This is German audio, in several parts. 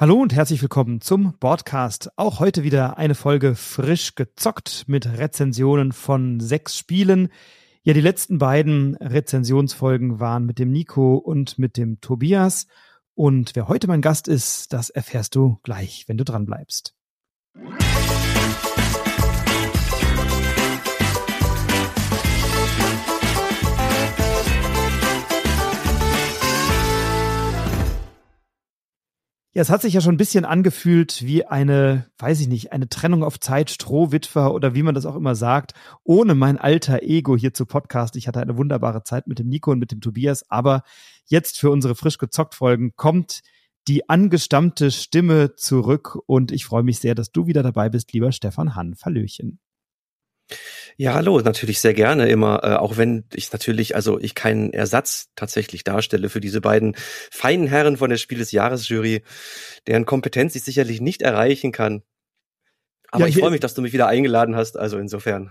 Hallo und herzlich willkommen zum Podcast. Auch heute wieder eine Folge frisch gezockt mit Rezensionen von sechs Spielen. Ja, die letzten beiden Rezensionsfolgen waren mit dem Nico und mit dem Tobias. Und wer heute mein Gast ist, das erfährst du gleich, wenn du dran bleibst. Ja, es hat sich ja schon ein bisschen angefühlt wie eine, weiß ich nicht, eine Trennung auf Zeit, Strohwitwer oder wie man das auch immer sagt, ohne mein alter Ego hier zu Podcast. Ich hatte eine wunderbare Zeit mit dem Nico und mit dem Tobias, aber jetzt für unsere frisch gezockt Folgen kommt die angestammte Stimme zurück und ich freue mich sehr, dass du wieder dabei bist, lieber Stefan Hahn. Verlöchen. Ja, hallo, natürlich sehr gerne immer, äh, auch wenn ich natürlich, also ich keinen Ersatz tatsächlich darstelle für diese beiden feinen Herren von der Spiel des Jahresjury, deren Kompetenz ich sicherlich nicht erreichen kann. Aber ja, ich freue mich, dass du mich wieder eingeladen hast, also insofern.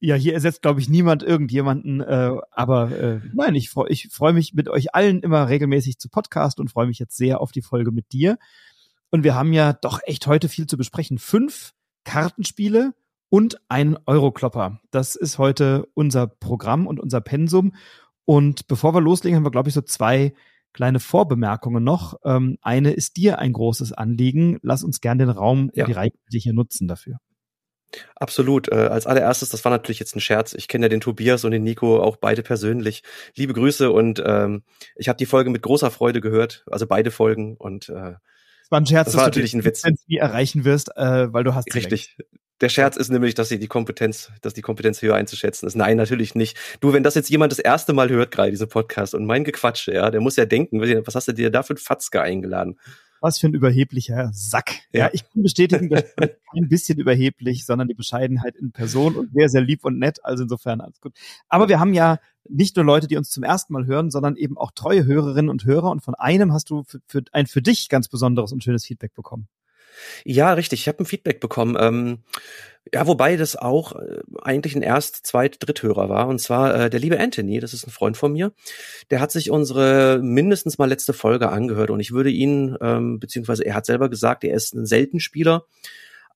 Ja, hier ersetzt, glaube ich, niemand irgendjemanden, äh, aber äh, nein, ich freue ich freu mich mit euch allen immer regelmäßig zu Podcast und freue mich jetzt sehr auf die Folge mit dir. Und wir haben ja doch echt heute viel zu besprechen. Fünf Kartenspiele und ein Euroklopper. Das ist heute unser Programm und unser Pensum. Und bevor wir loslegen, haben wir, glaube ich, so zwei kleine Vorbemerkungen noch. Ähm, eine ist dir ein großes Anliegen. Lass uns gern den Raum, ja. die Reihe hier nutzen dafür. Absolut. Äh, als allererstes, das war natürlich jetzt ein Scherz. Ich kenne ja den Tobias und den Nico auch beide persönlich. Liebe Grüße und ähm, ich habe die Folge mit großer Freude gehört, also beide Folgen und äh, das war ein Scherz, das war natürlich ein Witz. nie erreichen wirst, äh, weil du hast richtig. Der Scherz ist nämlich, dass sie die Kompetenz, dass die Kompetenz höher einzuschätzen ist. Nein, natürlich nicht. Du, wenn das jetzt jemand das erste Mal hört, gerade diese Podcast und mein Gequatsche, ja, der muss ja denken, was hast du dir da für ein Fatzke eingeladen? Was für ein überheblicher Sack. Ja, ja ich kann bestätigen, das ist kein bisschen überheblich, sondern die Bescheidenheit in Person und sehr, sehr lieb und nett. Also insofern alles gut. Aber wir haben ja nicht nur Leute, die uns zum ersten Mal hören, sondern eben auch treue Hörerinnen und Hörer. Und von einem hast du für, für ein für dich ganz besonderes und schönes Feedback bekommen. Ja, richtig. Ich habe ein Feedback bekommen. Ähm, ja, wobei das auch äh, eigentlich ein Erst-, Zweit-, Dritthörer war. Und zwar äh, der liebe Anthony, das ist ein Freund von mir. Der hat sich unsere mindestens mal letzte Folge angehört. Und ich würde ihn, ähm, beziehungsweise er hat selber gesagt, er ist ein Seltenspieler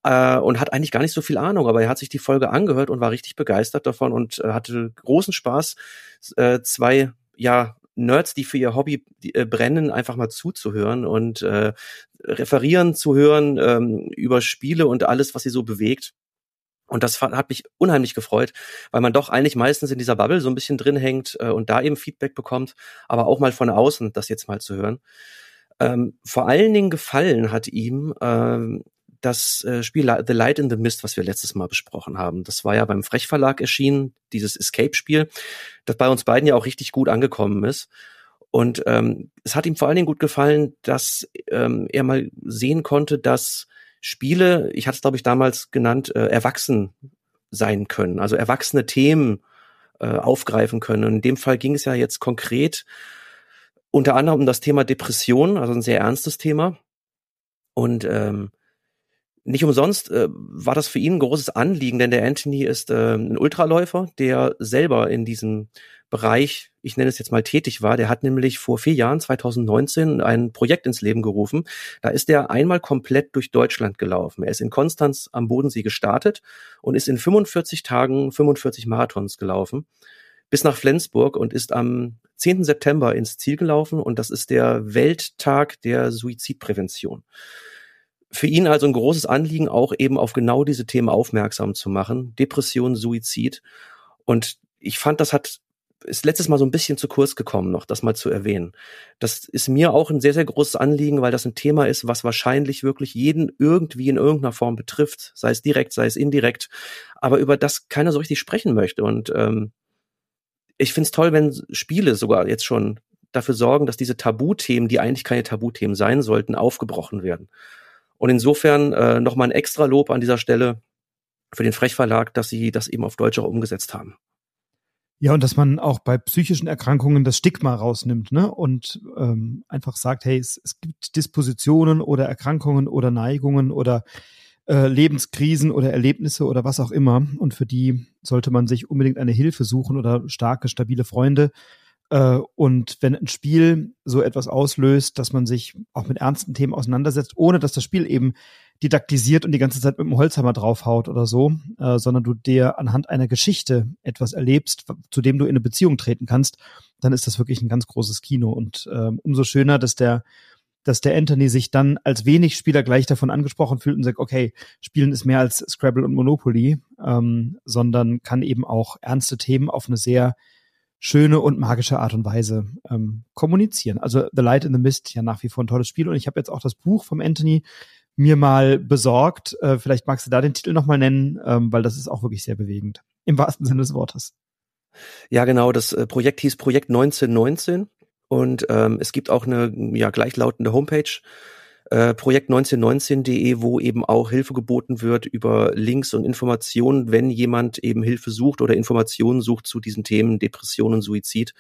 äh, und hat eigentlich gar nicht so viel Ahnung, aber er hat sich die Folge angehört und war richtig begeistert davon und äh, hatte großen Spaß, äh, zwei ja Nerds, die für ihr Hobby äh, brennen, einfach mal zuzuhören und äh, referieren zu hören ähm, über Spiele und alles, was sie so bewegt. Und das hat mich unheimlich gefreut, weil man doch eigentlich meistens in dieser Bubble so ein bisschen drin hängt äh, und da eben Feedback bekommt, aber auch mal von außen das jetzt mal zu hören. Ähm, vor allen Dingen gefallen hat ihm ähm, das äh, Spiel The Light in the Mist, was wir letztes Mal besprochen haben. Das war ja beim Frechverlag erschienen, dieses Escape-Spiel, das bei uns beiden ja auch richtig gut angekommen ist. Und ähm, es hat ihm vor allen Dingen gut gefallen, dass ähm, er mal sehen konnte, dass Spiele, ich hatte es glaube ich damals genannt, äh, erwachsen sein können, also erwachsene Themen äh, aufgreifen können. Und in dem Fall ging es ja jetzt konkret unter anderem um das Thema Depression, also ein sehr ernstes Thema. Und ähm, nicht umsonst äh, war das für ihn ein großes Anliegen, denn der Anthony ist äh, ein Ultraläufer, der selber in diesem Bereich, ich nenne es jetzt mal tätig war. Der hat nämlich vor vier Jahren, 2019, ein Projekt ins Leben gerufen. Da ist er einmal komplett durch Deutschland gelaufen. Er ist in Konstanz am Bodensee gestartet und ist in 45 Tagen 45 Marathons gelaufen bis nach Flensburg und ist am 10. September ins Ziel gelaufen und das ist der Welttag der Suizidprävention für ihn also ein großes Anliegen, auch eben auf genau diese Themen aufmerksam zu machen. Depression, Suizid. Und ich fand, das hat ist letztes Mal so ein bisschen zu kurz gekommen, noch das mal zu erwähnen. Das ist mir auch ein sehr, sehr großes Anliegen, weil das ein Thema ist, was wahrscheinlich wirklich jeden irgendwie in irgendeiner Form betrifft, sei es direkt, sei es indirekt, aber über das keiner so richtig sprechen möchte. Und ähm, ich finde es toll, wenn Spiele sogar jetzt schon dafür sorgen, dass diese Tabuthemen, die eigentlich keine Tabuthemen sein sollten, aufgebrochen werden. Und insofern äh, nochmal ein extra Lob an dieser Stelle für den Frechverlag, dass sie das eben auf Deutsch auch umgesetzt haben. Ja, und dass man auch bei psychischen Erkrankungen das Stigma rausnimmt, ne? Und ähm, einfach sagt, hey, es, es gibt Dispositionen oder Erkrankungen oder Neigungen oder äh, Lebenskrisen oder Erlebnisse oder was auch immer. Und für die sollte man sich unbedingt eine Hilfe suchen oder starke, stabile Freunde und wenn ein Spiel so etwas auslöst, dass man sich auch mit ernsten Themen auseinandersetzt, ohne dass das Spiel eben didaktisiert und die ganze Zeit mit dem Holzhammer draufhaut oder so, äh, sondern du dir anhand einer Geschichte etwas erlebst, zu dem du in eine Beziehung treten kannst, dann ist das wirklich ein ganz großes Kino. Und ähm, umso schöner, dass der dass der Anthony sich dann als wenig Spieler gleich davon angesprochen fühlt und sagt, okay, Spielen ist mehr als Scrabble und Monopoly, ähm, sondern kann eben auch ernste Themen auf eine sehr schöne und magische Art und Weise ähm, kommunizieren. Also The Light in the Mist ja nach wie vor ein tolles Spiel und ich habe jetzt auch das Buch vom Anthony mir mal besorgt. Äh, vielleicht magst du da den Titel nochmal nennen, ähm, weil das ist auch wirklich sehr bewegend. Im wahrsten Sinne des Wortes. Ja, genau. Das äh, Projekt hieß Projekt 1919 und ähm, es gibt auch eine ja gleichlautende Homepage äh, projekt1919.de, wo eben auch Hilfe geboten wird über Links und Informationen, wenn jemand eben Hilfe sucht oder Informationen sucht zu diesen Themen Depression und Suizid.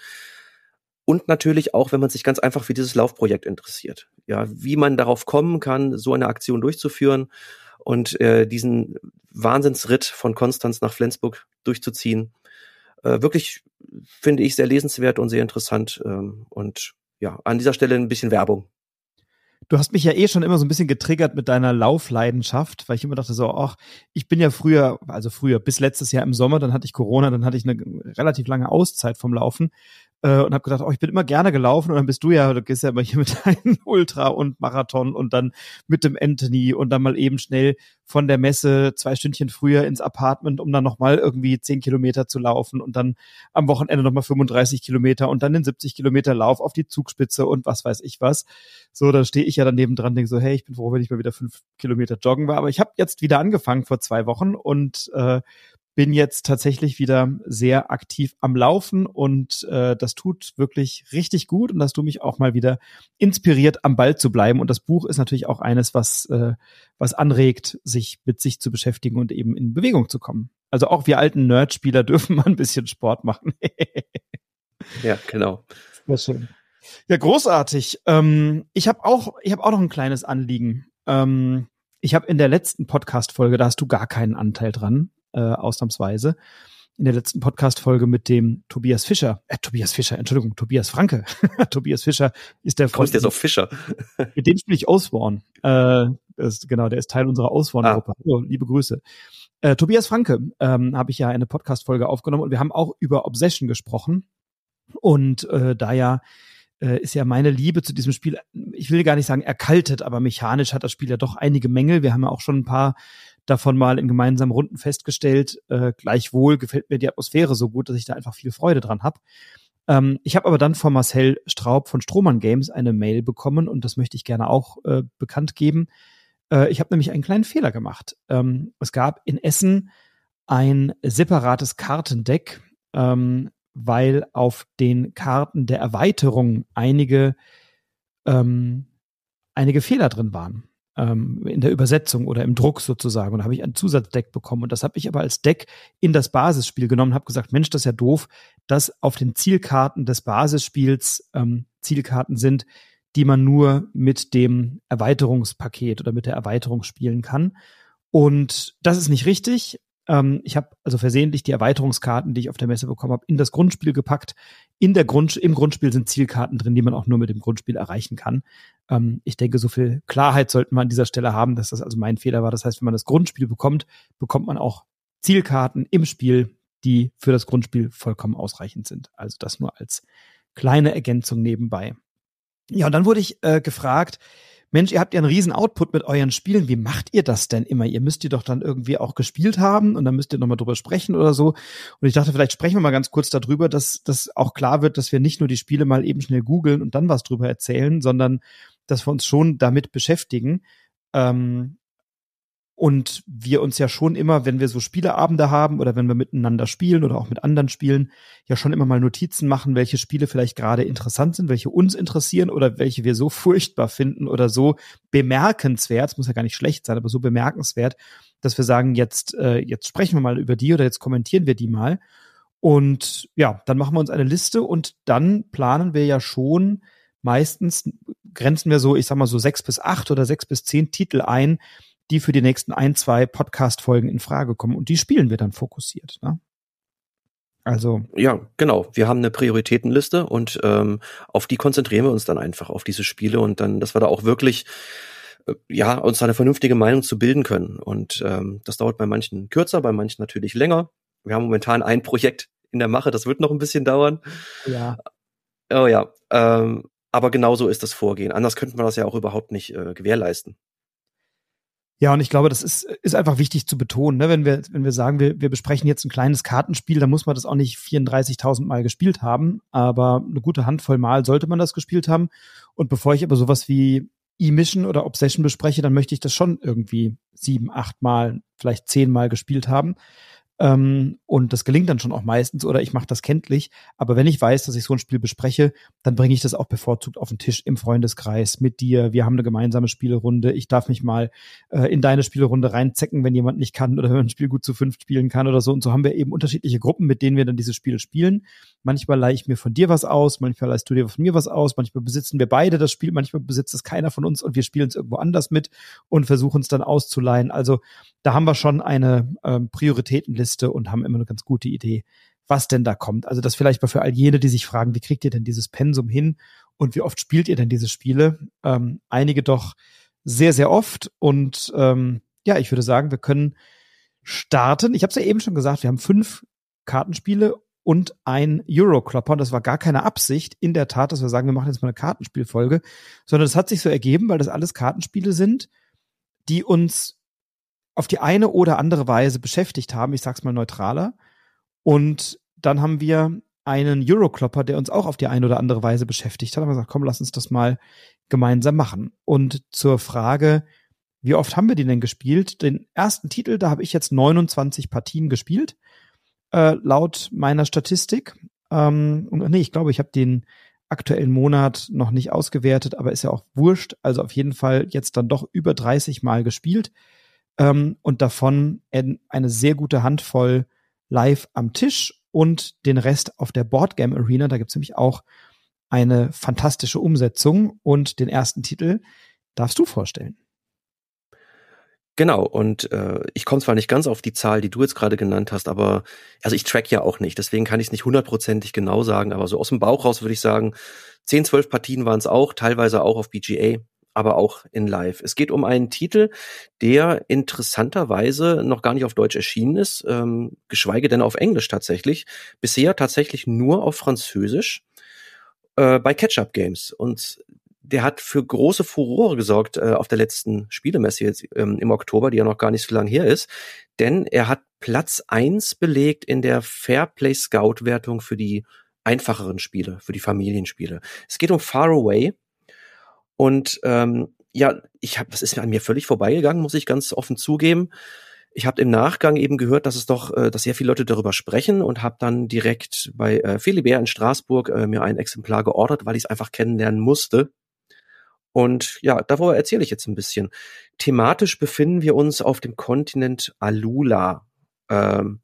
Und natürlich auch, wenn man sich ganz einfach für dieses Laufprojekt interessiert. Ja, wie man darauf kommen kann, so eine Aktion durchzuführen und äh, diesen Wahnsinnsritt von Konstanz nach Flensburg durchzuziehen. Äh, wirklich finde ich sehr lesenswert und sehr interessant. Ähm, und ja, an dieser Stelle ein bisschen Werbung. Du hast mich ja eh schon immer so ein bisschen getriggert mit deiner Laufleidenschaft, weil ich immer dachte so, ach, ich bin ja früher, also früher, bis letztes Jahr im Sommer, dann hatte ich Corona, dann hatte ich eine relativ lange Auszeit vom Laufen äh, und habe gedacht, oh, ich bin immer gerne gelaufen und dann bist du ja, du gehst ja immer hier mit deinem Ultra und Marathon und dann mit dem Anthony und dann mal eben schnell von der Messe zwei Stündchen früher ins Apartment, um dann nochmal irgendwie zehn Kilometer zu laufen und dann am Wochenende nochmal 35 Kilometer und dann den 70 Kilometer Lauf auf die Zugspitze und was weiß ich was. So, da stehe ich ja daneben dran, denke so, hey, ich bin froh, wenn ich mal wieder fünf Kilometer joggen war. Aber ich habe jetzt wieder angefangen vor zwei Wochen und äh, bin jetzt tatsächlich wieder sehr aktiv am Laufen und äh, das tut wirklich richtig gut und dass du mich auch mal wieder inspiriert, am Ball zu bleiben. Und das Buch ist natürlich auch eines, was, äh, was anregt, sich mit sich zu beschäftigen und eben in Bewegung zu kommen. Also auch wir alten Nerdspieler dürfen mal ein bisschen Sport machen. ja, genau. Sehr schön. Ja, großartig. Ähm, ich habe auch, ich habe auch noch ein kleines Anliegen. Ähm, ich habe in der letzten Podcast-Folge, da hast du gar keinen Anteil dran, äh, ausnahmsweise. In der letzten Podcast-Folge mit dem Tobias Fischer, äh, Tobias Fischer, Entschuldigung, Tobias Franke. Tobias Fischer ist der Freund. jetzt auf Fischer. mit dem spiele ich Osborn. Äh, ist, genau, der ist Teil unserer Osborn-Gruppe. Ah. Oh, liebe Grüße. Äh, Tobias Franke ähm, habe ich ja eine Podcast-Folge aufgenommen und wir haben auch über Obsession gesprochen. Und äh, da ja äh, ist ja meine Liebe zu diesem Spiel, ich will gar nicht sagen erkaltet, aber mechanisch hat das Spiel ja doch einige Mängel. Wir haben ja auch schon ein paar davon mal in gemeinsamen Runden festgestellt. Äh, gleichwohl gefällt mir die Atmosphäre so gut, dass ich da einfach viel Freude dran habe. Ähm, ich habe aber dann von Marcel Straub von Strohmann Games eine Mail bekommen und das möchte ich gerne auch äh, bekannt geben. Äh, ich habe nämlich einen kleinen Fehler gemacht. Ähm, es gab in Essen ein separates Kartendeck, ähm, weil auf den Karten der Erweiterung einige ähm, einige Fehler drin waren ähm, in der Übersetzung oder im Druck sozusagen. Und da habe ich ein Zusatzdeck bekommen. Und das habe ich aber als Deck in das Basisspiel genommen, habe gesagt, Mensch, das ist ja doof, dass auf den Zielkarten des Basisspiels ähm, Zielkarten sind, die man nur mit dem Erweiterungspaket oder mit der Erweiterung spielen kann. Und das ist nicht richtig. Ähm, ich habe also versehentlich die Erweiterungskarten, die ich auf der Messe bekommen habe, in das Grundspiel gepackt. In der Grund, Im Grundspiel sind Zielkarten drin, die man auch nur mit dem Grundspiel erreichen kann. Ähm, ich denke, so viel Klarheit sollten wir an dieser Stelle haben, dass das also mein Fehler war. Das heißt, wenn man das Grundspiel bekommt, bekommt man auch Zielkarten im Spiel, die für das Grundspiel vollkommen ausreichend sind. Also das nur als kleine Ergänzung nebenbei. Ja, und dann wurde ich äh, gefragt, Mensch, ihr habt ja einen riesen Output mit euren Spielen. Wie macht ihr das denn immer? Ihr müsst die doch dann irgendwie auch gespielt haben und dann müsst ihr nochmal drüber sprechen oder so. Und ich dachte, vielleicht sprechen wir mal ganz kurz darüber, dass das auch klar wird, dass wir nicht nur die Spiele mal eben schnell googeln und dann was drüber erzählen, sondern dass wir uns schon damit beschäftigen. Ähm, und wir uns ja schon immer, wenn wir so Spieleabende haben oder wenn wir miteinander spielen oder auch mit anderen spielen, ja schon immer mal Notizen machen, welche Spiele vielleicht gerade interessant sind, welche uns interessieren oder welche wir so furchtbar finden oder so bemerkenswert, es muss ja gar nicht schlecht sein, aber so bemerkenswert, dass wir sagen, jetzt, äh, jetzt sprechen wir mal über die oder jetzt kommentieren wir die mal. Und ja, dann machen wir uns eine Liste und dann planen wir ja schon meistens, grenzen wir so, ich sag mal so sechs bis acht oder sechs bis zehn Titel ein, die für die nächsten ein, zwei Podcast-Folgen in Frage kommen. Und die spielen wir dann fokussiert. Ne? Also ja, genau. Wir haben eine Prioritätenliste und ähm, auf die konzentrieren wir uns dann einfach auf diese Spiele und dann, dass wir da auch wirklich äh, ja uns eine vernünftige Meinung zu bilden können. Und ähm, das dauert bei manchen kürzer, bei manchen natürlich länger. Wir haben momentan ein Projekt in der Mache, das wird noch ein bisschen dauern. Ja. Oh ja. Ähm, aber genau so ist das Vorgehen. Anders könnten wir das ja auch überhaupt nicht äh, gewährleisten. Ja, und ich glaube, das ist, ist einfach wichtig zu betonen, ne? wenn wir, wenn wir sagen, wir, wir besprechen jetzt ein kleines Kartenspiel, dann muss man das auch nicht 34.000 Mal gespielt haben, aber eine gute Handvoll Mal sollte man das gespielt haben. Und bevor ich aber sowas wie E-Mission oder Obsession bespreche, dann möchte ich das schon irgendwie sieben, acht Mal, vielleicht zehn Mal gespielt haben. Ähm, und das gelingt dann schon auch meistens oder ich mache das kenntlich. Aber wenn ich weiß, dass ich so ein Spiel bespreche, dann bringe ich das auch bevorzugt auf den Tisch im Freundeskreis mit dir. Wir haben eine gemeinsame Spielrunde. Ich darf mich mal äh, in deine Spielrunde reinzecken, wenn jemand nicht kann oder wenn ein Spiel gut zu fünf spielen kann oder so. Und so haben wir eben unterschiedliche Gruppen, mit denen wir dann diese Spiele spielen. Manchmal leihe ich mir von dir was aus, manchmal leihst du dir von mir was aus, manchmal besitzen wir beide das Spiel, manchmal besitzt es keiner von uns und wir spielen es irgendwo anders mit und versuchen es dann auszuleihen. Also da haben wir schon eine ähm, Prioritätenliste und haben immer eine ganz gute Idee, was denn da kommt. Also das vielleicht mal für all jene, die sich fragen, wie kriegt ihr denn dieses Pensum hin und wie oft spielt ihr denn diese Spiele? Ähm, einige doch sehr, sehr oft und ähm, ja, ich würde sagen, wir können starten. Ich habe es ja eben schon gesagt, wir haben fünf Kartenspiele und ein Euroklopper. Und das war gar keine Absicht in der Tat, dass wir sagen, wir machen jetzt mal eine Kartenspielfolge, sondern es hat sich so ergeben, weil das alles Kartenspiele sind, die uns auf die eine oder andere Weise beschäftigt haben. Ich sag's mal neutraler. Und dann haben wir einen Euroklopper, der uns auch auf die eine oder andere Weise beschäftigt hat. Haben wir gesagt, komm, lass uns das mal gemeinsam machen. Und zur Frage, wie oft haben wir den denn gespielt? Den ersten Titel, da habe ich jetzt 29 Partien gespielt äh, laut meiner Statistik. Ähm, und, nee, ich glaube, ich habe den aktuellen Monat noch nicht ausgewertet, aber ist ja auch wurscht. Also auf jeden Fall jetzt dann doch über 30 Mal gespielt ähm, und davon eine sehr gute Handvoll live am Tisch und den Rest auf der Boardgame Arena. Da gibt's nämlich auch eine fantastische Umsetzung und den ersten Titel darfst du vorstellen. Genau, und äh, ich komme zwar nicht ganz auf die Zahl, die du jetzt gerade genannt hast, aber also ich track ja auch nicht, deswegen kann ich es nicht hundertprozentig genau sagen, aber so aus dem Bauch raus würde ich sagen, 10, 12 Partien waren es auch, teilweise auch auf BGA, aber auch in Live. Es geht um einen Titel, der interessanterweise noch gar nicht auf Deutsch erschienen ist, ähm, geschweige denn auf Englisch tatsächlich, bisher tatsächlich nur auf Französisch äh, bei Catch-up Games. Und der hat für große Furore gesorgt äh, auf der letzten Spielemesse jetzt ähm, im Oktober, die ja noch gar nicht so lange her ist. Denn er hat Platz eins belegt in der Fairplay Scout Wertung für die einfacheren Spiele, für die Familienspiele. Es geht um Far Away. Und ähm, ja, ich habe, das ist an mir völlig vorbeigegangen, muss ich ganz offen zugeben. Ich habe im Nachgang eben gehört, dass es doch, äh, dass sehr viele Leute darüber sprechen und habe dann direkt bei äh, Philibert in Straßburg äh, mir ein Exemplar geordert, weil ich es einfach kennenlernen musste. Und ja, darüber erzähle ich jetzt ein bisschen. Thematisch befinden wir uns auf dem Kontinent Alula. Ähm,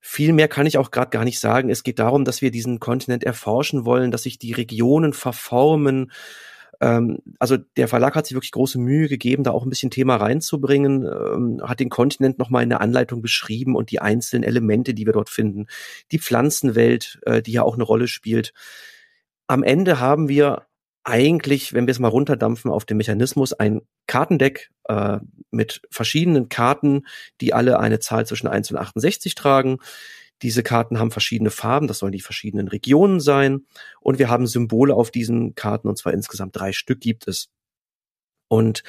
viel mehr kann ich auch gerade gar nicht sagen. Es geht darum, dass wir diesen Kontinent erforschen wollen, dass sich die Regionen verformen. Ähm, also der Verlag hat sich wirklich große Mühe gegeben, da auch ein bisschen Thema reinzubringen, ähm, hat den Kontinent nochmal in der Anleitung beschrieben und die einzelnen Elemente, die wir dort finden. Die Pflanzenwelt, äh, die ja auch eine Rolle spielt. Am Ende haben wir eigentlich, wenn wir es mal runterdampfen auf den Mechanismus, ein Kartendeck äh, mit verschiedenen Karten, die alle eine Zahl zwischen 1 und 68 tragen. Diese Karten haben verschiedene Farben, das sollen die verschiedenen Regionen sein. Und wir haben Symbole auf diesen Karten, und zwar insgesamt drei Stück gibt es. Und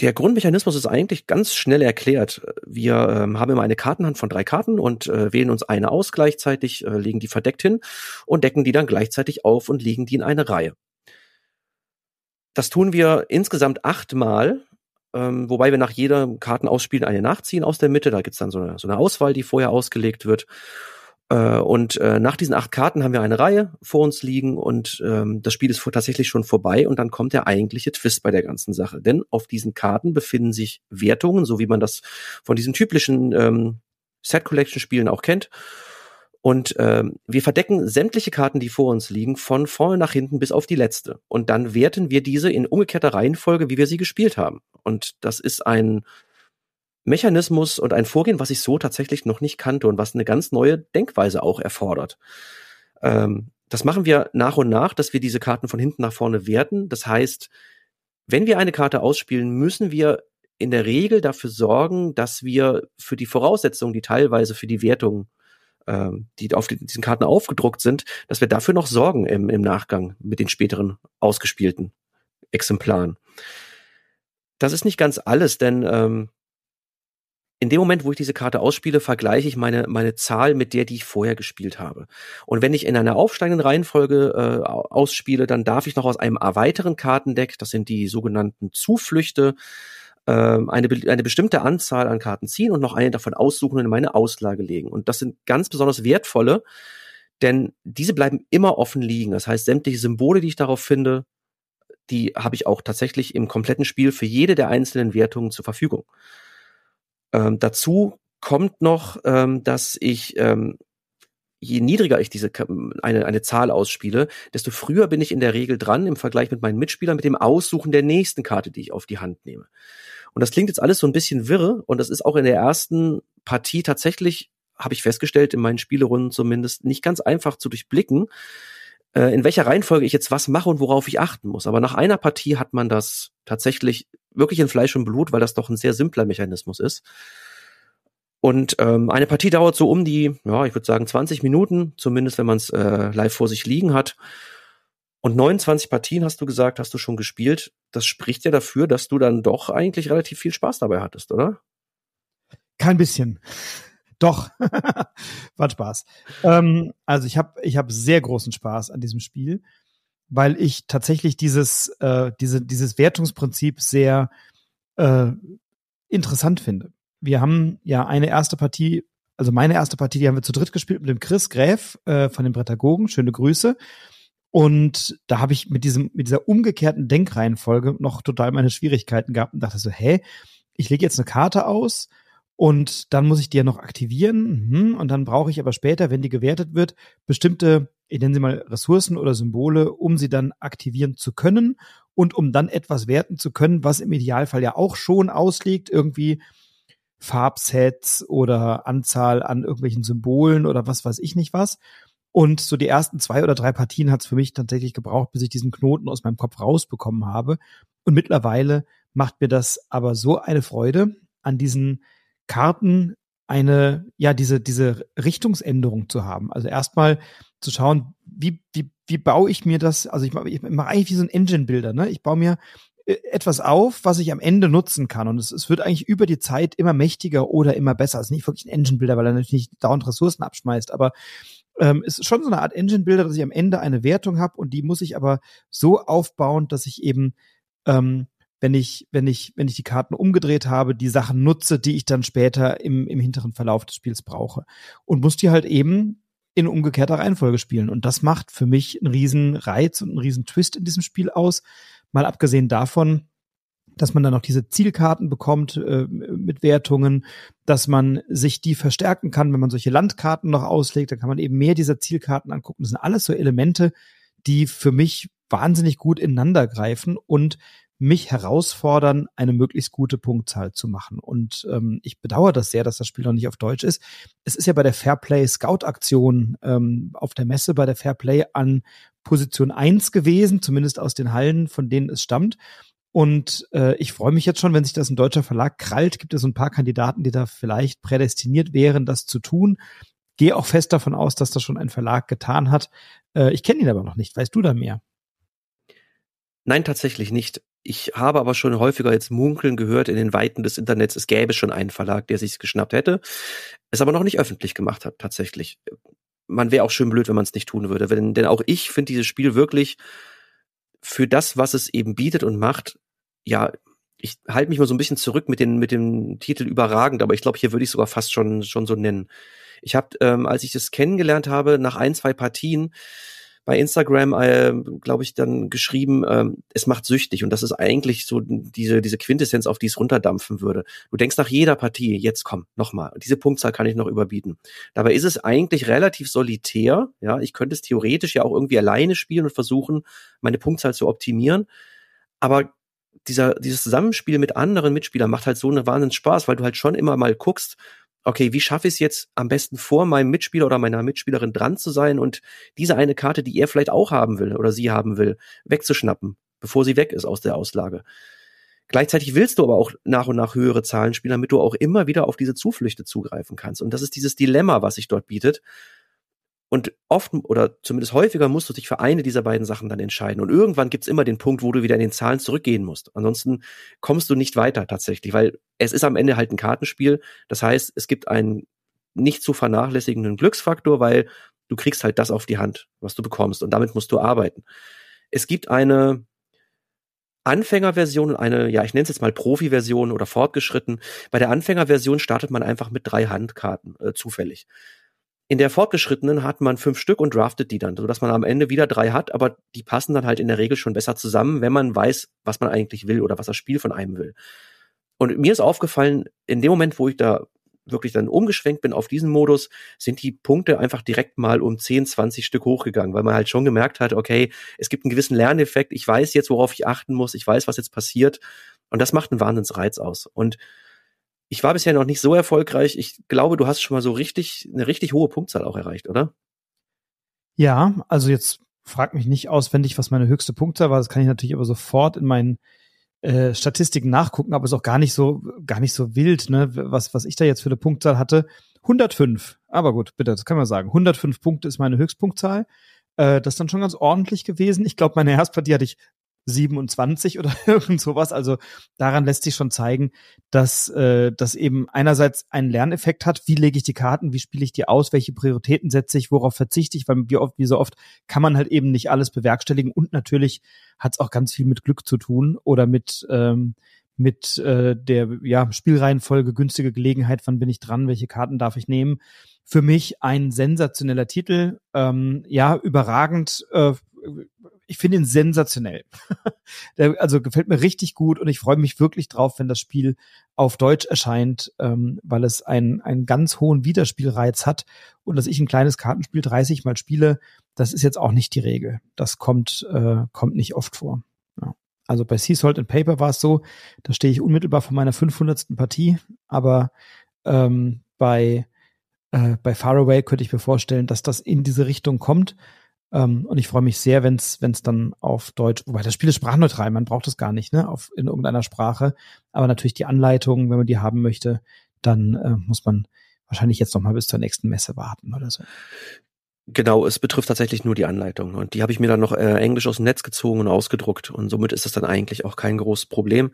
der Grundmechanismus ist eigentlich ganz schnell erklärt. Wir ähm, haben immer eine Kartenhand von drei Karten und äh, wählen uns eine aus gleichzeitig, äh, legen die verdeckt hin und decken die dann gleichzeitig auf und legen die in eine Reihe. Das tun wir insgesamt achtmal, ähm, wobei wir nach jedem Kartenausspielen eine nachziehen aus der Mitte. Da gibt's dann so eine, so eine Auswahl, die vorher ausgelegt wird. Äh, und äh, nach diesen acht Karten haben wir eine Reihe vor uns liegen und ähm, das Spiel ist tatsächlich schon vorbei und dann kommt der eigentliche Twist bei der ganzen Sache. Denn auf diesen Karten befinden sich Wertungen, so wie man das von diesen typischen ähm, Set Collection Spielen auch kennt. Und ähm, wir verdecken sämtliche Karten, die vor uns liegen, von vorne nach hinten bis auf die letzte. Und dann werten wir diese in umgekehrter Reihenfolge, wie wir sie gespielt haben. Und das ist ein Mechanismus und ein Vorgehen, was ich so tatsächlich noch nicht kannte und was eine ganz neue Denkweise auch erfordert. Ähm, das machen wir nach und nach, dass wir diese Karten von hinten nach vorne werten. Das heißt, wenn wir eine Karte ausspielen, müssen wir in der Regel dafür sorgen, dass wir für die Voraussetzungen, die teilweise für die Wertung, ähm, die auf diesen Karten aufgedruckt sind, dass wir dafür noch sorgen im, im Nachgang mit den späteren ausgespielten Exemplaren. Das ist nicht ganz alles, denn ähm, in dem Moment, wo ich diese Karte ausspiele, vergleiche ich meine, meine Zahl mit der, die ich vorher gespielt habe. Und wenn ich in einer aufsteigenden Reihenfolge äh, ausspiele, dann darf ich noch aus einem weiteren Kartendeck, das sind die sogenannten Zuflüchte, eine, eine bestimmte Anzahl an Karten ziehen und noch eine davon aussuchen und in meine Auslage legen. Und das sind ganz besonders wertvolle, denn diese bleiben immer offen liegen. Das heißt, sämtliche Symbole, die ich darauf finde, die habe ich auch tatsächlich im kompletten Spiel für jede der einzelnen Wertungen zur Verfügung. Ähm, dazu kommt noch, ähm, dass ich ähm, je niedriger ich diese eine, eine Zahl ausspiele, desto früher bin ich in der Regel dran im Vergleich mit meinen Mitspielern mit dem Aussuchen der nächsten Karte, die ich auf die Hand nehme. Und das klingt jetzt alles so ein bisschen wirre und das ist auch in der ersten Partie tatsächlich, habe ich festgestellt, in meinen Spielerunden zumindest, nicht ganz einfach zu durchblicken, äh, in welcher Reihenfolge ich jetzt was mache und worauf ich achten muss. Aber nach einer Partie hat man das tatsächlich wirklich in Fleisch und Blut, weil das doch ein sehr simpler Mechanismus ist. Und ähm, eine Partie dauert so um die, ja, ich würde sagen 20 Minuten, zumindest wenn man es äh, live vor sich liegen hat. Und 29 Partien hast du gesagt, hast du schon gespielt. Das spricht ja dafür, dass du dann doch eigentlich relativ viel Spaß dabei hattest, oder? Kein bisschen. Doch, war Spaß. Ähm, also ich habe ich hab sehr großen Spaß an diesem Spiel weil ich tatsächlich dieses, äh, diese, dieses Wertungsprinzip sehr äh, interessant finde. Wir haben ja eine erste Partie, also meine erste Partie, die haben wir zu dritt gespielt mit dem Chris Gräf äh, von den Brettagogen. Schöne Grüße. Und da habe ich mit diesem, mit dieser umgekehrten Denkreihenfolge noch total meine Schwierigkeiten gehabt und dachte so, hä, ich lege jetzt eine Karte aus und dann muss ich die ja noch aktivieren. Mhm. Und dann brauche ich aber später, wenn die gewertet wird, bestimmte ich nenne sie mal Ressourcen oder Symbole, um sie dann aktivieren zu können und um dann etwas werten zu können, was im Idealfall ja auch schon ausliegt, irgendwie Farbsets oder Anzahl an irgendwelchen Symbolen oder was weiß ich nicht was. Und so die ersten zwei oder drei Partien hat es für mich tatsächlich gebraucht, bis ich diesen Knoten aus meinem Kopf rausbekommen habe. Und mittlerweile macht mir das aber so eine Freude, an diesen Karten eine, ja, diese, diese Richtungsänderung zu haben. Also erstmal zu schauen, wie, wie, wie baue ich mir das, also ich, ich mache eigentlich wie so ein Engine-Builder, ne? Ich baue mir äh, etwas auf, was ich am Ende nutzen kann. Und es, es wird eigentlich über die Zeit immer mächtiger oder immer besser. Es ist nicht wirklich ein Engine-Builder, weil er natürlich nicht dauernd Ressourcen abschmeißt, aber ähm, es ist schon so eine Art Engine-Builder, dass ich am Ende eine Wertung habe und die muss ich aber so aufbauen, dass ich eben ähm, wenn ich, wenn ich, wenn ich die Karten umgedreht habe, die Sachen nutze, die ich dann später im, im hinteren Verlauf des Spiels brauche. Und muss die halt eben in umgekehrter Reihenfolge spielen. Und das macht für mich einen riesen Reiz und einen riesen Twist in diesem Spiel aus. Mal abgesehen davon, dass man dann noch diese Zielkarten bekommt äh, mit Wertungen, dass man sich die verstärken kann, wenn man solche Landkarten noch auslegt, dann kann man eben mehr dieser Zielkarten angucken. Das sind alles so Elemente, die für mich wahnsinnig gut ineinander greifen und mich herausfordern, eine möglichst gute Punktzahl zu machen. Und ähm, ich bedauere das sehr, dass das Spiel noch nicht auf Deutsch ist. Es ist ja bei der Fairplay Scout Aktion ähm, auf der Messe bei der Fairplay an Position eins gewesen, zumindest aus den Hallen, von denen es stammt. Und äh, ich freue mich jetzt schon, wenn sich das ein deutscher Verlag krallt, gibt es ein paar Kandidaten, die da vielleicht prädestiniert wären, das zu tun. Gehe auch fest davon aus, dass das schon ein Verlag getan hat. Äh, ich kenne ihn aber noch nicht. Weißt du da mehr? Nein, tatsächlich nicht. Ich habe aber schon häufiger jetzt munkeln gehört in den Weiten des Internets, es gäbe schon einen Verlag, der sich geschnappt hätte, es aber noch nicht öffentlich gemacht hat, tatsächlich. Man wäre auch schön blöd, wenn man es nicht tun würde, denn, denn auch ich finde dieses Spiel wirklich für das, was es eben bietet und macht, ja, ich halte mich mal so ein bisschen zurück mit, den, mit dem Titel überragend, aber ich glaube, hier würde ich sogar fast schon, schon so nennen. Ich habe, ähm, als ich das kennengelernt habe, nach ein, zwei Partien, bei Instagram, äh, glaube ich, dann geschrieben, äh, es macht süchtig. Und das ist eigentlich so diese, diese Quintessenz, auf die es runterdampfen würde. Du denkst nach jeder Partie, jetzt komm, nochmal. Diese Punktzahl kann ich noch überbieten. Dabei ist es eigentlich relativ solitär. Ja, ich könnte es theoretisch ja auch irgendwie alleine spielen und versuchen, meine Punktzahl zu optimieren. Aber dieser, dieses Zusammenspiel mit anderen Mitspielern macht halt so einen Wahnsinn Spaß, weil du halt schon immer mal guckst, okay, wie schaffe ich es jetzt am besten vor meinem Mitspieler oder meiner Mitspielerin dran zu sein und diese eine Karte, die er vielleicht auch haben will oder sie haben will, wegzuschnappen, bevor sie weg ist aus der Auslage. Gleichzeitig willst du aber auch nach und nach höhere Zahlen spielen, damit du auch immer wieder auf diese Zuflüchte zugreifen kannst. Und das ist dieses Dilemma, was sich dort bietet. Und oft oder zumindest häufiger musst du dich für eine dieser beiden Sachen dann entscheiden. Und irgendwann gibt's immer den Punkt, wo du wieder in den Zahlen zurückgehen musst. Ansonsten kommst du nicht weiter tatsächlich, weil es ist am Ende halt ein Kartenspiel. Das heißt, es gibt einen nicht zu vernachlässigenden Glücksfaktor, weil du kriegst halt das auf die Hand, was du bekommst. Und damit musst du arbeiten. Es gibt eine Anfängerversion und eine, ja, ich nenne es jetzt mal Profi-Version oder fortgeschritten. Bei der Anfängerversion startet man einfach mit drei Handkarten äh, zufällig. In der fortgeschrittenen hat man fünf Stück und draftet die dann, sodass man am Ende wieder drei hat, aber die passen dann halt in der Regel schon besser zusammen, wenn man weiß, was man eigentlich will oder was das Spiel von einem will. Und mir ist aufgefallen, in dem Moment, wo ich da wirklich dann umgeschwenkt bin auf diesen Modus, sind die Punkte einfach direkt mal um 10, 20 Stück hochgegangen, weil man halt schon gemerkt hat, okay, es gibt einen gewissen Lerneffekt, ich weiß jetzt, worauf ich achten muss, ich weiß, was jetzt passiert. Und das macht einen Wahnsinnsreiz aus. Und ich war bisher noch nicht so erfolgreich. Ich glaube, du hast schon mal so richtig, eine richtig hohe Punktzahl auch erreicht, oder? Ja, also jetzt frag mich nicht auswendig, was meine höchste Punktzahl war. Das kann ich natürlich aber sofort in meinen äh, Statistiken nachgucken, aber ist auch gar nicht so, gar nicht so wild, ne? Was, was ich da jetzt für eine Punktzahl hatte. 105. Aber gut, bitte, das kann man sagen. 105 Punkte ist meine Höchstpunktzahl. Äh, das ist dann schon ganz ordentlich gewesen. Ich glaube, meine Erstpartie hatte ich 27 oder irgend sowas. Also daran lässt sich schon zeigen, dass äh, das eben einerseits einen Lerneffekt hat. Wie lege ich die Karten? Wie spiele ich die aus? Welche Prioritäten setze ich? Worauf verzichte ich? Weil wie oft, wie so oft kann man halt eben nicht alles bewerkstelligen. Und natürlich hat es auch ganz viel mit Glück zu tun oder mit ähm, mit äh, der ja, Spielreihenfolge, günstige Gelegenheit, wann bin ich dran, welche Karten darf ich nehmen. Für mich ein sensationeller Titel, ähm, ja, überragend, äh, ich finde ihn sensationell. Der, also gefällt mir richtig gut und ich freue mich wirklich drauf, wenn das Spiel auf Deutsch erscheint, ähm, weil es einen, einen ganz hohen Wiederspielreiz hat und dass ich ein kleines Kartenspiel 30 mal spiele, das ist jetzt auch nicht die Regel. Das kommt, äh, kommt nicht oft vor. Ja. Also bei Sea Salt and Paper war es so, da stehe ich unmittelbar vor meiner 500. Partie, aber ähm, bei äh, bei Faraway könnte ich mir vorstellen, dass das in diese Richtung kommt. Ähm, und ich freue mich sehr, wenn es dann auf Deutsch, wobei das Spiel ist sprachneutral, man braucht es gar nicht, ne, auf, in irgendeiner Sprache. Aber natürlich die Anleitung, wenn man die haben möchte, dann äh, muss man wahrscheinlich jetzt noch mal bis zur nächsten Messe warten oder so. Genau, es betrifft tatsächlich nur die Anleitung. Und die habe ich mir dann noch äh, Englisch aus dem Netz gezogen und ausgedruckt. Und somit ist das dann eigentlich auch kein großes Problem.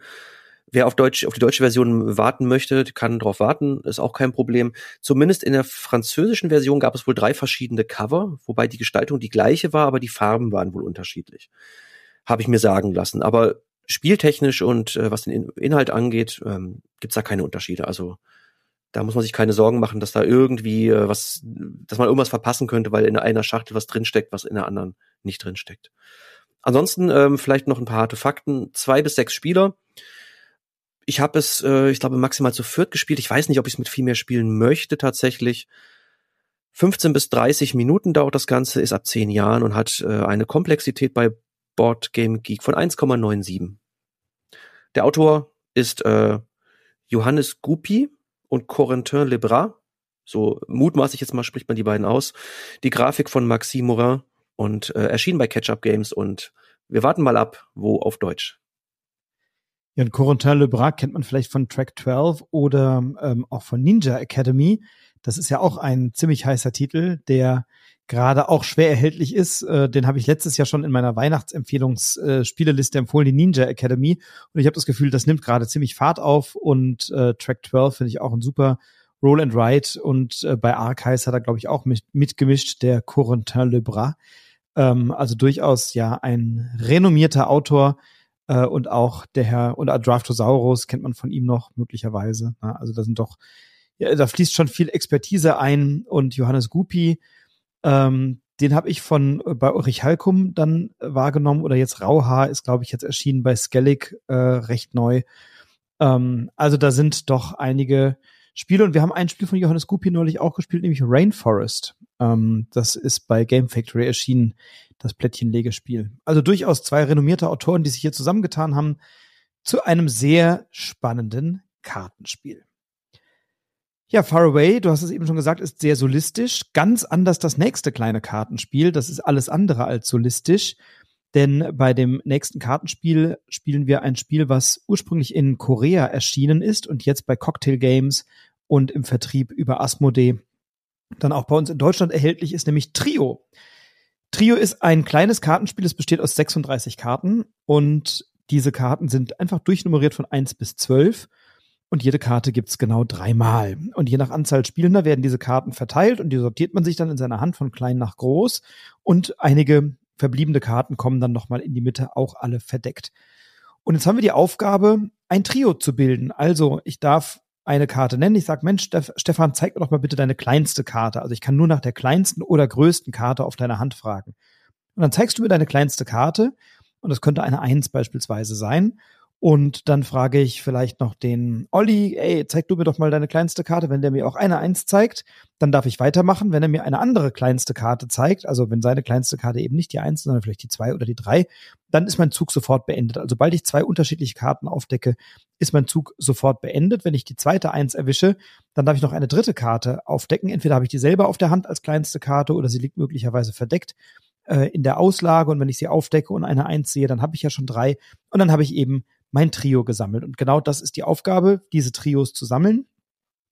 Wer auf Deutsch, auf die deutsche Version warten möchte, kann darauf warten, ist auch kein Problem. Zumindest in der französischen Version gab es wohl drei verschiedene Cover, wobei die Gestaltung die gleiche war, aber die Farben waren wohl unterschiedlich. Habe ich mir sagen lassen. Aber spieltechnisch und äh, was den Inhalt angeht, ähm, gibt da keine Unterschiede. Also da muss man sich keine Sorgen machen, dass da irgendwie äh, was, dass man irgendwas verpassen könnte, weil in einer Schachtel was drinsteckt, was in der anderen nicht drinsteckt. Ansonsten ähm, vielleicht noch ein paar harte Fakten. Zwei bis sechs Spieler ich habe es, äh, ich glaube, maximal zu viert gespielt. Ich weiß nicht, ob ich es mit viel mehr spielen möchte tatsächlich. 15 bis 30 Minuten dauert das Ganze, ist ab 10 Jahren und hat äh, eine Komplexität bei Board Game Geek von 1,97. Der Autor ist äh, Johannes Gupi und Corentin Lebras. So mutmaßlich jetzt mal spricht man die beiden aus. Die Grafik von Maxime Morin und äh, erschien bei Catch-Up Games und wir warten mal ab, wo auf Deutsch. Ja, und Corentin Lebras kennt man vielleicht von Track 12 oder ähm, auch von Ninja Academy. Das ist ja auch ein ziemlich heißer Titel, der gerade auch schwer erhältlich ist. Äh, den habe ich letztes Jahr schon in meiner Weihnachtsempfehlungsspieleliste äh, empfohlen, die Ninja Academy. Und ich habe das Gefühl, das nimmt gerade ziemlich Fahrt auf. Und äh, Track 12 finde ich auch ein super Roll and Write. Und äh, bei Archives hat er, glaube ich, auch mit, mitgemischt, der Corentin Lebras. Ähm, also durchaus ja ein renommierter Autor, äh, und auch der Herr, und Draftosaurus kennt man von ihm noch möglicherweise. Ne? Also da sind doch, ja, da fließt schon viel Expertise ein und Johannes Gupi, ähm, den habe ich von äh, bei Ulrich Halkum dann wahrgenommen oder jetzt Rauhaar ist, glaube ich, jetzt erschienen bei Skellig äh, recht neu. Ähm, also da sind doch einige Spiele und wir haben ein Spiel von Johannes Gupi neulich auch gespielt, nämlich Rainforest. Ähm, das ist bei Game Factory erschienen das Plättchenlegespiel. Also durchaus zwei renommierte Autoren, die sich hier zusammengetan haben. zu einem sehr spannenden Kartenspiel. Ja, Far Away, du hast es eben schon gesagt, ist sehr solistisch. Ganz anders das nächste kleine Kartenspiel. Das ist alles andere als solistisch. Denn bei dem nächsten Kartenspiel spielen wir ein Spiel, was ursprünglich in Korea erschienen ist und jetzt bei Cocktail Games und im Vertrieb über Asmodee dann auch bei uns in Deutschland erhältlich ist, nämlich Trio. Trio ist ein kleines Kartenspiel, es besteht aus 36 Karten und diese Karten sind einfach durchnummeriert von 1 bis 12 und jede Karte gibt's genau dreimal. Und je nach Anzahl Spielender werden diese Karten verteilt und die sortiert man sich dann in seiner Hand von klein nach groß. Und einige verbliebene Karten kommen dann nochmal in die Mitte, auch alle verdeckt. Und jetzt haben wir die Aufgabe, ein Trio zu bilden. Also ich darf eine Karte nennen. Ich sage, Mensch, Stefan, zeig mir doch mal bitte deine kleinste Karte. Also ich kann nur nach der kleinsten oder größten Karte auf deiner Hand fragen. Und dann zeigst du mir deine kleinste Karte. Und das könnte eine Eins beispielsweise sein. Und dann frage ich vielleicht noch den Olli, ey, zeig du mir doch mal deine kleinste Karte. Wenn der mir auch eine Eins zeigt, dann darf ich weitermachen. Wenn er mir eine andere kleinste Karte zeigt, also wenn seine kleinste Karte eben nicht die Eins, sondern vielleicht die zwei oder die drei, dann ist mein Zug sofort beendet. Also sobald ich zwei unterschiedliche Karten aufdecke, ist mein Zug sofort beendet. Wenn ich die zweite Eins erwische, dann darf ich noch eine dritte Karte aufdecken. Entweder habe ich die selber auf der Hand als kleinste Karte oder sie liegt möglicherweise verdeckt äh, in der Auslage. Und wenn ich sie aufdecke und eine Eins sehe, dann habe ich ja schon drei. Und dann habe ich eben mein Trio gesammelt. Und genau das ist die Aufgabe, diese Trios zu sammeln.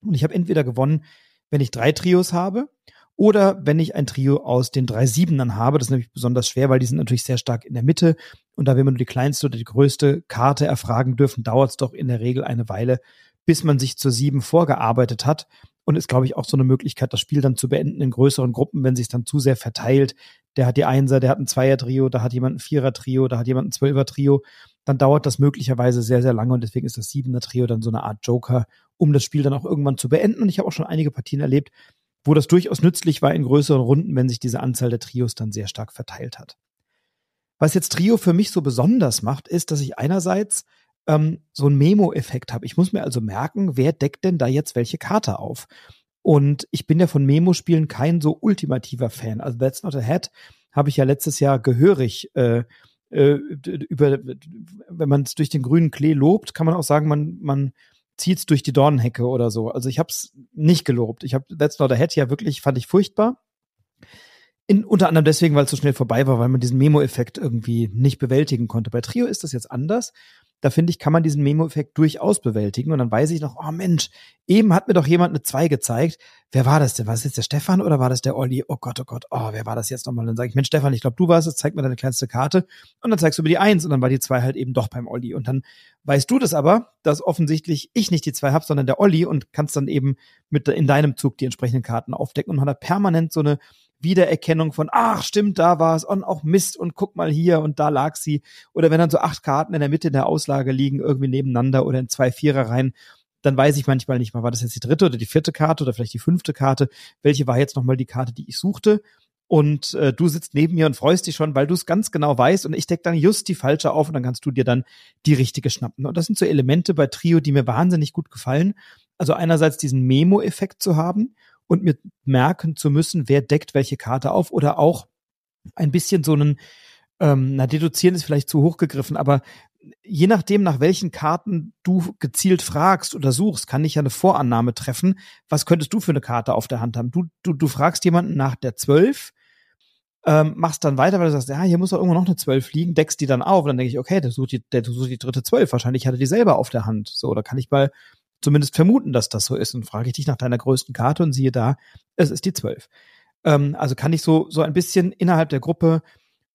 Und ich habe entweder gewonnen, wenn ich drei Trios habe oder wenn ich ein Trio aus den drei Siebenern habe. Das ist nämlich besonders schwer, weil die sind natürlich sehr stark in der Mitte. Und da, man nur die kleinste oder die größte Karte erfragen dürfen, dauert es doch in der Regel eine Weile, bis man sich zur Sieben vorgearbeitet hat. Und ist, glaube ich, auch so eine Möglichkeit, das Spiel dann zu beenden in größeren Gruppen, wenn sich dann zu sehr verteilt. Der hat die Einser, der hat ein Zweier-Trio, da hat jemand ein Vierer-Trio, da hat jemand ein Zwölfer-Trio dann dauert das möglicherweise sehr, sehr lange und deswegen ist das siebener Trio dann so eine Art Joker, um das Spiel dann auch irgendwann zu beenden. Und ich habe auch schon einige Partien erlebt, wo das durchaus nützlich war in größeren Runden, wenn sich diese Anzahl der Trios dann sehr stark verteilt hat. Was jetzt Trio für mich so besonders macht, ist, dass ich einerseits ähm, so einen Memo-Effekt habe. Ich muss mir also merken, wer deckt denn da jetzt welche Karte auf? Und ich bin ja von Memo-Spielen kein so ultimativer Fan. Also That's Not a Hat habe ich ja letztes Jahr gehörig äh, äh, über, wenn man es durch den grünen Klee lobt, kann man auch sagen, man, man zieht es durch die Dornenhecke oder so. Also ich habe es nicht gelobt. Ich habe That's Not a Head ja wirklich, fand ich furchtbar. In, unter anderem deswegen, weil es so schnell vorbei war, weil man diesen Memo-Effekt irgendwie nicht bewältigen konnte. Bei Trio ist das jetzt anders da finde ich, kann man diesen Memo-Effekt durchaus bewältigen. Und dann weiß ich noch, oh Mensch, eben hat mir doch jemand eine 2 gezeigt. Wer war das denn? War das jetzt der Stefan oder war das der Olli? Oh Gott, oh Gott, oh, wer war das jetzt nochmal? Dann sage ich, Mensch, Stefan, ich glaube, du warst es, zeig mir deine kleinste Karte. Und dann zeigst du mir die 1 und dann war die 2 halt eben doch beim Olli. Und dann weißt du das aber, dass offensichtlich ich nicht die 2 habe, sondern der Olli und kannst dann eben mit in deinem Zug die entsprechenden Karten aufdecken. Und man hat permanent so eine Wiedererkennung von, ach stimmt, da war es und auch Mist und guck mal hier und da lag sie. Oder wenn dann so acht Karten in der Mitte in der Auslage liegen, irgendwie nebeneinander oder in zwei Vierer rein, dann weiß ich manchmal nicht mal, war das jetzt die dritte oder die vierte Karte oder vielleicht die fünfte Karte, welche war jetzt nochmal die Karte, die ich suchte. Und äh, du sitzt neben mir und freust dich schon, weil du es ganz genau weißt und ich deck dann just die falsche auf und dann kannst du dir dann die richtige schnappen. Und das sind so Elemente bei Trio, die mir wahnsinnig gut gefallen. Also einerseits diesen Memo-Effekt zu haben und mir merken zu müssen, wer deckt welche Karte auf oder auch ein bisschen so einen, ähm, na, deduzieren ist vielleicht zu hoch gegriffen, aber je nachdem, nach welchen Karten du gezielt fragst oder suchst, kann ich ja eine Vorannahme treffen. Was könntest du für eine Karte auf der Hand haben? Du, du, du fragst jemanden nach der 12, ähm, machst dann weiter, weil du sagst, ja, hier muss doch irgendwo noch eine 12 liegen, deckst die dann auf. Und dann denke ich, okay, der sucht die, der sucht die dritte 12. Wahrscheinlich hat er die selber auf der Hand. So, da kann ich mal zumindest vermuten, dass das so ist. Und frage ich dich nach deiner größten Karte und siehe da, es ist die 12. Ähm, also kann ich so, so ein bisschen innerhalb der Gruppe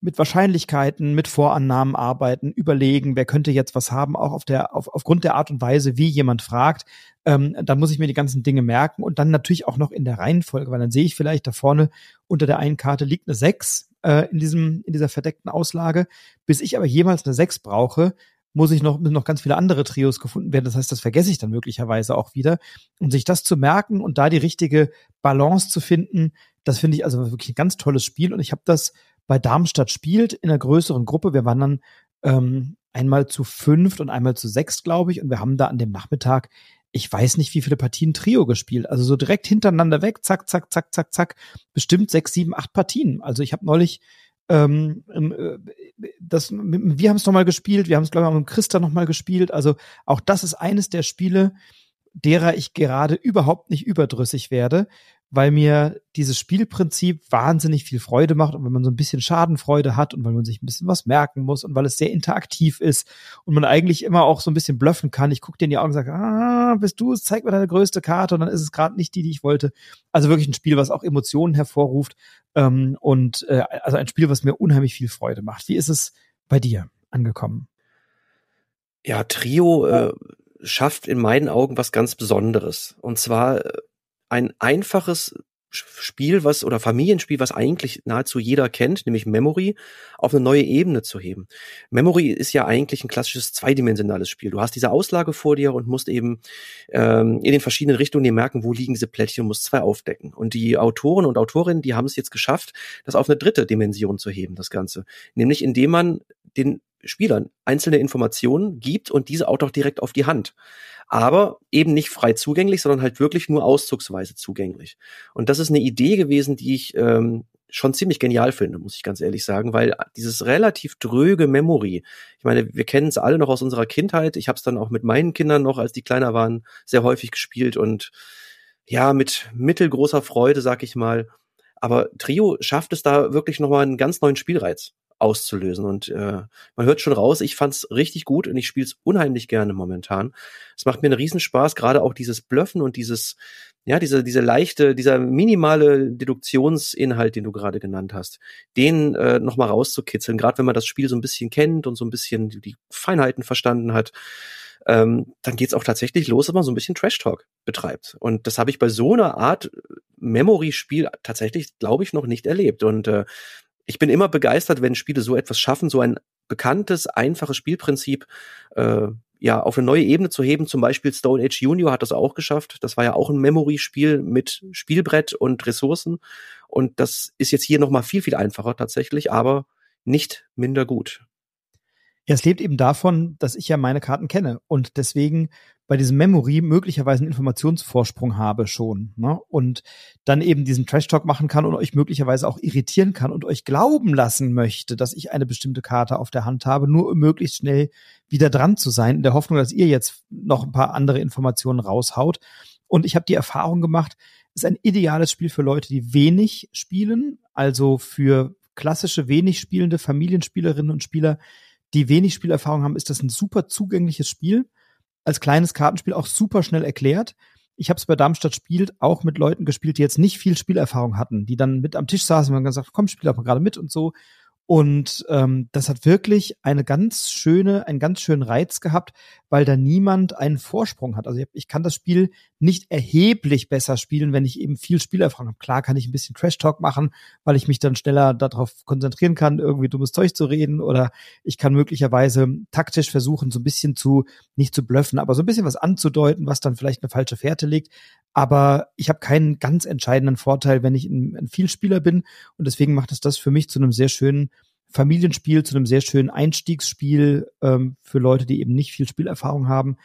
mit Wahrscheinlichkeiten, mit Vorannahmen arbeiten, überlegen, wer könnte jetzt was haben, auch auf der, auf, aufgrund der Art und Weise, wie jemand fragt. Ähm, dann muss ich mir die ganzen Dinge merken und dann natürlich auch noch in der Reihenfolge, weil dann sehe ich vielleicht da vorne unter der einen Karte liegt eine 6 äh, in diesem, in dieser verdeckten Auslage. Bis ich aber jemals eine 6 brauche, muss ich noch, müssen noch ganz viele andere Trios gefunden werden. Das heißt, das vergesse ich dann möglicherweise auch wieder. Und sich das zu merken und da die richtige Balance zu finden, das finde ich also wirklich ein ganz tolles Spiel. Und ich habe das bei Darmstadt spielt in einer größeren Gruppe. Wir waren dann ähm, einmal zu fünft und einmal zu sechs, glaube ich. Und wir haben da an dem Nachmittag, ich weiß nicht, wie viele Partien Trio gespielt. Also so direkt hintereinander weg, zack, zack, zack, zack, zack, bestimmt sechs, sieben, acht Partien. Also ich habe neulich Ähm, ähm äh, das, wir haben es nochmal gespielt, wir haben es, glaube ich, auch mit Christa nochmal gespielt. Also auch das ist eines der Spiele, derer ich gerade überhaupt nicht überdrüssig werde, weil mir dieses Spielprinzip wahnsinnig viel Freude macht und wenn man so ein bisschen Schadenfreude hat und weil man sich ein bisschen was merken muss und weil es sehr interaktiv ist und man eigentlich immer auch so ein bisschen bluffen kann. Ich gucke dir in die Augen und sage, ah, bist du es, zeig mir deine größte Karte und dann ist es gerade nicht die, die ich wollte. Also wirklich ein Spiel, was auch Emotionen hervorruft ähm, und äh, also ein Spiel, was mir unheimlich viel Freude macht. Wie ist es bei dir angekommen? Ja, Trio äh, schafft in meinen Augen was ganz Besonderes. Und zwar äh, ein einfaches Spiel, was oder Familienspiel, was eigentlich nahezu jeder kennt, nämlich Memory, auf eine neue Ebene zu heben. Memory ist ja eigentlich ein klassisches zweidimensionales Spiel. Du hast diese Auslage vor dir und musst eben ähm, in den verschiedenen Richtungen dir merken, wo liegen diese Plättchen und musst zwei aufdecken. Und die Autoren und Autorinnen, die haben es jetzt geschafft, das auf eine dritte Dimension zu heben, das Ganze. Nämlich indem man den Spielern einzelne Informationen gibt und diese auch doch direkt auf die Hand aber eben nicht frei zugänglich, sondern halt wirklich nur auszugsweise zugänglich. Und das ist eine Idee gewesen, die ich ähm, schon ziemlich genial finde, muss ich ganz ehrlich sagen, weil dieses relativ dröge Memory, ich meine, wir kennen es alle noch aus unserer Kindheit, ich habe es dann auch mit meinen Kindern noch, als die kleiner waren, sehr häufig gespielt und ja, mit mittelgroßer Freude, sag ich mal. Aber Trio schafft es da wirklich nochmal einen ganz neuen Spielreiz auszulösen. Und äh, man hört schon raus, ich fand's richtig gut und ich spiele es unheimlich gerne momentan. Es macht mir einen Riesenspaß, gerade auch dieses Blöffen und dieses, ja, diese, diese leichte, dieser minimale Deduktionsinhalt, den du gerade genannt hast, den äh, nochmal rauszukitzeln, gerade wenn man das Spiel so ein bisschen kennt und so ein bisschen die Feinheiten verstanden hat. Ähm, dann geht's auch tatsächlich los, dass man so ein bisschen Trash-Talk betreibt. Und das habe ich bei so einer Art Memory-Spiel tatsächlich, glaube ich, noch nicht erlebt. Und äh, ich bin immer begeistert, wenn Spiele so etwas schaffen, so ein bekanntes, einfaches Spielprinzip äh, ja auf eine neue Ebene zu heben. Zum Beispiel Stone Age Junior hat das auch geschafft. Das war ja auch ein Memory-Spiel mit Spielbrett und Ressourcen. Und das ist jetzt hier noch mal viel viel einfacher tatsächlich, aber nicht minder gut. Ja, es lebt eben davon, dass ich ja meine Karten kenne und deswegen bei diesem Memory möglicherweise einen Informationsvorsprung habe schon ne? und dann eben diesen Trash-Talk machen kann und euch möglicherweise auch irritieren kann und euch glauben lassen möchte, dass ich eine bestimmte Karte auf der Hand habe, nur um möglichst schnell wieder dran zu sein, in der Hoffnung, dass ihr jetzt noch ein paar andere Informationen raushaut. Und ich habe die Erfahrung gemacht, es ist ein ideales Spiel für Leute, die wenig spielen, also für klassische, wenig spielende Familienspielerinnen und Spieler, die wenig Spielerfahrung haben, ist das ein super zugängliches Spiel. Als kleines Kartenspiel auch super schnell erklärt. Ich habe es bei Darmstadt spielt auch mit Leuten gespielt, die jetzt nicht viel Spielerfahrung hatten, die dann mit am Tisch saßen und gesagt, komm, spiel doch mal gerade mit und so. Und ähm, das hat wirklich eine ganz schöne, einen ganz schönen Reiz gehabt, weil da niemand einen Vorsprung hat. Also ich, ich kann das Spiel nicht erheblich besser spielen, wenn ich eben viel Spielerfahrung habe. Klar kann ich ein bisschen Trash-Talk machen, weil ich mich dann schneller darauf konzentrieren kann, irgendwie dummes Zeug zu reden. Oder ich kann möglicherweise taktisch versuchen, so ein bisschen zu, nicht zu blöffen, aber so ein bisschen was anzudeuten, was dann vielleicht eine falsche Fährte legt. Aber ich habe keinen ganz entscheidenden Vorteil, wenn ich ein, ein Vielspieler bin. Und deswegen macht es das für mich zu einem sehr schönen Familienspiel, zu einem sehr schönen Einstiegsspiel ähm, für Leute, die eben nicht viel Spielerfahrung haben.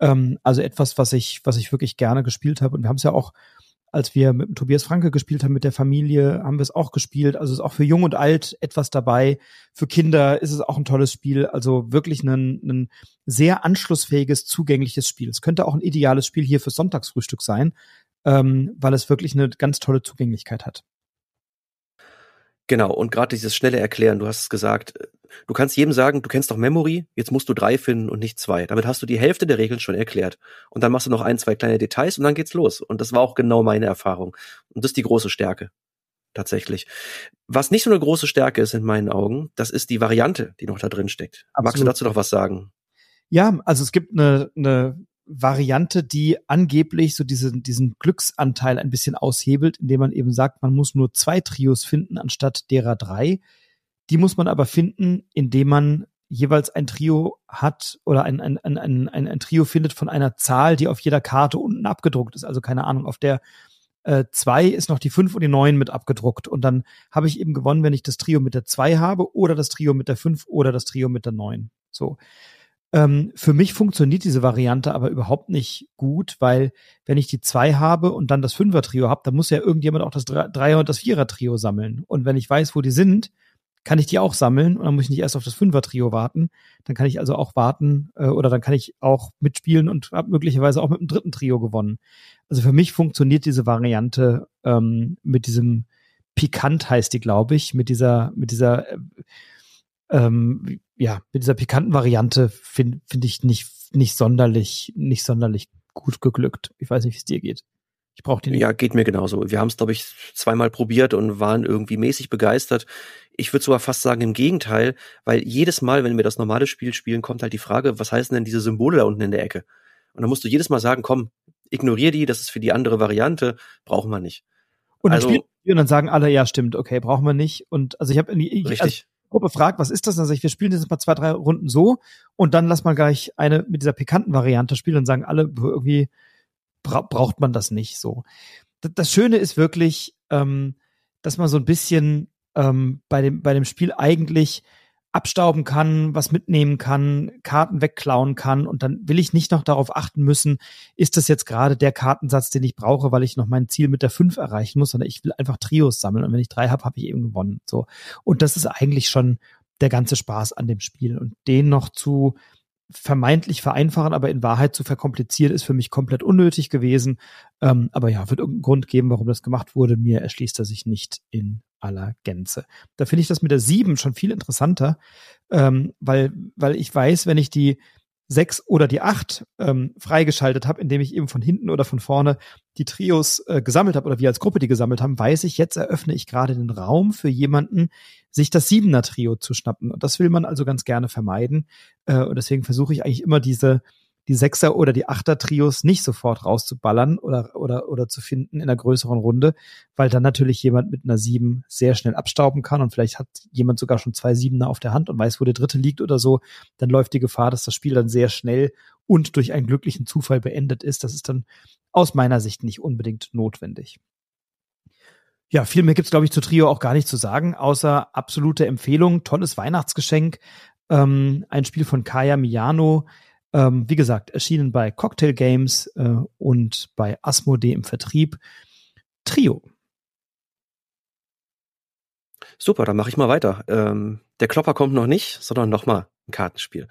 Ähm, also etwas, was ich, was ich wirklich gerne gespielt habe. Und wir haben es ja auch, als wir mit Tobias Franke gespielt haben, mit der Familie, haben wir es auch gespielt. Also ist auch für Jung und Alt etwas dabei. Für Kinder ist es auch ein tolles Spiel. Also wirklich ein, ein sehr anschlussfähiges, zugängliches Spiel. Es könnte auch ein ideales Spiel hier für Sonntagsfrühstück sein, ähm, weil es wirklich eine ganz tolle Zugänglichkeit hat. Genau, und gerade dieses schnelle Erklären, du hast es gesagt, du kannst jedem sagen, du kennst doch Memory, jetzt musst du drei finden und nicht zwei. Damit hast du die Hälfte der Regeln schon erklärt. Und dann machst du noch ein, zwei kleine Details und dann geht's los. Und das war auch genau meine Erfahrung. Und das ist die große Stärke. Tatsächlich. Was nicht so eine große Stärke ist in meinen Augen, das ist die Variante, die noch da drin steckt. Absolut. Magst du dazu noch was sagen? Ja, also es gibt eine, eine Variante, die angeblich so diesen, diesen Glücksanteil ein bisschen aushebelt, indem man eben sagt, man muss nur zwei Trios finden anstatt derer drei. Die muss man aber finden, indem man jeweils ein Trio hat oder ein, ein, ein, ein, ein, Trio findet von einer Zahl, die auf jeder Karte unten abgedruckt ist. Also keine Ahnung, auf der äh, zwei ist noch die fünf und die neun mit abgedruckt. Und dann habe ich eben gewonnen, wenn ich das Trio mit der zwei habe oder das Trio mit der fünf oder das Trio mit der neun. So. Ähm, für mich funktioniert diese Variante aber überhaupt nicht gut, weil wenn ich die zwei habe und dann das Fünfer-Trio habe, dann muss ja irgendjemand auch das Dreier- und das Vierer-Trio sammeln. Und wenn ich weiß, wo die sind, kann ich die auch sammeln und dann muss ich nicht erst auf das Fünfer-Trio warten. Dann kann ich also auch warten äh, oder dann kann ich auch mitspielen und habe möglicherweise auch mit dem dritten Trio gewonnen. Also für mich funktioniert diese Variante ähm, mit diesem Pikant heißt die, glaube ich, mit dieser, mit dieser, äh, ähm, ja, mit dieser pikanten Variante finde find ich nicht, nicht sonderlich, nicht sonderlich gut geglückt. Ich weiß nicht, wie es dir geht. Ich brauche den. Ja, geht mir genauso. Wir haben es, glaube ich, zweimal probiert und waren irgendwie mäßig begeistert. Ich würde sogar fast sagen, im Gegenteil, weil jedes Mal, wenn wir das normale Spiel spielen, kommt halt die Frage, was heißen denn diese Symbole da unten in der Ecke? Und dann musst du jedes Mal sagen, komm, ignorier die, das ist für die andere Variante, brauchen wir nicht. Und dann, also, und dann sagen alle, ja, stimmt, okay, brauchen wir nicht. Und also ich habe ich, richtig. Also, Gruppe fragt, was ist das? Dann sage ich, wir spielen jetzt mal zwei, drei Runden so und dann lass mal gleich eine mit dieser pikanten Variante spielen und sagen alle, irgendwie bra braucht man das nicht so. Das, das Schöne ist wirklich, ähm, dass man so ein bisschen ähm, bei, dem, bei dem Spiel eigentlich abstauben kann, was mitnehmen kann, Karten wegklauen kann und dann will ich nicht noch darauf achten müssen, ist das jetzt gerade der Kartensatz, den ich brauche, weil ich noch mein Ziel mit der 5 erreichen muss, sondern ich will einfach Trios sammeln und wenn ich drei habe, habe ich eben gewonnen. So. Und das ist eigentlich schon der ganze Spaß an dem Spiel und den noch zu vermeintlich vereinfachen, aber in Wahrheit zu verkomplizieren, ist für mich komplett unnötig gewesen. Ähm, aber ja, wird irgendeinen Grund geben, warum das gemacht wurde. Mir erschließt er sich nicht in aller Gänze. Da finde ich das mit der 7 schon viel interessanter, ähm, weil, weil ich weiß, wenn ich die 6 oder die 8 ähm, freigeschaltet habe, indem ich eben von hinten oder von vorne die Trios äh, gesammelt habe oder wir als Gruppe die gesammelt haben, weiß ich, jetzt eröffne ich gerade den Raum für jemanden, sich das siebener Trio zu schnappen. Und das will man also ganz gerne vermeiden. Äh, und deswegen versuche ich eigentlich immer diese die Sechser oder die Achter Trios nicht sofort rauszuballern oder, oder, oder zu finden in einer größeren Runde, weil dann natürlich jemand mit einer Sieben sehr schnell abstauben kann und vielleicht hat jemand sogar schon zwei Siebener auf der Hand und weiß, wo der dritte liegt oder so, dann läuft die Gefahr, dass das Spiel dann sehr schnell und durch einen glücklichen Zufall beendet ist. Das ist dann aus meiner Sicht nicht unbedingt notwendig. Ja, viel mehr gibt's glaube ich, zu Trio auch gar nicht zu sagen, außer absolute Empfehlung, tolles Weihnachtsgeschenk, ähm, ein Spiel von Kaya Miyano, ähm, wie gesagt, erschienen bei Cocktail Games äh, und bei Asmodee im Vertrieb. Trio. Super, dann mache ich mal weiter. Ähm, der Klopper kommt noch nicht, sondern nochmal ein Kartenspiel.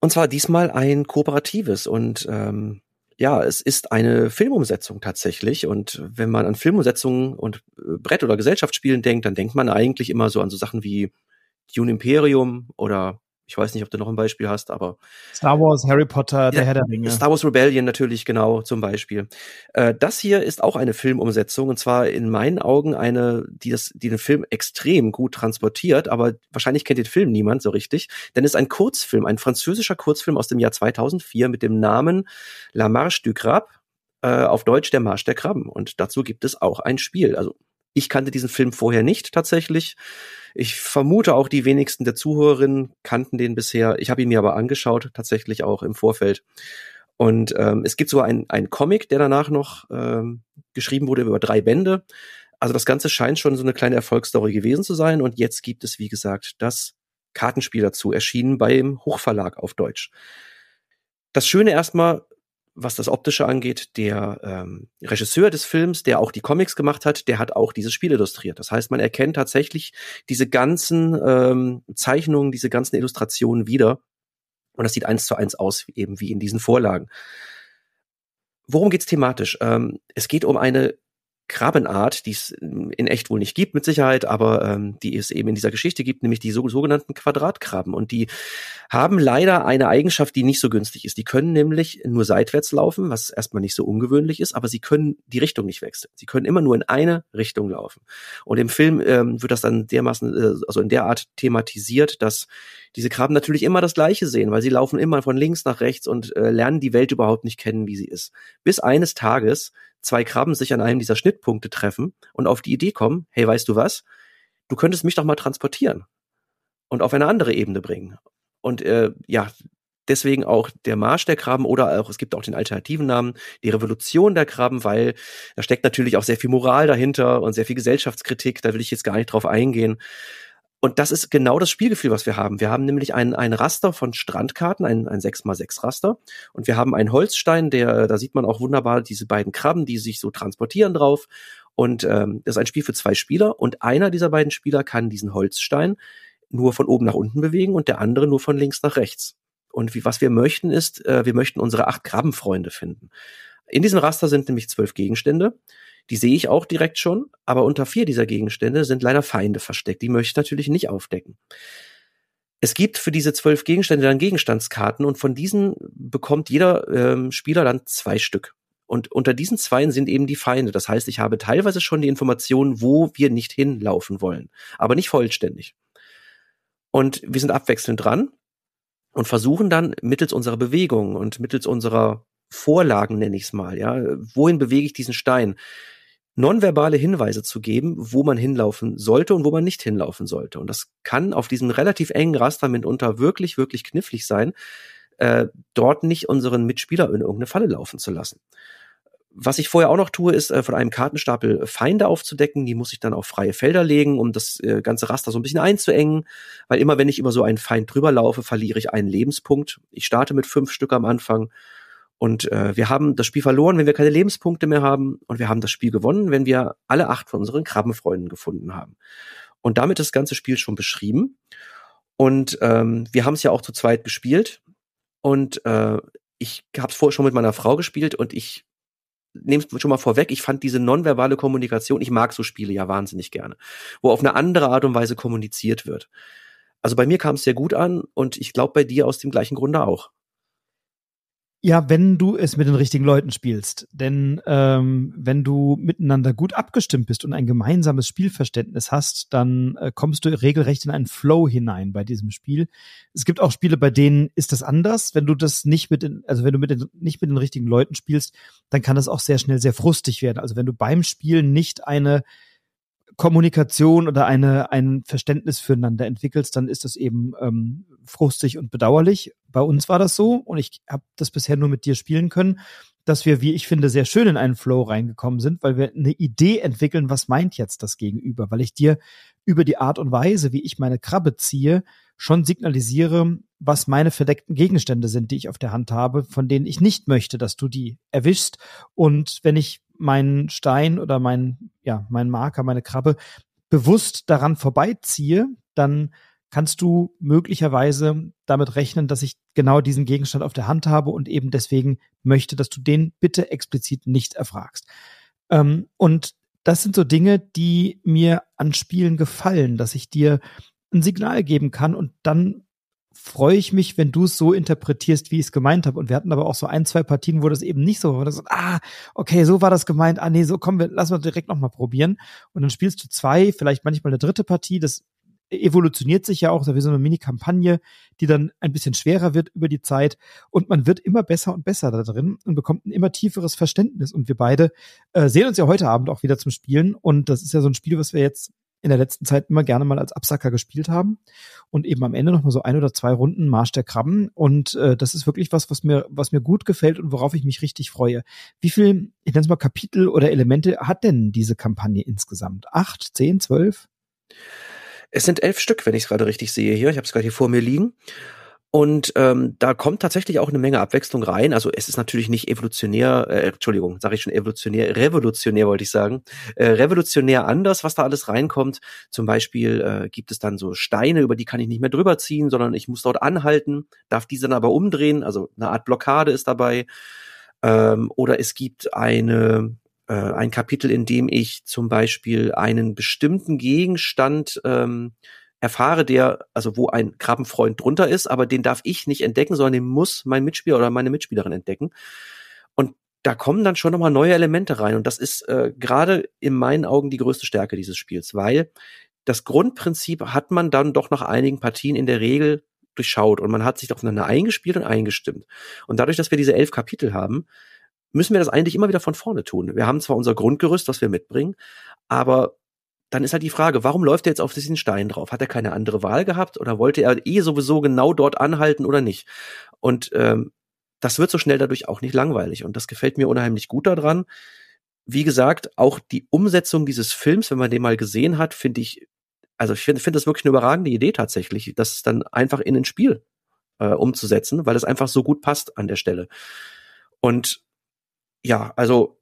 Und zwar diesmal ein kooperatives und ähm, ja, es ist eine Filmumsetzung tatsächlich. Und wenn man an Filmumsetzungen und äh, Brett- oder Gesellschaftsspielen denkt, dann denkt man eigentlich immer so an so Sachen wie Dune Imperium oder ich weiß nicht, ob du noch ein Beispiel hast, aber. Star Wars, Harry Potter, der ja, Herr der Ringe. Star Wars Rebellion natürlich, genau, zum Beispiel. Äh, das hier ist auch eine Filmumsetzung und zwar in meinen Augen eine, die das, die den Film extrem gut transportiert, aber wahrscheinlich kennt den Film niemand so richtig, denn es ist ein Kurzfilm, ein französischer Kurzfilm aus dem Jahr 2004 mit dem Namen La Marche du Crabe, äh, auf Deutsch der Marsch der Krabben. Und dazu gibt es auch ein Spiel. Also ich kannte diesen Film vorher nicht tatsächlich. Ich vermute auch die wenigsten der Zuhörerinnen kannten den bisher. Ich habe ihn mir aber angeschaut, tatsächlich auch im Vorfeld. Und ähm, es gibt so ein, ein Comic, der danach noch ähm, geschrieben wurde über drei Bände. Also das Ganze scheint schon so eine kleine Erfolgsstory gewesen zu sein. Und jetzt gibt es, wie gesagt, das Kartenspiel dazu, erschienen beim Hochverlag auf Deutsch. Das Schöne erstmal, was das Optische angeht, der ähm, Regisseur des Films, der auch die Comics gemacht hat, der hat auch dieses Spiel illustriert. Das heißt, man erkennt tatsächlich diese ganzen ähm, Zeichnungen, diese ganzen Illustrationen wieder. Und das sieht eins zu eins aus, eben wie in diesen Vorlagen. Worum geht's thematisch? Ähm, es geht um eine Krabbenart, die es in echt wohl nicht gibt, mit Sicherheit, aber ähm, die es eben in dieser Geschichte gibt, nämlich die so, sogenannten Quadratkrabben. Und die haben leider eine Eigenschaft, die nicht so günstig ist. Die können nämlich nur seitwärts laufen, was erstmal nicht so ungewöhnlich ist, aber sie können die Richtung nicht wechseln. Sie können immer nur in eine Richtung laufen. Und im Film ähm, wird das dann dermaßen, äh, also in der Art thematisiert, dass diese Krabben natürlich immer das Gleiche sehen, weil sie laufen immer von links nach rechts und äh, lernen die Welt überhaupt nicht kennen, wie sie ist. Bis eines Tages zwei Krabben sich an einem dieser Schnittpunkte treffen und auf die Idee kommen, hey, weißt du was? Du könntest mich doch mal transportieren und auf eine andere Ebene bringen. Und äh, ja, deswegen auch der Marsch der Krabben oder auch, es gibt auch den alternativen Namen, die Revolution der Krabben, weil da steckt natürlich auch sehr viel Moral dahinter und sehr viel Gesellschaftskritik, da will ich jetzt gar nicht drauf eingehen. Und das ist genau das Spielgefühl, was wir haben. Wir haben nämlich ein, ein Raster von Strandkarten, ein, ein 6x6 Raster. Und wir haben einen Holzstein, der, da sieht man auch wunderbar diese beiden Krabben, die sich so transportieren drauf. Und ähm, das ist ein Spiel für zwei Spieler und einer dieser beiden Spieler kann diesen Holzstein nur von oben nach unten bewegen und der andere nur von links nach rechts. Und wie, was wir möchten ist, äh, wir möchten unsere acht Krabbenfreunde finden. In diesem Raster sind nämlich zwölf Gegenstände. Die sehe ich auch direkt schon, aber unter vier dieser Gegenstände sind leider Feinde versteckt. Die möchte ich natürlich nicht aufdecken. Es gibt für diese zwölf Gegenstände dann Gegenstandskarten und von diesen bekommt jeder ähm, Spieler dann zwei Stück. Und unter diesen Zweien sind eben die Feinde. Das heißt, ich habe teilweise schon die Informationen, wo wir nicht hinlaufen wollen, aber nicht vollständig. Und wir sind abwechselnd dran und versuchen dann mittels unserer Bewegung und mittels unserer Vorlagen, nenne ich es mal, ja, wohin bewege ich diesen Stein? Nonverbale Hinweise zu geben, wo man hinlaufen sollte und wo man nicht hinlaufen sollte. Und das kann auf diesem relativ engen Raster mitunter wirklich, wirklich knifflig sein, äh, dort nicht unseren Mitspieler in irgendeine Falle laufen zu lassen. Was ich vorher auch noch tue, ist äh, von einem Kartenstapel Feinde aufzudecken. Die muss ich dann auf freie Felder legen, um das äh, ganze Raster so ein bisschen einzuengen. Weil immer wenn ich über so einen Feind drüber laufe, verliere ich einen Lebenspunkt. Ich starte mit fünf Stück am Anfang und äh, wir haben das Spiel verloren, wenn wir keine Lebenspunkte mehr haben. Und wir haben das Spiel gewonnen, wenn wir alle acht von unseren Krabbenfreunden gefunden haben. Und damit das ganze Spiel schon beschrieben. Und ähm, wir haben es ja auch zu zweit gespielt. Und äh, ich habe es vorher schon mit meiner Frau gespielt und ich nehme es schon mal vorweg, ich fand diese nonverbale Kommunikation, ich mag so Spiele ja wahnsinnig gerne, wo auf eine andere Art und Weise kommuniziert wird. Also bei mir kam es sehr gut an und ich glaube bei dir aus dem gleichen Grunde auch. Ja, wenn du es mit den richtigen Leuten spielst. Denn ähm, wenn du miteinander gut abgestimmt bist und ein gemeinsames Spielverständnis hast, dann äh, kommst du regelrecht in einen Flow hinein bei diesem Spiel. Es gibt auch Spiele, bei denen ist das anders. Wenn du das nicht mit den, also wenn du mit den, nicht mit den richtigen Leuten spielst, dann kann das auch sehr schnell sehr frustig werden. Also wenn du beim Spielen nicht eine Kommunikation oder eine, ein Verständnis füreinander entwickelst, dann ist das eben ähm, frustig und bedauerlich. Bei uns war das so und ich habe das bisher nur mit dir spielen können, dass wir, wie ich finde, sehr schön in einen Flow reingekommen sind, weil wir eine Idee entwickeln, was meint jetzt das Gegenüber, weil ich dir über die Art und Weise, wie ich meine Krabbe ziehe, schon signalisiere, was meine verdeckten Gegenstände sind, die ich auf der Hand habe, von denen ich nicht möchte, dass du die erwischst. Und wenn ich meinen Stein oder mein, ja, mein Marker, meine Krabbe bewusst daran vorbeiziehe, dann kannst du möglicherweise damit rechnen, dass ich genau diesen Gegenstand auf der Hand habe und eben deswegen möchte, dass du den bitte explizit nicht erfragst. Ähm, und das sind so Dinge, die mir an Spielen gefallen, dass ich dir ein Signal geben kann und dann freue ich mich, wenn du es so interpretierst, wie ich es gemeint habe. Und wir hatten aber auch so ein, zwei Partien, wo das eben nicht so war. Das, ah, okay, so war das gemeint. Ah, nee, so kommen wir, lass wir direkt nochmal probieren. Und dann spielst du zwei, vielleicht manchmal eine dritte Partie. Das evolutioniert sich ja auch, da wie so eine Mini-Kampagne, die dann ein bisschen schwerer wird über die Zeit. Und man wird immer besser und besser da drin und bekommt ein immer tieferes Verständnis. Und wir beide äh, sehen uns ja heute Abend auch wieder zum Spielen. Und das ist ja so ein Spiel, was wir jetzt in der letzten Zeit immer gerne mal als Absacker gespielt haben und eben am Ende noch mal so ein oder zwei Runden Marsch der Krabben und äh, das ist wirklich was, was mir was mir gut gefällt und worauf ich mich richtig freue. Wie viel, ich nenne es mal Kapitel oder Elemente hat denn diese Kampagne insgesamt? Acht, zehn, zwölf? Es sind elf Stück, wenn ich es gerade richtig sehe hier. Ich habe es gerade hier vor mir liegen. Und ähm, da kommt tatsächlich auch eine Menge Abwechslung rein. Also es ist natürlich nicht evolutionär, äh, Entschuldigung, sage ich schon evolutionär, revolutionär wollte ich sagen, äh, revolutionär anders, was da alles reinkommt. Zum Beispiel äh, gibt es dann so Steine, über die kann ich nicht mehr drüber ziehen, sondern ich muss dort anhalten, darf diese dann aber umdrehen. Also eine Art Blockade ist dabei. Ähm, oder es gibt eine äh, ein Kapitel, in dem ich zum Beispiel einen bestimmten Gegenstand ähm, erfahre, der, also wo ein Krabbenfreund drunter ist, aber den darf ich nicht entdecken, sondern den muss mein Mitspieler oder meine Mitspielerin entdecken. Und da kommen dann schon nochmal neue Elemente rein. Und das ist äh, gerade in meinen Augen die größte Stärke dieses Spiels, weil das Grundprinzip hat man dann doch nach einigen Partien in der Regel durchschaut und man hat sich aufeinander eingespielt und eingestimmt. Und dadurch, dass wir diese elf Kapitel haben, müssen wir das eigentlich immer wieder von vorne tun. Wir haben zwar unser Grundgerüst, was wir mitbringen, aber dann ist halt die Frage, warum läuft er jetzt auf diesen Stein drauf? Hat er keine andere Wahl gehabt oder wollte er eh sowieso genau dort anhalten oder nicht? Und ähm, das wird so schnell dadurch auch nicht langweilig und das gefällt mir unheimlich gut daran. Wie gesagt, auch die Umsetzung dieses Films, wenn man den mal gesehen hat, finde ich, also ich finde find das wirklich eine überragende Idee tatsächlich, das dann einfach in ein Spiel äh, umzusetzen, weil es einfach so gut passt an der Stelle. Und ja, also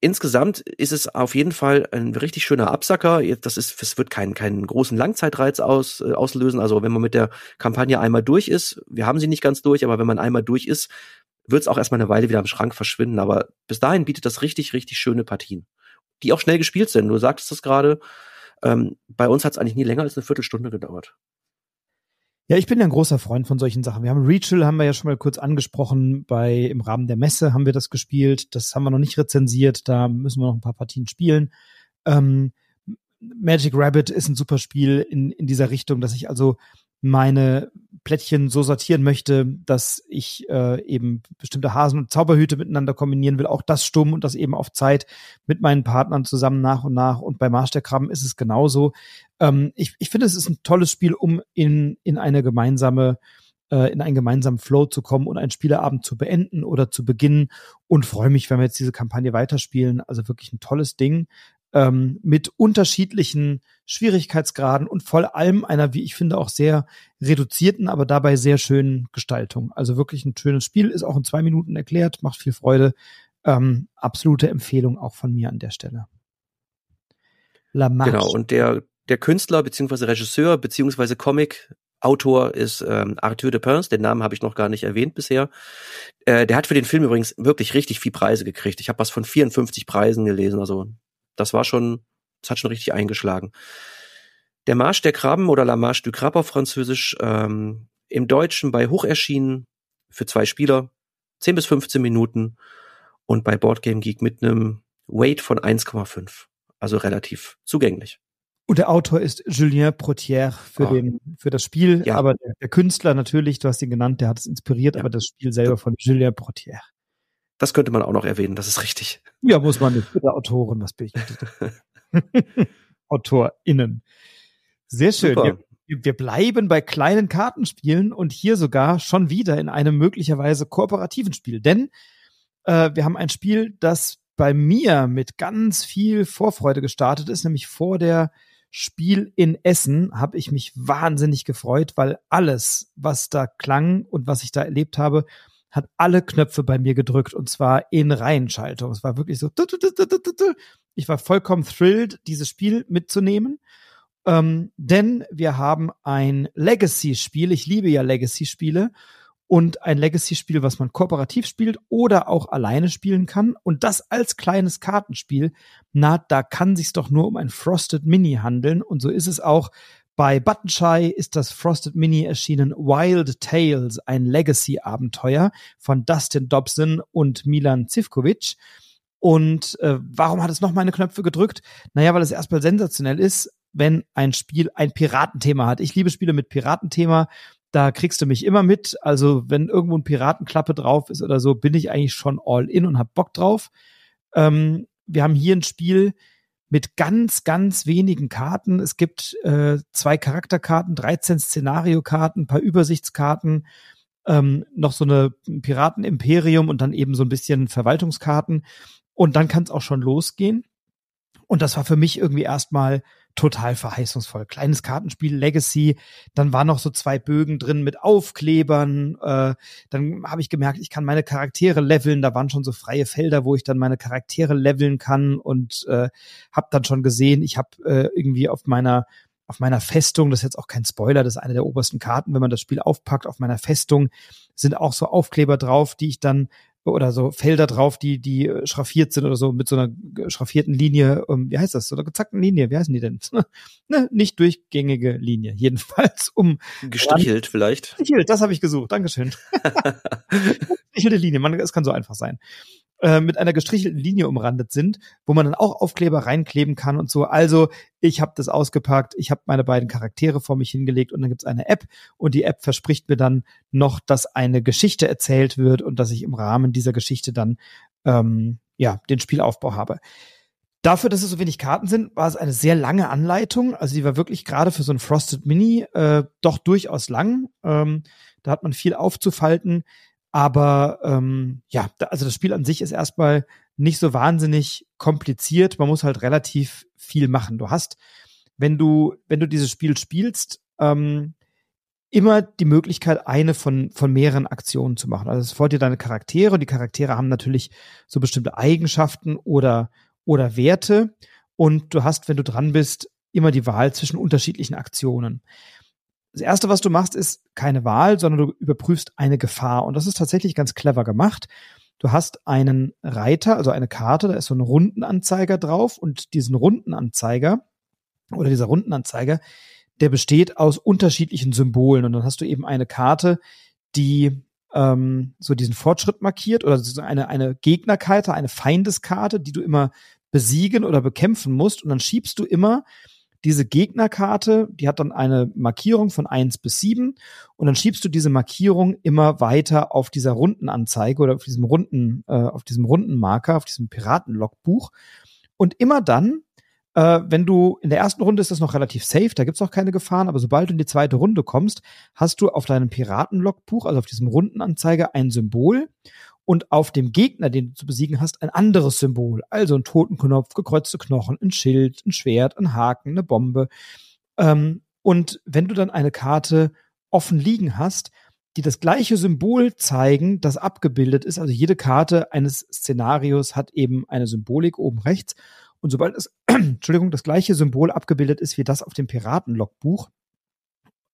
insgesamt ist es auf jeden Fall ein richtig schöner Absacker. Das ist, es wird keinen, keinen großen Langzeitreiz aus, äh, auslösen. Also wenn man mit der Kampagne einmal durch ist, wir haben sie nicht ganz durch, aber wenn man einmal durch ist, wird es auch erstmal eine Weile wieder am Schrank verschwinden. Aber bis dahin bietet das richtig, richtig schöne Partien, die auch schnell gespielt sind. Du sagtest das gerade. Ähm, bei uns hat es eigentlich nie länger als eine Viertelstunde gedauert. Ja, ich bin ein großer Freund von solchen Sachen. Wir haben Rachel, haben wir ja schon mal kurz angesprochen, bei im Rahmen der Messe haben wir das gespielt. Das haben wir noch nicht rezensiert, da müssen wir noch ein paar Partien spielen. Ähm, Magic Rabbit ist ein super Spiel in, in dieser Richtung, dass ich also meine Plättchen so sortieren möchte, dass ich äh, eben bestimmte Hasen und Zauberhüte miteinander kombinieren will, auch das stumm und das eben auf Zeit mit meinen Partnern zusammen nach und nach. Und bei Marsch der Krabben ist es genauso. Ähm, ich, ich finde, es ist ein tolles Spiel, um in, in eine gemeinsame äh, in einen gemeinsamen Flow zu kommen und einen Spieleabend zu beenden oder zu beginnen und freue mich, wenn wir jetzt diese Kampagne weiterspielen. Also wirklich ein tolles Ding ähm, mit unterschiedlichen Schwierigkeitsgraden und vor allem einer, wie ich finde, auch sehr reduzierten, aber dabei sehr schönen Gestaltung. Also wirklich ein schönes Spiel, ist auch in zwei Minuten erklärt, macht viel Freude. Ähm, absolute Empfehlung auch von mir an der Stelle. La Marche. Genau, und der, der Künstler beziehungsweise Regisseur beziehungsweise Comic Autor ist ähm, Arthur de Pins, den Namen habe ich noch gar nicht erwähnt bisher. Äh, der hat für den Film übrigens wirklich richtig viel Preise gekriegt. Ich habe was von 54 Preisen gelesen, also das war schon, das hat schon richtig eingeschlagen. Der Marsch der Krabben oder La Marche du Crabe auf Französisch, ähm, im Deutschen bei Hoch erschienen für zwei Spieler, 10 bis 15 Minuten und bei Boardgame Geek mit einem Weight von 1,5. Also relativ zugänglich. Und der Autor ist Julien Protière für, oh. den, für das Spiel, ja. aber der, der, Künstler natürlich, du hast ihn genannt, der hat es inspiriert, ja. aber das Spiel selber von Julien Protière. Das könnte man auch noch erwähnen, das ist richtig. Ja, muss man nicht. Bitte Autoren, was bin ich? AutorInnen. Sehr schön. Wir, wir, bleiben bei kleinen Kartenspielen und hier sogar schon wieder in einem möglicherweise kooperativen Spiel. Denn äh, wir haben ein Spiel, das bei mir mit ganz viel Vorfreude gestartet ist, nämlich vor der Spiel in Essen habe ich mich wahnsinnig gefreut, weil alles, was da klang und was ich da erlebt habe, hat alle Knöpfe bei mir gedrückt und zwar in Reihenschaltung. Es war wirklich so. Ich war vollkommen thrilled, dieses Spiel mitzunehmen. Ähm, denn wir haben ein Legacy-Spiel. Ich liebe ja Legacy-Spiele. Und ein Legacy-Spiel, was man kooperativ spielt oder auch alleine spielen kann. Und das als kleines Kartenspiel. Na, da kann sich's doch nur um ein Frosted Mini handeln. Und so ist es auch bei Buttonshy ist das Frosted Mini erschienen Wild Tales, ein Legacy-Abenteuer von Dustin Dobson und Milan Zivkovic. Und äh, warum hat es noch meine Knöpfe gedrückt? Naja, weil es erstmal sensationell ist, wenn ein Spiel ein Piratenthema hat. Ich liebe Spiele mit Piratenthema. Da kriegst du mich immer mit. Also wenn irgendwo ein Piratenklappe drauf ist oder so, bin ich eigentlich schon all in und hab Bock drauf. Ähm, wir haben hier ein Spiel, mit ganz, ganz wenigen Karten. Es gibt äh, zwei Charakterkarten, 13 Szenariokarten, paar Übersichtskarten, ähm, noch so eine Piratenimperium und dann eben so ein bisschen Verwaltungskarten. Und dann kann es auch schon losgehen. Und das war für mich irgendwie erstmal total verheißungsvoll. Kleines Kartenspiel, Legacy, dann waren noch so zwei Bögen drin mit Aufklebern. Äh, dann habe ich gemerkt, ich kann meine Charaktere leveln. Da waren schon so freie Felder, wo ich dann meine Charaktere leveln kann und äh, habe dann schon gesehen, ich habe äh, irgendwie auf meiner auf meiner Festung, das ist jetzt auch kein Spoiler, das ist eine der obersten Karten, wenn man das Spiel aufpackt, auf meiner Festung sind auch so Aufkleber drauf, die ich dann oder so Felder drauf, die, die äh, schraffiert sind oder so mit so einer schraffierten Linie, um, ähm, wie heißt das, so einer gezackten Linie, wie heißen die denn? ne, nicht durchgängige Linie, jedenfalls um. Gestrichelt ran. vielleicht. Gestrichelt, das habe ich gesucht, Dankeschön. Gestrichelte Linie, man, es kann so einfach sein. Äh, mit einer gestrichelten Linie umrandet sind, wo man dann auch Aufkleber reinkleben kann und so. Also ich habe das ausgepackt, ich habe meine beiden Charaktere vor mich hingelegt und dann gibt's eine App und die App verspricht mir dann noch, dass eine Geschichte erzählt wird und dass ich im Rahmen dieser Geschichte dann ähm, ja den Spielaufbau habe. Dafür, dass es so wenig Karten sind, war es eine sehr lange Anleitung. Also die war wirklich gerade für so ein Frosted Mini äh, doch durchaus lang. Ähm, da hat man viel aufzufalten. Aber ähm, ja, also das Spiel an sich ist erstmal nicht so wahnsinnig kompliziert. Man muss halt relativ viel machen. Du hast, wenn du, wenn du dieses Spiel spielst, ähm, immer die Möglichkeit, eine von, von mehreren Aktionen zu machen. Also es folgt dir deine Charaktere und die Charaktere haben natürlich so bestimmte Eigenschaften oder, oder Werte und du hast, wenn du dran bist, immer die Wahl zwischen unterschiedlichen Aktionen. Das erste, was du machst, ist keine Wahl, sondern du überprüfst eine Gefahr. Und das ist tatsächlich ganz clever gemacht. Du hast einen Reiter, also eine Karte, da ist so ein Rundenanzeiger drauf und diesen Rundenanzeiger oder dieser Rundenanzeiger, der besteht aus unterschiedlichen Symbolen. Und dann hast du eben eine Karte, die ähm, so diesen Fortschritt markiert oder so eine, eine Gegnerkarte, eine Feindeskarte, die du immer besiegen oder bekämpfen musst. Und dann schiebst du immer diese Gegnerkarte, die hat dann eine Markierung von eins bis sieben und dann schiebst du diese Markierung immer weiter auf dieser Rundenanzeige oder auf diesem Runden, äh, auf diesem Rundenmarker, auf diesem Piratenlogbuch. Und immer dann, äh, wenn du in der ersten Runde ist das noch relativ safe, da gibt's auch keine Gefahren, aber sobald du in die zweite Runde kommst, hast du auf deinem Piratenlogbuch, also auf diesem Rundenanzeiger, ein Symbol und auf dem Gegner, den du zu besiegen hast, ein anderes Symbol. Also ein Totenknopf, gekreuzte Knochen, ein Schild, ein Schwert, ein Haken, eine Bombe. Ähm, und wenn du dann eine Karte offen liegen hast, die das gleiche Symbol zeigen, das abgebildet ist, also jede Karte eines Szenarios hat eben eine Symbolik oben rechts. Und sobald es, Entschuldigung, das gleiche Symbol abgebildet ist wie das auf dem Piratenlogbuch,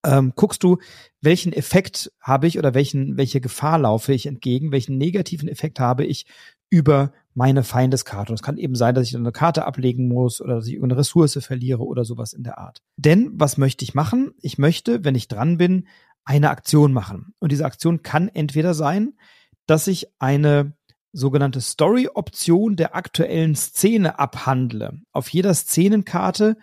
ähm, guckst du, welchen Effekt habe ich oder welchen, welche Gefahr laufe ich entgegen, welchen negativen Effekt habe ich über meine Feindeskarte. Und es kann eben sein, dass ich eine Karte ablegen muss oder dass ich irgendeine Ressource verliere oder sowas in der Art. Denn was möchte ich machen? Ich möchte, wenn ich dran bin, eine Aktion machen. Und diese Aktion kann entweder sein, dass ich eine sogenannte Story-Option der aktuellen Szene abhandle. Auf jeder Szenenkarte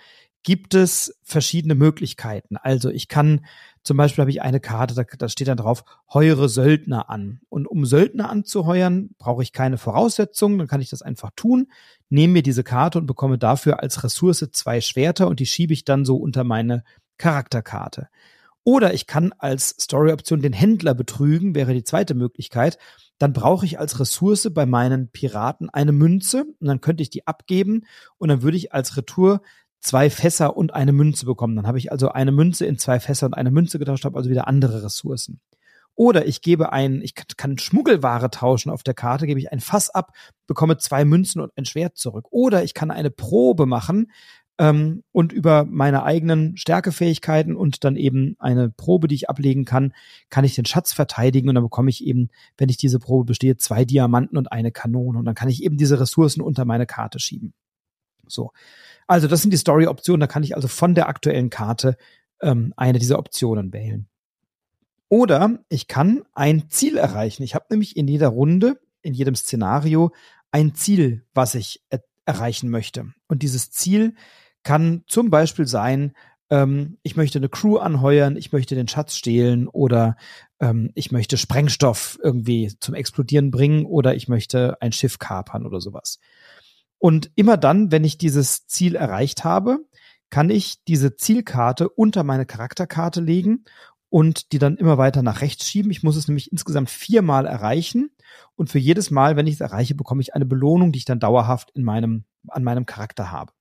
gibt es verschiedene Möglichkeiten. Also ich kann zum Beispiel habe ich eine Karte, da, da steht dann drauf, heuere Söldner an. Und um Söldner anzuheuern, brauche ich keine Voraussetzungen, dann kann ich das einfach tun, nehme mir diese Karte und bekomme dafür als Ressource zwei Schwerter und die schiebe ich dann so unter meine Charakterkarte. Oder ich kann als Story-Option den Händler betrügen, wäre die zweite Möglichkeit. Dann brauche ich als Ressource bei meinen Piraten eine Münze und dann könnte ich die abgeben und dann würde ich als Retour zwei Fässer und eine Münze bekommen. Dann habe ich also eine Münze in zwei Fässer und eine Münze getauscht, habe also wieder andere Ressourcen. Oder ich gebe ein, ich kann Schmuggelware tauschen auf der Karte, gebe ich ein Fass ab, bekomme zwei Münzen und ein Schwert zurück. Oder ich kann eine Probe machen ähm, und über meine eigenen Stärkefähigkeiten und dann eben eine Probe, die ich ablegen kann, kann ich den Schatz verteidigen und dann bekomme ich eben, wenn ich diese Probe bestehe, zwei Diamanten und eine Kanone. Und dann kann ich eben diese Ressourcen unter meine Karte schieben. So. Also das sind die Story-Optionen. Da kann ich also von der aktuellen Karte ähm, eine dieser Optionen wählen. Oder ich kann ein Ziel erreichen. Ich habe nämlich in jeder Runde, in jedem Szenario ein Ziel, was ich er erreichen möchte. Und dieses Ziel kann zum Beispiel sein, ähm, ich möchte eine Crew anheuern, ich möchte den Schatz stehlen oder ähm, ich möchte Sprengstoff irgendwie zum Explodieren bringen oder ich möchte ein Schiff kapern oder sowas. Und immer dann, wenn ich dieses Ziel erreicht habe, kann ich diese Zielkarte unter meine Charakterkarte legen und die dann immer weiter nach rechts schieben. Ich muss es nämlich insgesamt viermal erreichen. Und für jedes Mal, wenn ich es erreiche, bekomme ich eine Belohnung, die ich dann dauerhaft in meinem, an meinem Charakter habe.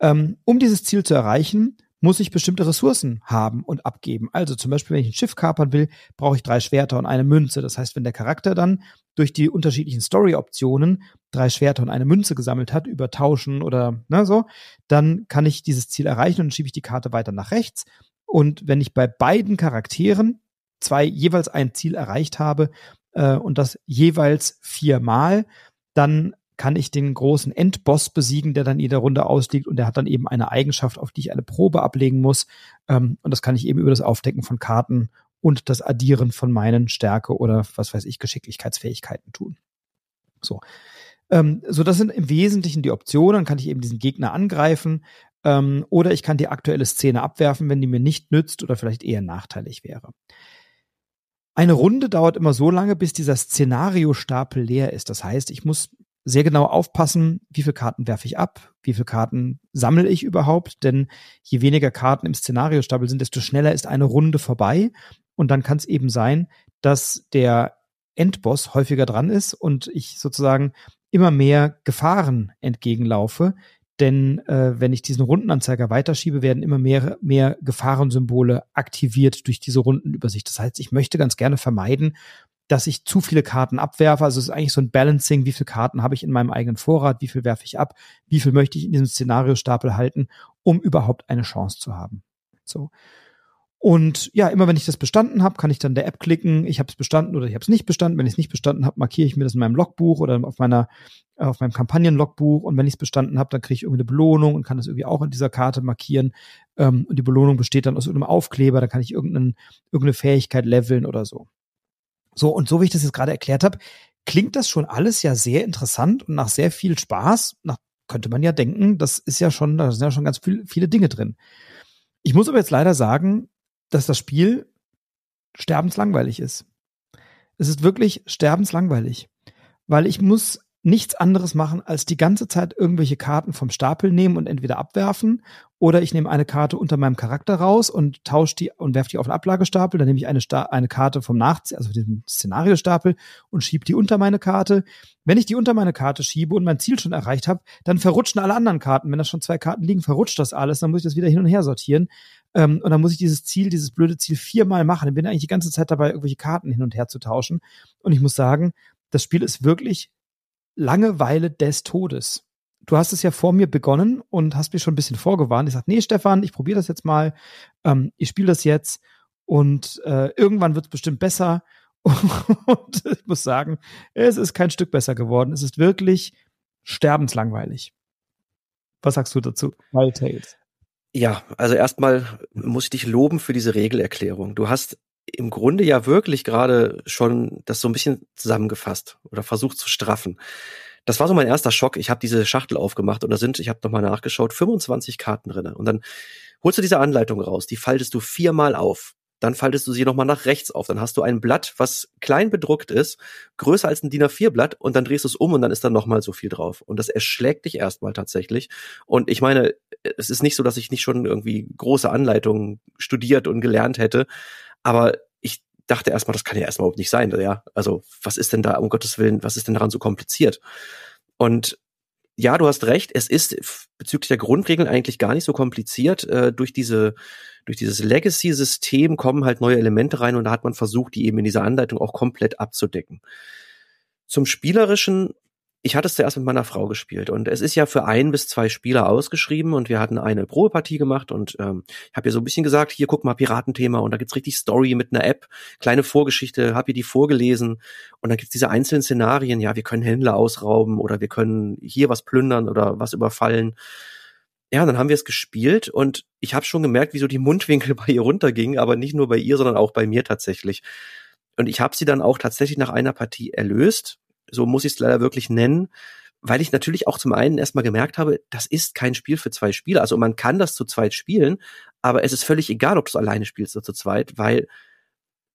Ähm, um dieses Ziel zu erreichen, muss ich bestimmte Ressourcen haben und abgeben. Also zum Beispiel, wenn ich ein Schiff kapern will, brauche ich drei Schwerter und eine Münze. Das heißt, wenn der Charakter dann durch die unterschiedlichen Story-Optionen drei Schwerter und eine Münze gesammelt hat, über Tauschen oder na, so, dann kann ich dieses Ziel erreichen und schiebe ich die Karte weiter nach rechts. Und wenn ich bei beiden Charakteren zwei jeweils ein Ziel erreicht habe äh, und das jeweils viermal, dann kann ich den großen Endboss besiegen, der dann jede Runde ausliegt und der hat dann eben eine Eigenschaft, auf die ich eine Probe ablegen muss. Ähm, und das kann ich eben über das Aufdecken von Karten und das Addieren von meinen Stärke oder was weiß ich, Geschicklichkeitsfähigkeiten tun. So. Ähm, so, das sind im Wesentlichen die Optionen. Dann kann ich eben diesen Gegner angreifen ähm, oder ich kann die aktuelle Szene abwerfen, wenn die mir nicht nützt oder vielleicht eher nachteilig wäre. Eine Runde dauert immer so lange, bis dieser Szenariostapel leer ist. Das heißt, ich muss sehr genau aufpassen, wie viele Karten werfe ich ab, wie viele Karten sammle ich überhaupt, denn je weniger Karten im Szenariostapel sind, desto schneller ist eine Runde vorbei. Und dann kann es eben sein, dass der Endboss häufiger dran ist und ich sozusagen immer mehr Gefahren entgegenlaufe, denn äh, wenn ich diesen Rundenanzeiger weiterschiebe, werden immer mehr, mehr Gefahrensymbole aktiviert durch diese Rundenübersicht. Das heißt, ich möchte ganz gerne vermeiden, dass ich zu viele Karten abwerfe. Also es ist eigentlich so ein Balancing, wie viele Karten habe ich in meinem eigenen Vorrat, wie viel werfe ich ab, wie viel möchte ich in diesem Szenariostapel halten, um überhaupt eine Chance zu haben. So. Und ja, immer wenn ich das bestanden habe, kann ich dann der App klicken, ich habe es bestanden oder ich habe es nicht bestanden. Wenn ich es nicht bestanden habe, markiere ich mir das in meinem Logbuch oder auf meiner auf meinem Kampagnen-Logbuch und wenn ich es bestanden habe, dann kriege ich irgendwie eine Belohnung und kann das irgendwie auch in dieser Karte markieren. Ähm, und die Belohnung besteht dann aus irgendeinem Aufkleber, da kann ich irgendeine, irgendeine Fähigkeit leveln oder so. So, und so wie ich das jetzt gerade erklärt habe, klingt das schon alles ja sehr interessant und nach sehr viel Spaß. Nach, könnte man ja denken, das ist ja schon, da sind ja schon ganz viel, viele Dinge drin. Ich muss aber jetzt leider sagen, dass das Spiel sterbenslangweilig ist. Es ist wirklich sterbenslangweilig, weil ich muss nichts anderes machen, als die ganze Zeit irgendwelche Karten vom Stapel nehmen und entweder abwerfen oder ich nehme eine Karte unter meinem Charakter raus und tausche die und werfe die auf den Ablagestapel. Dann nehme ich eine, Sta eine Karte vom Nachzieh, also diesem Szenariostapel und schiebe die unter meine Karte. Wenn ich die unter meine Karte schiebe und mein Ziel schon erreicht habe, dann verrutschen alle anderen Karten. Wenn da schon zwei Karten liegen, verrutscht das alles. Dann muss ich das wieder hin und her sortieren. Ähm, und dann muss ich dieses Ziel, dieses blöde Ziel viermal machen. Ich bin eigentlich die ganze Zeit dabei, irgendwelche Karten hin und her zu tauschen. Und ich muss sagen, das Spiel ist wirklich Langeweile des Todes. Du hast es ja vor mir begonnen und hast mir schon ein bisschen vorgewarnt. Ich sag, nee, Stefan, ich probiere das jetzt mal. Ähm, ich spiele das jetzt und äh, irgendwann wird es bestimmt besser. und ich muss sagen, es ist kein Stück besser geworden. Es ist wirklich sterbenslangweilig. Was sagst du dazu? Wild Tales. Ja, also erstmal muss ich dich loben für diese Regelerklärung. Du hast im Grunde ja wirklich gerade schon das so ein bisschen zusammengefasst oder versucht zu straffen. Das war so mein erster Schock. Ich habe diese Schachtel aufgemacht und da sind, ich habe nochmal nachgeschaut, 25 Karten drinne. Und dann holst du diese Anleitung raus, die faltest du viermal auf. Dann faltest du sie nochmal nach rechts auf. Dann hast du ein Blatt, was klein bedruckt ist, größer als ein DIN A4-Blatt und dann drehst du es um und dann ist da nochmal so viel drauf. Und das erschlägt dich erstmal tatsächlich. Und ich meine, es ist nicht so, dass ich nicht schon irgendwie große Anleitungen studiert und gelernt hätte. Aber ich dachte erstmal, das kann ja erstmal überhaupt nicht sein. Ja, also was ist denn da, um Gottes Willen, was ist denn daran so kompliziert? Und ja, du hast recht, es ist bezüglich der Grundregeln eigentlich gar nicht so kompliziert. Äh, durch diese, durch dieses Legacy-System kommen halt neue Elemente rein und da hat man versucht, die eben in dieser Anleitung auch komplett abzudecken. Zum Spielerischen ich hatte es zuerst mit meiner Frau gespielt und es ist ja für ein bis zwei Spieler ausgeschrieben und wir hatten eine Probepartie gemacht und ähm, ich habe ihr so ein bisschen gesagt, hier guck mal Piratenthema und da gibt's richtig Story mit einer App, kleine Vorgeschichte, habe ihr die vorgelesen und dann gibt's diese einzelnen Szenarien, ja, wir können Händler ausrauben oder wir können hier was plündern oder was überfallen. Ja, dann haben wir es gespielt und ich habe schon gemerkt, wie so die Mundwinkel bei ihr runtergingen, aber nicht nur bei ihr, sondern auch bei mir tatsächlich. Und ich habe sie dann auch tatsächlich nach einer Partie erlöst so muss ich es leider wirklich nennen, weil ich natürlich auch zum einen erstmal gemerkt habe, das ist kein Spiel für zwei Spieler. Also man kann das zu zweit spielen, aber es ist völlig egal, ob du es alleine spielst oder zu zweit, weil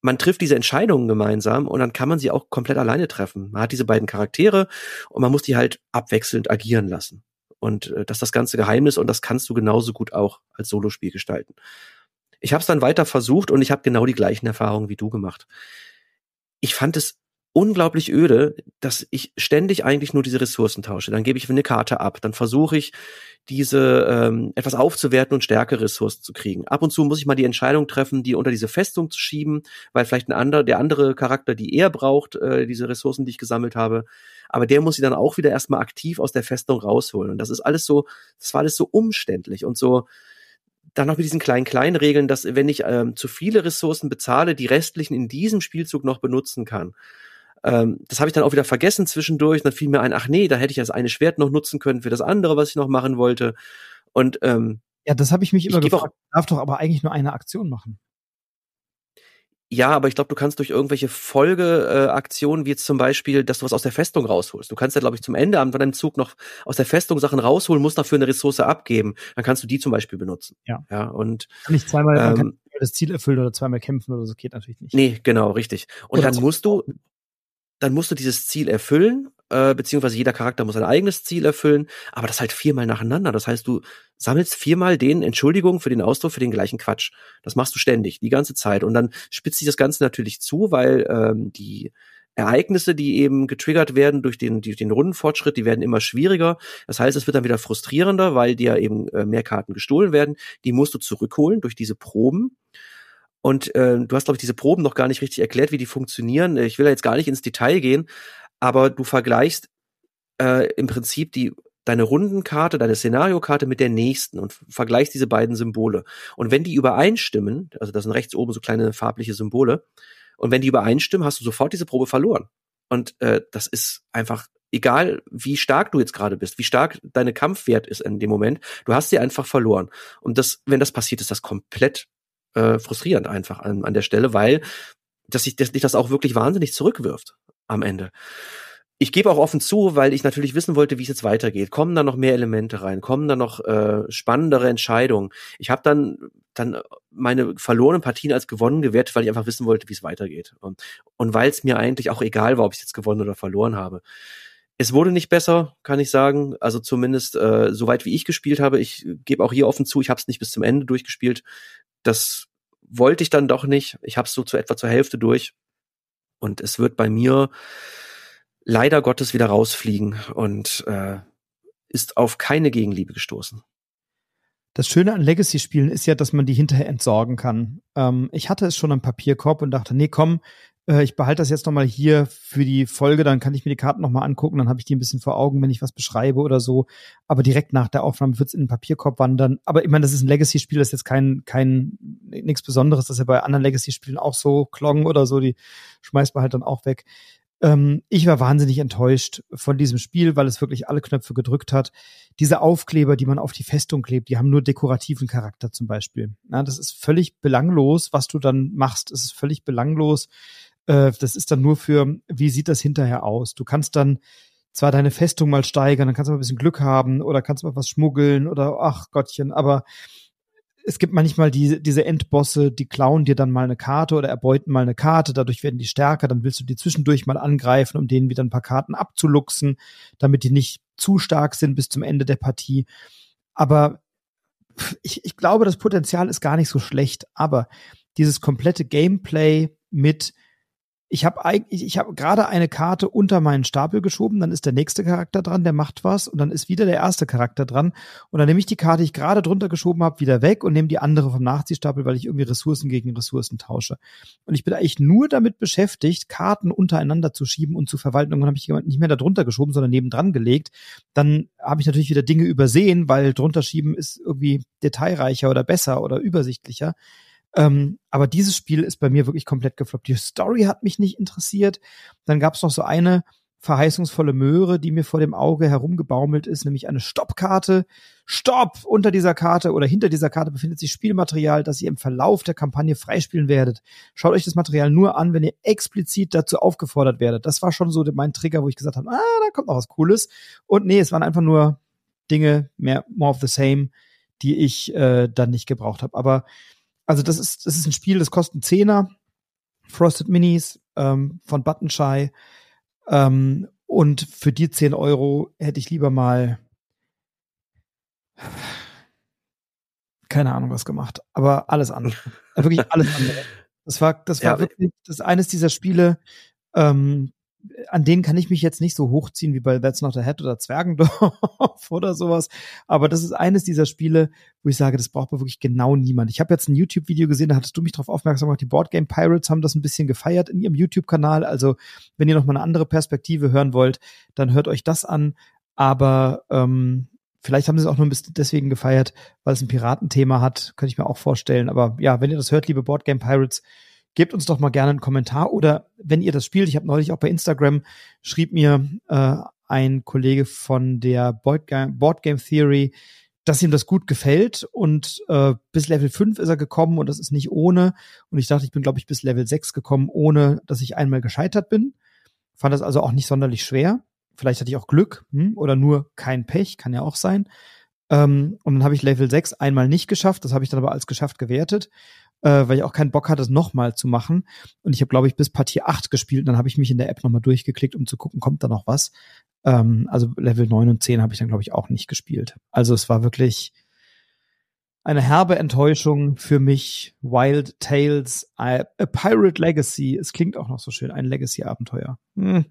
man trifft diese Entscheidungen gemeinsam und dann kann man sie auch komplett alleine treffen. Man hat diese beiden Charaktere und man muss die halt abwechselnd agieren lassen. Und äh, das ist das ganze Geheimnis und das kannst du genauso gut auch als Solospiel gestalten. Ich habe es dann weiter versucht und ich habe genau die gleichen Erfahrungen wie du gemacht. Ich fand es unglaublich öde, dass ich ständig eigentlich nur diese Ressourcen tausche. Dann gebe ich eine Karte ab, dann versuche ich diese ähm, etwas aufzuwerten und stärkere Ressourcen zu kriegen. Ab und zu muss ich mal die Entscheidung treffen, die unter diese Festung zu schieben, weil vielleicht ein anderer, der andere Charakter, die eher braucht, äh, diese Ressourcen, die ich gesammelt habe, aber der muss sie dann auch wieder erstmal aktiv aus der Festung rausholen. Und das ist alles so, das war alles so umständlich und so dann noch mit diesen kleinen kleinen Regeln, dass wenn ich ähm, zu viele Ressourcen bezahle, die restlichen in diesem Spielzug noch benutzen kann. Ähm, das habe ich dann auch wieder vergessen zwischendurch. Und dann fiel mir ein, ach nee, da hätte ich das eine Schwert noch nutzen können für das andere, was ich noch machen wollte. Und ähm, ja, das habe ich mich immer ich gefragt. Auch, darf doch aber eigentlich nur eine Aktion machen. Ja, aber ich glaube, du kannst durch irgendwelche Folgeaktionen, äh, wie jetzt zum Beispiel, dass du was aus der Festung rausholst. Du kannst ja, glaube ich, zum Ende von deinem Zug noch aus der Festung Sachen rausholen, musst dafür eine Ressource abgeben. Dann kannst du die zum Beispiel benutzen. Ja. Ja, und. Kann ich zweimal ähm, das Ziel erfüllen oder zweimal kämpfen oder so, geht natürlich nicht. Nee, genau, richtig. Und oder dann musst du, dann musst du dieses Ziel erfüllen, äh, beziehungsweise jeder Charakter muss ein eigenes Ziel erfüllen, aber das halt viermal nacheinander. Das heißt, du sammelst viermal den, Entschuldigung für den Ausdruck, für den gleichen Quatsch. Das machst du ständig, die ganze Zeit. Und dann spitzt sich das Ganze natürlich zu, weil ähm, die Ereignisse, die eben getriggert werden durch den, durch den Rundenfortschritt, die werden immer schwieriger. Das heißt, es wird dann wieder frustrierender, weil dir eben äh, mehr Karten gestohlen werden. Die musst du zurückholen durch diese Proben. Und äh, du hast, glaube ich, diese Proben noch gar nicht richtig erklärt, wie die funktionieren. Ich will da jetzt gar nicht ins Detail gehen, aber du vergleichst äh, im Prinzip die deine Rundenkarte, deine Szenariokarte mit der nächsten und vergleichst diese beiden Symbole. Und wenn die übereinstimmen, also das sind rechts oben so kleine farbliche Symbole, und wenn die übereinstimmen, hast du sofort diese Probe verloren. Und äh, das ist einfach egal, wie stark du jetzt gerade bist, wie stark deine Kampfwert ist in dem Moment, du hast sie einfach verloren. Und das, wenn das passiert, ist das komplett äh, frustrierend einfach an, an der Stelle, weil dass sich das, dich das auch wirklich wahnsinnig zurückwirft am Ende ich gebe auch offen zu, weil ich natürlich wissen wollte, wie es jetzt weitergeht. Kommen da noch mehr Elemente rein? Kommen da noch äh, spannendere Entscheidungen? Ich habe dann dann meine verlorenen Partien als gewonnen gewertet, weil ich einfach wissen wollte, wie es weitergeht. Und, und weil es mir eigentlich auch egal war, ob ich jetzt gewonnen oder verloren habe. Es wurde nicht besser, kann ich sagen. Also zumindest äh, soweit wie ich gespielt habe. Ich gebe auch hier offen zu, ich habe es nicht bis zum Ende durchgespielt. Das wollte ich dann doch nicht. Ich habe es so zu etwa zur Hälfte durch. Und es wird bei mir leider Gottes wieder rausfliegen und äh, ist auf keine Gegenliebe gestoßen. Das Schöne an Legacy-Spielen ist ja, dass man die hinterher entsorgen kann. Ähm, ich hatte es schon am Papierkorb und dachte, nee, komm, äh, ich behalte das jetzt noch mal hier für die Folge, dann kann ich mir die Karten noch mal angucken, dann habe ich die ein bisschen vor Augen, wenn ich was beschreibe oder so. Aber direkt nach der Aufnahme wird es in den Papierkorb wandern. Aber ich meine, das ist ein Legacy-Spiel, das ist jetzt kein kein nichts Besonderes, das ist ja bei anderen Legacy-Spielen auch so, Klong oder so, die schmeißt man halt dann auch weg. Ähm, ich war wahnsinnig enttäuscht von diesem Spiel, weil es wirklich alle Knöpfe gedrückt hat. Diese Aufkleber, die man auf die Festung klebt, die haben nur dekorativen Charakter zum Beispiel. Ja, das ist völlig belanglos, was du dann machst. Es ist völlig belanglos. Äh, das ist dann nur für, wie sieht das hinterher aus? Du kannst dann zwar deine Festung mal steigern, dann kannst du mal ein bisschen Glück haben oder kannst mal was schmuggeln oder ach Gottchen, aber es gibt manchmal die, diese Endbosse, die klauen dir dann mal eine Karte oder erbeuten mal eine Karte, dadurch werden die stärker, dann willst du die zwischendurch mal angreifen, um denen wieder ein paar Karten abzuluxen, damit die nicht zu stark sind bis zum Ende der Partie. Aber ich, ich glaube, das Potenzial ist gar nicht so schlecht, aber dieses komplette Gameplay mit ich habe eigentlich, ich habe gerade eine Karte unter meinen Stapel geschoben, dann ist der nächste Charakter dran, der macht was und dann ist wieder der erste Charakter dran und dann nehme ich die Karte, die ich gerade drunter geschoben habe, wieder weg und nehme die andere vom Nachziehstapel, weil ich irgendwie Ressourcen gegen Ressourcen tausche. Und ich bin eigentlich nur damit beschäftigt, Karten untereinander zu schieben und zu verwalten. Irgendwann habe ich die nicht mehr da drunter geschoben, sondern nebendran gelegt. Dann habe ich natürlich wieder Dinge übersehen, weil drunter schieben ist irgendwie detailreicher oder besser oder übersichtlicher. Ähm, aber dieses Spiel ist bei mir wirklich komplett gefloppt. Die Story hat mich nicht interessiert. Dann gab es noch so eine verheißungsvolle Möhre, die mir vor dem Auge herumgebaumelt ist, nämlich eine Stoppkarte. Stopp! Unter dieser Karte oder hinter dieser Karte befindet sich Spielmaterial, das ihr im Verlauf der Kampagne freispielen werdet. Schaut euch das Material nur an, wenn ihr explizit dazu aufgefordert werdet. Das war schon so mein Trigger, wo ich gesagt habe, ah, da kommt noch was Cooles. Und nee, es waren einfach nur Dinge, mehr more of the same, die ich äh, dann nicht gebraucht habe. Aber also das ist, das ist ein Spiel, das kostet einen Zehner. Frosted Minis ähm, von Buttonshy. Ähm, und für die 10 Euro hätte ich lieber mal keine Ahnung was gemacht, aber alles andere. wirklich alles andere. Das war, das war ja, wirklich das eines dieser Spiele, ähm, an denen kann ich mich jetzt nicht so hochziehen wie bei That's Not a Head oder Zwergendorf oder sowas. Aber das ist eines dieser Spiele, wo ich sage, das braucht man wirklich genau niemand. Ich habe jetzt ein YouTube-Video gesehen, da hattest du mich darauf aufmerksam gemacht, die Boardgame Pirates haben das ein bisschen gefeiert in ihrem YouTube-Kanal. Also wenn ihr noch mal eine andere Perspektive hören wollt, dann hört euch das an. Aber ähm, vielleicht haben sie es auch nur ein bisschen deswegen gefeiert, weil es ein Piratenthema hat, könnte ich mir auch vorstellen. Aber ja, wenn ihr das hört, liebe Boardgame Pirates, gebt uns doch mal gerne einen Kommentar oder wenn ihr das spielt, ich habe neulich auch bei Instagram, schrieb mir äh, ein Kollege von der Board Game, Board Game Theory, dass ihm das gut gefällt und äh, bis Level 5 ist er gekommen und das ist nicht ohne. Und ich dachte, ich bin, glaube ich, bis Level 6 gekommen, ohne dass ich einmal gescheitert bin. Fand das also auch nicht sonderlich schwer. Vielleicht hatte ich auch Glück hm? oder nur kein Pech, kann ja auch sein. Ähm, und dann habe ich Level 6 einmal nicht geschafft, das habe ich dann aber als geschafft gewertet äh, weil ich auch keinen Bock hatte, es nochmal zu machen. Und ich habe, glaube ich, bis Partie 8 gespielt. Und dann habe ich mich in der App nochmal durchgeklickt, um zu gucken, kommt da noch was. Ähm, also Level 9 und 10 habe ich dann, glaube ich, auch nicht gespielt. Also es war wirklich eine herbe Enttäuschung für mich. Wild Tales, A, Pirate Legacy. Es klingt auch noch so schön, ein Legacy-Abenteuer. Hm.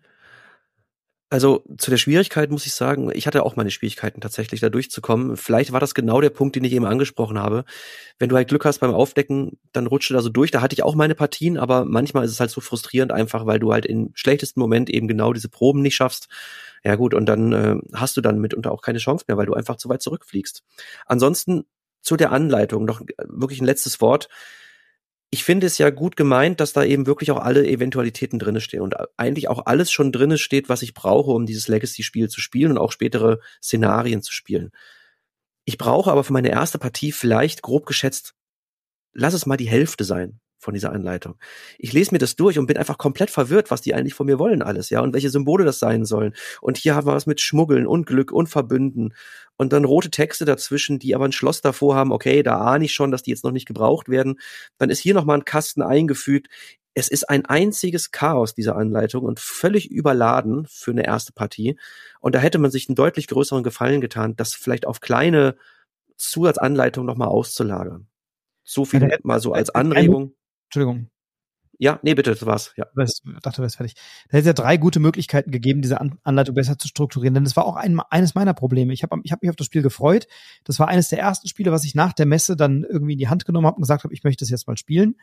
Also zu der Schwierigkeit muss ich sagen, ich hatte auch meine Schwierigkeiten tatsächlich da durchzukommen. Vielleicht war das genau der Punkt, den ich eben angesprochen habe. Wenn du halt Glück hast beim Aufdecken, dann rutscht du da so durch. Da hatte ich auch meine Partien, aber manchmal ist es halt so frustrierend einfach, weil du halt im schlechtesten Moment eben genau diese Proben nicht schaffst. Ja gut, und dann äh, hast du dann mitunter auch keine Chance mehr, weil du einfach zu weit zurückfliegst. Ansonsten zu der Anleitung noch wirklich ein letztes Wort ich finde es ja gut gemeint, dass da eben wirklich auch alle Eventualitäten drinne stehen und eigentlich auch alles schon drinne steht, was ich brauche, um dieses Legacy-Spiel zu spielen und auch spätere Szenarien zu spielen. Ich brauche aber für meine erste Partie vielleicht grob geschätzt, lass es mal die Hälfte sein von dieser Anleitung. Ich lese mir das durch und bin einfach komplett verwirrt, was die eigentlich von mir wollen alles, ja, und welche Symbole das sein sollen. Und hier haben wir was mit Schmuggeln und Glück und Verbünden und dann rote Texte dazwischen, die aber ein Schloss davor haben, okay, da ahne ich schon, dass die jetzt noch nicht gebraucht werden. Dann ist hier nochmal ein Kasten eingefügt. Es ist ein einziges Chaos, diese Anleitung, und völlig überladen für eine erste Partie. Und da hätte man sich einen deutlich größeren Gefallen getan, das vielleicht auf kleine Zusatzanleitungen nochmal auszulagern. So viel ja, mal so als Anregung. Entschuldigung. Ja, nee, bitte, das war's. Ja. Ich dachte, du wärst fertig. Da hätte es ja drei gute Möglichkeiten gegeben, diese Anleitung besser zu strukturieren. Denn das war auch ein, eines meiner Probleme. Ich habe ich hab mich auf das Spiel gefreut. Das war eines der ersten Spiele, was ich nach der Messe dann irgendwie in die Hand genommen habe und gesagt habe, ich möchte das jetzt mal spielen.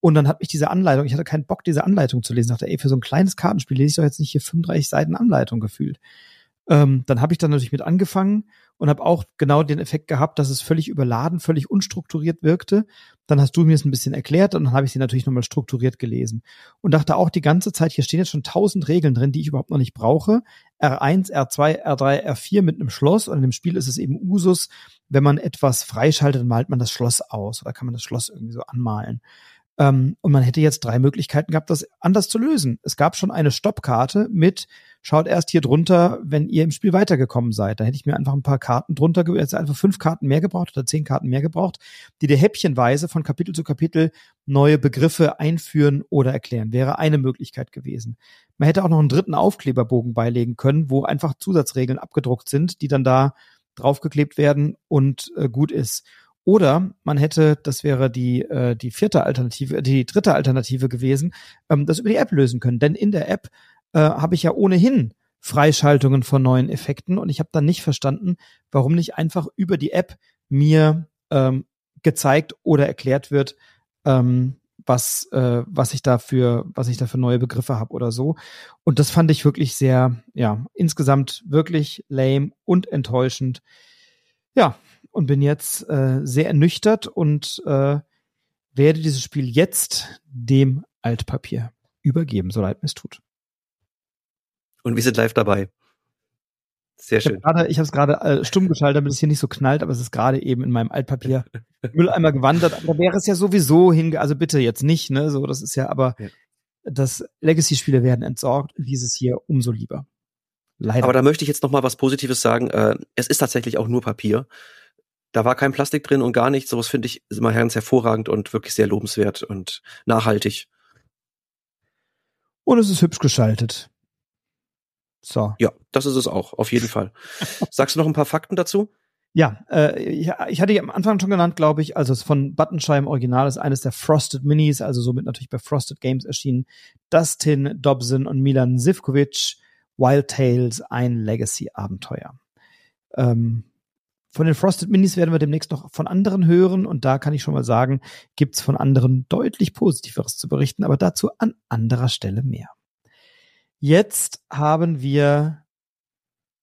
Und dann hat mich diese Anleitung, ich hatte keinen Bock, diese Anleitung zu lesen. Ich dachte, ey, für so ein kleines Kartenspiel lese ich doch jetzt nicht hier 35 Seiten Anleitung gefühlt. Ähm, dann habe ich dann natürlich mit angefangen und habe auch genau den Effekt gehabt, dass es völlig überladen, völlig unstrukturiert wirkte. Dann hast du mir es ein bisschen erklärt und dann habe ich sie natürlich nochmal strukturiert gelesen und dachte auch die ganze Zeit, hier stehen jetzt schon tausend Regeln drin, die ich überhaupt noch nicht brauche. R1, R2, R3, R4 mit einem Schloss und in dem Spiel ist es eben Usus, wenn man etwas freischaltet, dann malt man das Schloss aus oder kann man das Schloss irgendwie so anmalen. Ähm, und man hätte jetzt drei Möglichkeiten gehabt, das anders zu lösen. Es gab schon eine Stoppkarte mit, schaut erst hier drunter, wenn ihr im Spiel weitergekommen seid. Da hätte ich mir einfach ein paar Karten drunter, also einfach fünf Karten mehr gebraucht oder zehn Karten mehr gebraucht, die dir häppchenweise von Kapitel zu Kapitel neue Begriffe einführen oder erklären. Wäre eine Möglichkeit gewesen. Man hätte auch noch einen dritten Aufkleberbogen beilegen können, wo einfach Zusatzregeln abgedruckt sind, die dann da draufgeklebt werden und äh, gut ist. Oder man hätte, das wäre die, äh, die vierte Alternative, die dritte Alternative gewesen, ähm, das über die App lösen können. Denn in der App äh, habe ich ja ohnehin Freischaltungen von neuen Effekten und ich habe dann nicht verstanden, warum nicht einfach über die App mir ähm, gezeigt oder erklärt wird, ähm, was äh, was ich da für was ich da für neue Begriffe habe oder so und das fand ich wirklich sehr ja insgesamt wirklich lame und enttäuschend ja und bin jetzt äh, sehr ernüchtert und äh, werde dieses Spiel jetzt dem Altpapier übergeben, so leid mir es tut. Und wir sind live dabei. Sehr schön. Ich habe es gerade äh, stumm geschaltet, damit es hier nicht so knallt, aber es ist gerade eben in meinem Altpapier Mülleimer gewandert. Da wäre es ja sowieso hinge, also bitte jetzt nicht, ne? So, das ist ja, aber ja. das Legacy-Spiele werden entsorgt und dieses hier umso lieber. Leider. Aber da möchte ich jetzt noch mal was Positives sagen. Äh, es ist tatsächlich auch nur Papier. Da war kein Plastik drin und gar nichts. Sowas finde ich immer ganz hervorragend und wirklich sehr lobenswert und nachhaltig. Und es ist hübsch geschaltet. So. Ja, das ist es auch, auf jeden Fall. Sagst du noch ein paar Fakten dazu? Ja, äh, ich, ich hatte ja am Anfang schon genannt, glaube ich, also es von Buttonschei im Original ist eines der Frosted Minis, also somit natürlich bei Frosted Games erschienen. Dustin Dobson und Milan Sivkovic, Wild Tales, ein Legacy-Abenteuer. Ähm, von den Frosted Minis werden wir demnächst noch von anderen hören und da kann ich schon mal sagen, gibt's von anderen deutlich Positiveres zu berichten, aber dazu an anderer Stelle mehr. Jetzt haben wir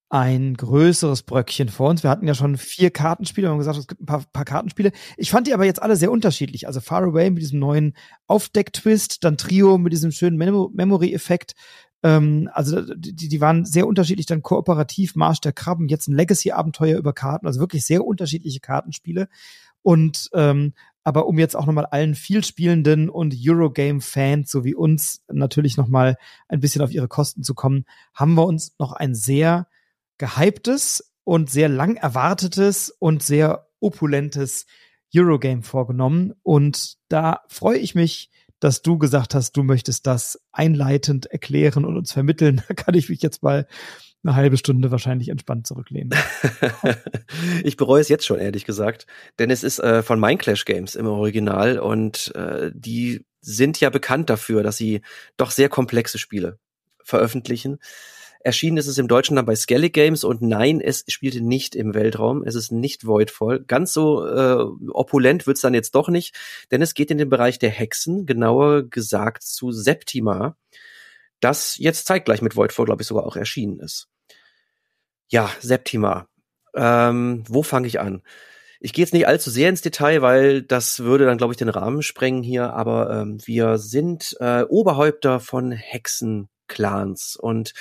ein größeres Bröckchen vor uns. Wir hatten ja schon vier Kartenspiele, wir haben gesagt, es gibt ein paar, paar Kartenspiele. Ich fand die aber jetzt alle sehr unterschiedlich. Also Far Away mit diesem neuen Aufdeck-Twist, dann Trio mit diesem schönen Mem Memory-Effekt, ähm, also die, die waren sehr unterschiedlich, dann kooperativ, Marsch der Krabben, jetzt ein Legacy-Abenteuer über Karten, also wirklich sehr unterschiedliche Kartenspiele. Und ähm, aber um jetzt auch nochmal allen vielspielenden und Eurogame-Fans, so wie uns, natürlich nochmal ein bisschen auf ihre Kosten zu kommen, haben wir uns noch ein sehr gehyptes und sehr lang erwartetes und sehr opulentes Eurogame vorgenommen. Und da freue ich mich dass du gesagt hast, du möchtest das einleitend erklären und uns vermitteln. Da kann ich mich jetzt mal eine halbe Stunde wahrscheinlich entspannt zurücklehnen. ich bereue es jetzt schon, ehrlich gesagt. Denn es ist äh, von Mindclash Games im Original und äh, die sind ja bekannt dafür, dass sie doch sehr komplexe Spiele veröffentlichen. Erschienen ist es im Deutschen dann bei Skellig Games und nein, es spielte nicht im Weltraum. Es ist nicht voidvoll. Ganz so äh, opulent wird's dann jetzt doch nicht, denn es geht in den Bereich der Hexen, genauer gesagt zu Septima, das jetzt zeitgleich mit Voidfall, glaube ich, sogar auch erschienen ist. Ja, Septima. Ähm, wo fange ich an? Ich gehe jetzt nicht allzu sehr ins Detail, weil das würde dann, glaube ich, den Rahmen sprengen hier, aber ähm, wir sind äh, Oberhäupter von Hexenclans und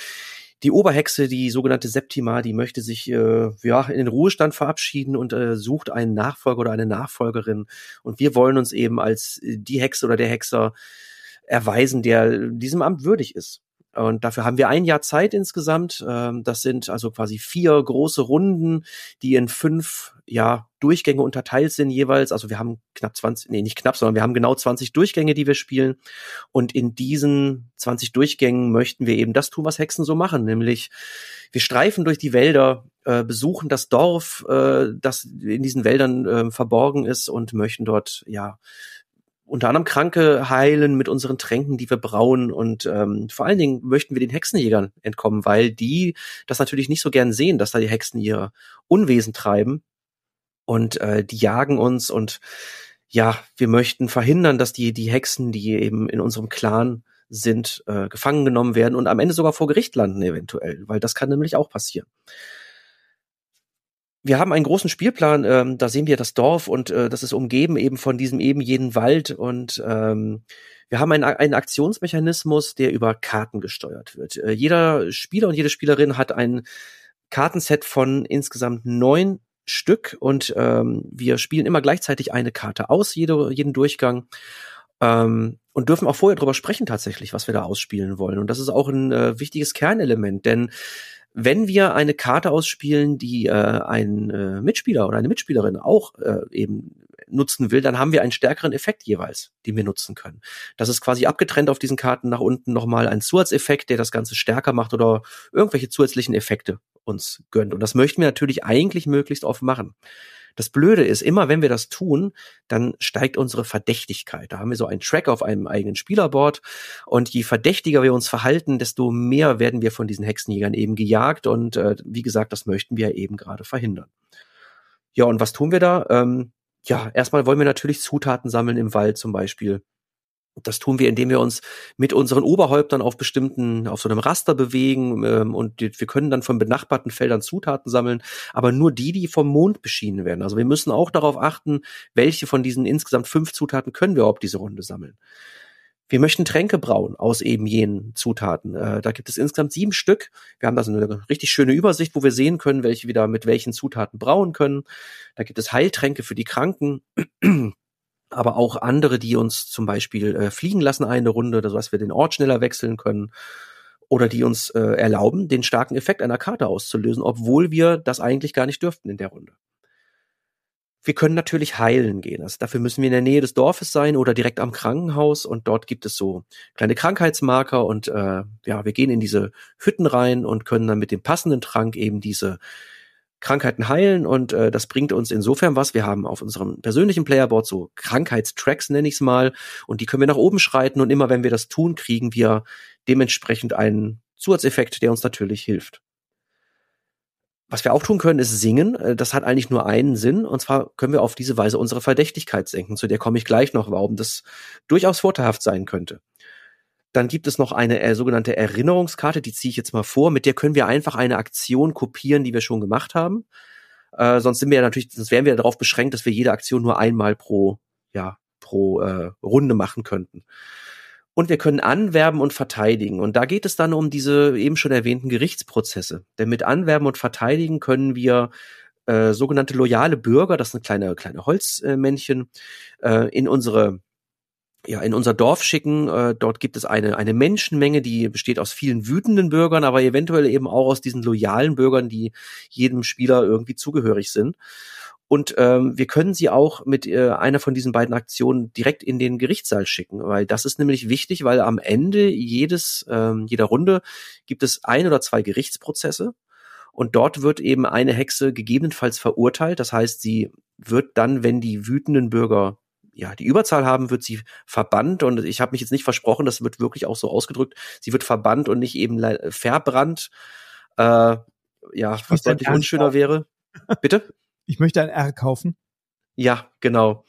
die Oberhexe, die sogenannte Septima, die möchte sich äh, ja in den Ruhestand verabschieden und äh, sucht einen Nachfolger oder eine Nachfolgerin. Und wir wollen uns eben als äh, die Hexe oder der Hexer erweisen, der diesem Amt würdig ist. Und dafür haben wir ein Jahr Zeit insgesamt. Ähm, das sind also quasi vier große Runden, die in fünf ja, Durchgänge unterteilt sind jeweils. Also wir haben knapp 20, nee, nicht knapp, sondern wir haben genau 20 Durchgänge, die wir spielen. Und in diesen 20 Durchgängen möchten wir eben das tun, was Hexen so machen, nämlich wir streifen durch die Wälder, äh, besuchen das Dorf, äh, das in diesen Wäldern äh, verborgen ist und möchten dort ja unter anderem Kranke heilen mit unseren Tränken, die wir brauen. Und ähm, vor allen Dingen möchten wir den Hexenjägern entkommen, weil die das natürlich nicht so gern sehen, dass da die Hexen ihr Unwesen treiben. Und äh, die jagen uns und ja, wir möchten verhindern, dass die, die Hexen, die eben in unserem Clan sind, äh, gefangen genommen werden und am Ende sogar vor Gericht landen eventuell, weil das kann nämlich auch passieren wir haben einen großen Spielplan, ähm, da sehen wir das Dorf und äh, das ist umgeben eben von diesem eben jeden Wald und ähm, wir haben einen, einen Aktionsmechanismus, der über Karten gesteuert wird. Äh, jeder Spieler und jede Spielerin hat ein Kartenset von insgesamt neun Stück und ähm, wir spielen immer gleichzeitig eine Karte aus, jede, jeden Durchgang. Ähm, und dürfen auch vorher drüber sprechen tatsächlich, was wir da ausspielen wollen. Und das ist auch ein äh, wichtiges Kernelement, denn wenn wir eine Karte ausspielen, die äh, ein äh, Mitspieler oder eine Mitspielerin auch äh, eben nutzen will, dann haben wir einen stärkeren Effekt jeweils, den wir nutzen können. Das ist quasi abgetrennt auf diesen Karten nach unten nochmal ein Zusatzeffekt, der das Ganze stärker macht oder irgendwelche zusätzlichen Effekte uns gönnt. Und das möchten wir natürlich eigentlich möglichst oft machen. Das Blöde ist, immer wenn wir das tun, dann steigt unsere Verdächtigkeit. Da haben wir so einen Track auf einem eigenen Spielerboard und je verdächtiger wir uns verhalten, desto mehr werden wir von diesen Hexenjägern eben gejagt und äh, wie gesagt, das möchten wir eben gerade verhindern. Ja, und was tun wir da? Ähm, ja, erstmal wollen wir natürlich Zutaten sammeln im Wald zum Beispiel. Das tun wir, indem wir uns mit unseren Oberhäuptern auf bestimmten, auf so einem Raster bewegen ähm, und wir können dann von benachbarten Feldern Zutaten sammeln, aber nur die, die vom Mond beschienen werden. Also wir müssen auch darauf achten, welche von diesen insgesamt fünf Zutaten können wir überhaupt diese Runde sammeln. Wir möchten Tränke brauen aus eben jenen Zutaten. Äh, da gibt es insgesamt sieben Stück. Wir haben da so eine richtig schöne Übersicht, wo wir sehen können, welche wir da mit welchen Zutaten brauen können. Da gibt es Heiltränke für die Kranken aber auch andere, die uns zum Beispiel äh, fliegen lassen eine Runde, dass wir den Ort schneller wechseln können oder die uns äh, erlauben, den starken Effekt einer Karte auszulösen, obwohl wir das eigentlich gar nicht dürften in der Runde. Wir können natürlich heilen gehen. Also dafür müssen wir in der Nähe des Dorfes sein oder direkt am Krankenhaus und dort gibt es so kleine Krankheitsmarker und äh, ja, wir gehen in diese Hütten rein und können dann mit dem passenden Trank eben diese Krankheiten heilen und äh, das bringt uns insofern was. Wir haben auf unserem persönlichen Playerboard so Krankheitstracks, nenne ich es mal, und die können wir nach oben schreiten und immer wenn wir das tun, kriegen wir dementsprechend einen Zusatzeffekt, der uns natürlich hilft. Was wir auch tun können, ist singen. Äh, das hat eigentlich nur einen Sinn. Und zwar können wir auf diese Weise unsere Verdächtigkeit senken. Zu der komme ich gleich noch, warum das durchaus vorteilhaft sein könnte. Dann gibt es noch eine äh, sogenannte Erinnerungskarte, die ziehe ich jetzt mal vor. Mit der können wir einfach eine Aktion kopieren, die wir schon gemacht haben. Äh, sonst sind wir ja natürlich, sonst wären wir darauf beschränkt, dass wir jede Aktion nur einmal pro, ja, pro äh, Runde machen könnten. Und wir können anwerben und verteidigen. Und da geht es dann um diese eben schon erwähnten Gerichtsprozesse. Denn mit Anwerben und Verteidigen können wir äh, sogenannte loyale Bürger, das sind kleine, kleine Holzmännchen, äh, in unsere ja, in unser Dorf schicken. Äh, dort gibt es eine, eine Menschenmenge, die besteht aus vielen wütenden Bürgern, aber eventuell eben auch aus diesen loyalen Bürgern, die jedem Spieler irgendwie zugehörig sind. Und ähm, wir können sie auch mit äh, einer von diesen beiden Aktionen direkt in den Gerichtssaal schicken, weil das ist nämlich wichtig, weil am Ende jedes ähm, jeder Runde gibt es ein oder zwei Gerichtsprozesse und dort wird eben eine Hexe gegebenenfalls verurteilt. Das heißt, sie wird dann, wenn die wütenden Bürger ja die Überzahl haben, wird sie verbannt und ich habe mich jetzt nicht versprochen, das wird wirklich auch so ausgedrückt. Sie wird verbannt und nicht eben verbrannt. Äh, ja, was deutlich unschöner kaufen. wäre. Bitte? Ich möchte ein R kaufen. Ja, genau.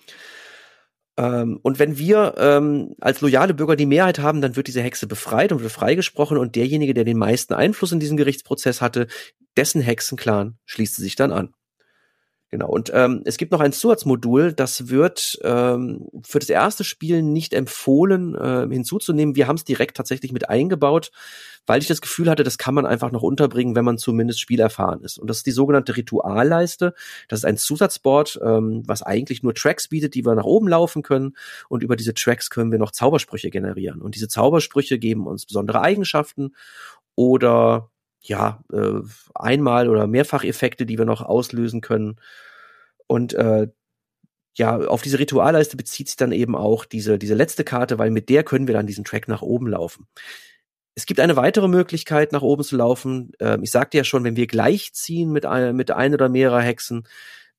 Ähm, und wenn wir ähm, als loyale Bürger die Mehrheit haben, dann wird diese Hexe befreit und wird freigesprochen und derjenige, der den meisten Einfluss in diesen Gerichtsprozess hatte, dessen Hexenclan schließt sich dann an. Genau. Und ähm, es gibt noch ein Zusatzmodul, das wird ähm, für das erste Spiel nicht empfohlen äh, hinzuzunehmen. Wir haben es direkt tatsächlich mit eingebaut, weil ich das Gefühl hatte, das kann man einfach noch unterbringen, wenn man zumindest spielerfahren ist. Und das ist die sogenannte Ritualleiste. Das ist ein Zusatzboard, ähm, was eigentlich nur Tracks bietet, die wir nach oben laufen können. Und über diese Tracks können wir noch Zaubersprüche generieren. Und diese Zaubersprüche geben uns besondere Eigenschaften oder ja, äh, einmal oder Mehrfacheffekte, die wir noch auslösen können. Und äh, ja, auf diese Ritualleiste bezieht sich dann eben auch diese, diese letzte Karte, weil mit der können wir dann diesen Track nach oben laufen. Es gibt eine weitere Möglichkeit, nach oben zu laufen. Ähm, ich sagte ja schon, wenn wir gleich ziehen mit, ein, mit ein oder mehrerer Hexen,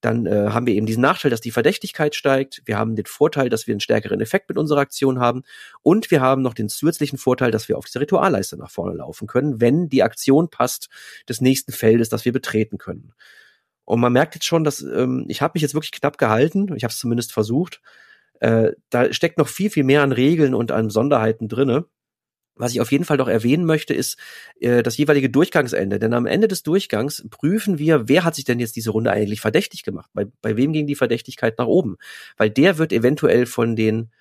dann äh, haben wir eben diesen Nachteil, dass die Verdächtigkeit steigt. Wir haben den Vorteil, dass wir einen stärkeren Effekt mit unserer Aktion haben. Und wir haben noch den zusätzlichen Vorteil, dass wir auf diese Ritualleiste nach vorne laufen können, wenn die Aktion passt des nächsten Feldes, das wir betreten können. Und man merkt jetzt schon, dass ähm, ich habe mich jetzt wirklich knapp gehalten. Ich habe es zumindest versucht. Äh, da steckt noch viel, viel mehr an Regeln und an Besonderheiten drinne. Was ich auf jeden Fall noch erwähnen möchte, ist äh, das jeweilige Durchgangsende. Denn am Ende des Durchgangs prüfen wir, wer hat sich denn jetzt diese Runde eigentlich verdächtig gemacht? Bei, bei wem ging die Verdächtigkeit nach oben? Weil der wird eventuell von den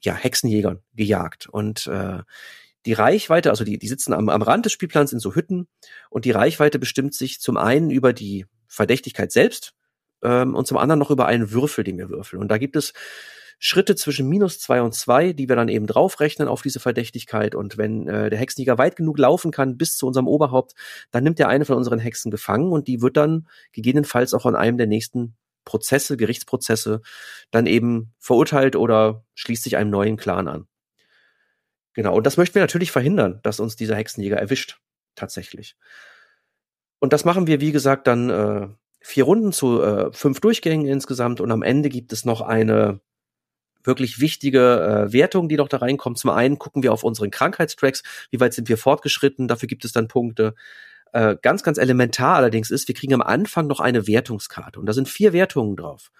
ja, Hexenjägern gejagt. Und äh, die Reichweite, also die, die sitzen am, am Rand des Spielplans in so Hütten und die Reichweite bestimmt sich zum einen über die Verdächtigkeit selbst ähm, und zum anderen noch über einen Würfel, den wir würfeln. Und da gibt es Schritte zwischen minus zwei und zwei, die wir dann eben draufrechnen auf diese Verdächtigkeit. Und wenn äh, der Hexenjäger weit genug laufen kann bis zu unserem Oberhaupt, dann nimmt er eine von unseren Hexen gefangen und die wird dann gegebenenfalls auch an einem der nächsten Prozesse, Gerichtsprozesse, dann eben verurteilt oder schließt sich einem neuen Clan an. Genau, und das möchten wir natürlich verhindern, dass uns dieser Hexenjäger erwischt, tatsächlich. Und das machen wir, wie gesagt, dann äh, vier Runden zu äh, fünf Durchgängen insgesamt und am Ende gibt es noch eine wirklich wichtige äh, Wertung, die noch da reinkommt. Zum einen gucken wir auf unseren Krankheitstracks, wie weit sind wir fortgeschritten, dafür gibt es dann Punkte. Äh, ganz, ganz elementar allerdings ist, wir kriegen am Anfang noch eine Wertungskarte und da sind vier Wertungen drauf.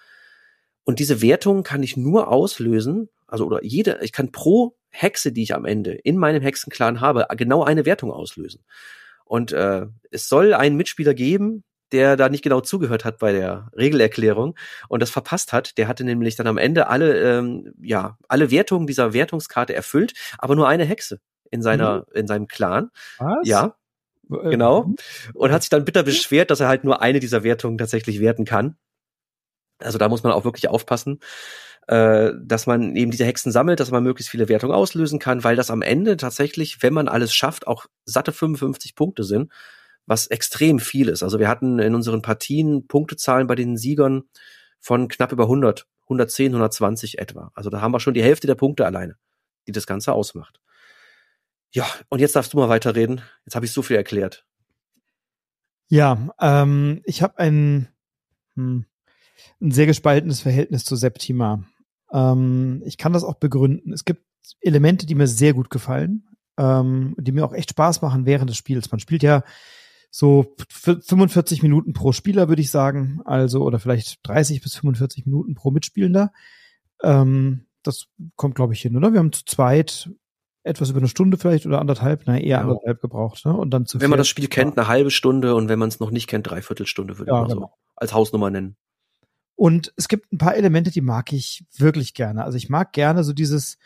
Und diese Wertungen kann ich nur auslösen, also oder jede, ich kann pro Hexe, die ich am Ende in meinem Hexenclan habe, genau eine Wertung auslösen. Und äh, es soll einen Mitspieler geben, der da nicht genau zugehört hat bei der Regelerklärung und das verpasst hat. Der hatte nämlich dann am Ende alle, ähm, ja, alle Wertungen dieser Wertungskarte erfüllt, aber nur eine Hexe in seiner, mhm. in seinem Clan. Was? Ja. Äh, genau. Mhm. Und hat sich dann bitter beschwert, dass er halt nur eine dieser Wertungen tatsächlich werten kann. Also da muss man auch wirklich aufpassen, äh, dass man eben diese Hexen sammelt, dass man möglichst viele Wertungen auslösen kann, weil das am Ende tatsächlich, wenn man alles schafft, auch satte 55 Punkte sind was extrem viel ist. Also wir hatten in unseren Partien Punktezahlen bei den Siegern von knapp über 100, 110, 120 etwa. Also da haben wir schon die Hälfte der Punkte alleine, die das Ganze ausmacht. Ja, und jetzt darfst du mal weiterreden. Jetzt habe ich so viel erklärt. Ja, ähm, ich habe ein, hm, ein sehr gespaltenes Verhältnis zu Septima. Ähm, ich kann das auch begründen. Es gibt Elemente, die mir sehr gut gefallen, ähm, die mir auch echt Spaß machen während des Spiels. Man spielt ja so 45 Minuten pro Spieler, würde ich sagen. Also, oder vielleicht 30 bis 45 Minuten pro Mitspielender. Ähm, das kommt, glaube ich, hin, oder? Wir haben zu zweit etwas über eine Stunde vielleicht oder anderthalb, na eher ja. anderthalb gebraucht, ne? Und dann zu Wenn man das Spiel kennt, eine halbe Stunde und wenn man es noch nicht kennt, dreiviertel Stunde würde ja, ich mal genau. so als Hausnummer nennen. Und es gibt ein paar Elemente, die mag ich wirklich gerne. Also ich mag gerne so dieses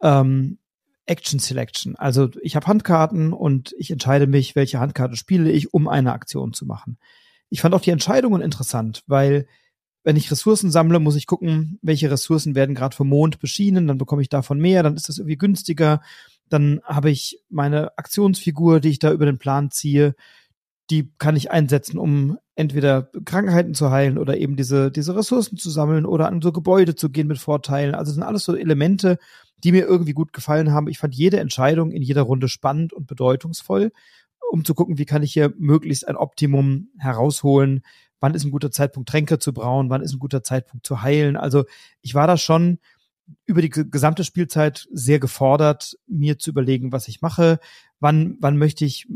ähm, Action Selection. Also ich habe Handkarten und ich entscheide mich, welche Handkarte spiele ich, um eine Aktion zu machen. Ich fand auch die Entscheidungen interessant, weil wenn ich Ressourcen sammle, muss ich gucken, welche Ressourcen werden gerade vom Mond beschienen, dann bekomme ich davon mehr, dann ist das irgendwie günstiger. Dann habe ich meine Aktionsfigur, die ich da über den Plan ziehe, die kann ich einsetzen, um entweder Krankheiten zu heilen oder eben diese, diese Ressourcen zu sammeln oder an so Gebäude zu gehen mit Vorteilen. Also sind alles so Elemente, die mir irgendwie gut gefallen haben. Ich fand jede Entscheidung in jeder Runde spannend und bedeutungsvoll, um zu gucken, wie kann ich hier möglichst ein Optimum herausholen. Wann ist ein guter Zeitpunkt, Tränke zu brauen? Wann ist ein guter Zeitpunkt zu heilen? Also ich war da schon über die gesamte Spielzeit sehr gefordert, mir zu überlegen, was ich mache. Wann, wann möchte ich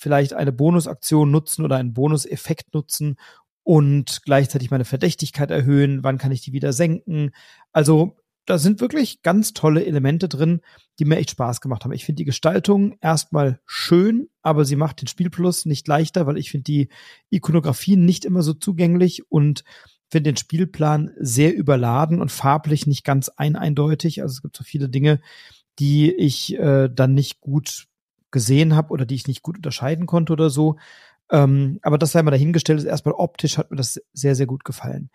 vielleicht eine Bonusaktion nutzen oder einen Bonuseffekt nutzen und gleichzeitig meine Verdächtigkeit erhöhen? Wann kann ich die wieder senken? Also da sind wirklich ganz tolle Elemente drin, die mir echt Spaß gemacht haben. Ich finde die Gestaltung erstmal schön, aber sie macht den Spielplus nicht leichter, weil ich finde die Ikonografien nicht immer so zugänglich und finde den Spielplan sehr überladen und farblich nicht ganz ein eindeutig. Also es gibt so viele Dinge, die ich äh, dann nicht gut gesehen habe oder die ich nicht gut unterscheiden konnte oder so. Ähm, aber das sei mal dahingestellt, ist erstmal optisch hat mir das sehr, sehr gut gefallen.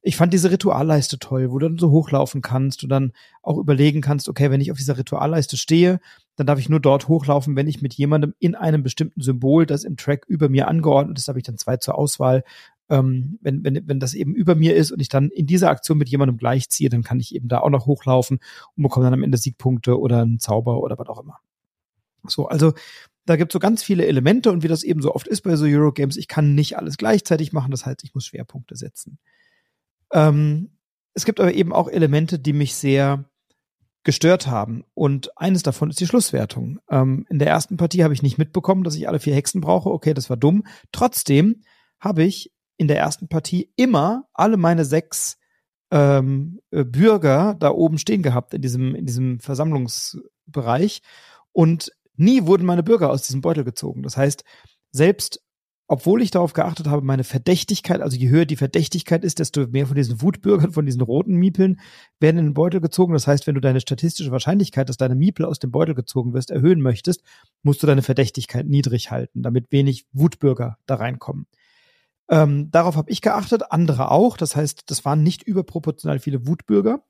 Ich fand diese Ritualleiste toll, wo du dann so hochlaufen kannst und dann auch überlegen kannst, okay, wenn ich auf dieser Ritualleiste stehe, dann darf ich nur dort hochlaufen, wenn ich mit jemandem in einem bestimmten Symbol, das im Track über mir angeordnet ist, habe ich dann zwei zur Auswahl. Ähm, wenn, wenn, wenn das eben über mir ist und ich dann in dieser Aktion mit jemandem gleichziehe, dann kann ich eben da auch noch hochlaufen und bekomme dann am Ende Siegpunkte oder einen Zauber oder was auch immer. So, also da gibt es so ganz viele Elemente und wie das eben so oft ist bei so Eurogames, ich kann nicht alles gleichzeitig machen, das heißt, ich muss Schwerpunkte setzen. Ähm, es gibt aber eben auch Elemente, die mich sehr gestört haben. Und eines davon ist die Schlusswertung. Ähm, in der ersten Partie habe ich nicht mitbekommen, dass ich alle vier Hexen brauche. Okay, das war dumm. Trotzdem habe ich in der ersten Partie immer alle meine sechs ähm, äh, Bürger da oben stehen gehabt in diesem, in diesem Versammlungsbereich. Und nie wurden meine Bürger aus diesem Beutel gezogen. Das heißt, selbst obwohl ich darauf geachtet habe, meine Verdächtigkeit, also je höher die Verdächtigkeit ist, desto mehr von diesen Wutbürgern, von diesen roten Miepeln werden in den Beutel gezogen. Das heißt, wenn du deine statistische Wahrscheinlichkeit, dass deine Miepel aus dem Beutel gezogen wirst, erhöhen möchtest, musst du deine Verdächtigkeit niedrig halten, damit wenig Wutbürger da reinkommen. Ähm, darauf habe ich geachtet, andere auch. Das heißt, das waren nicht überproportional viele Wutbürger.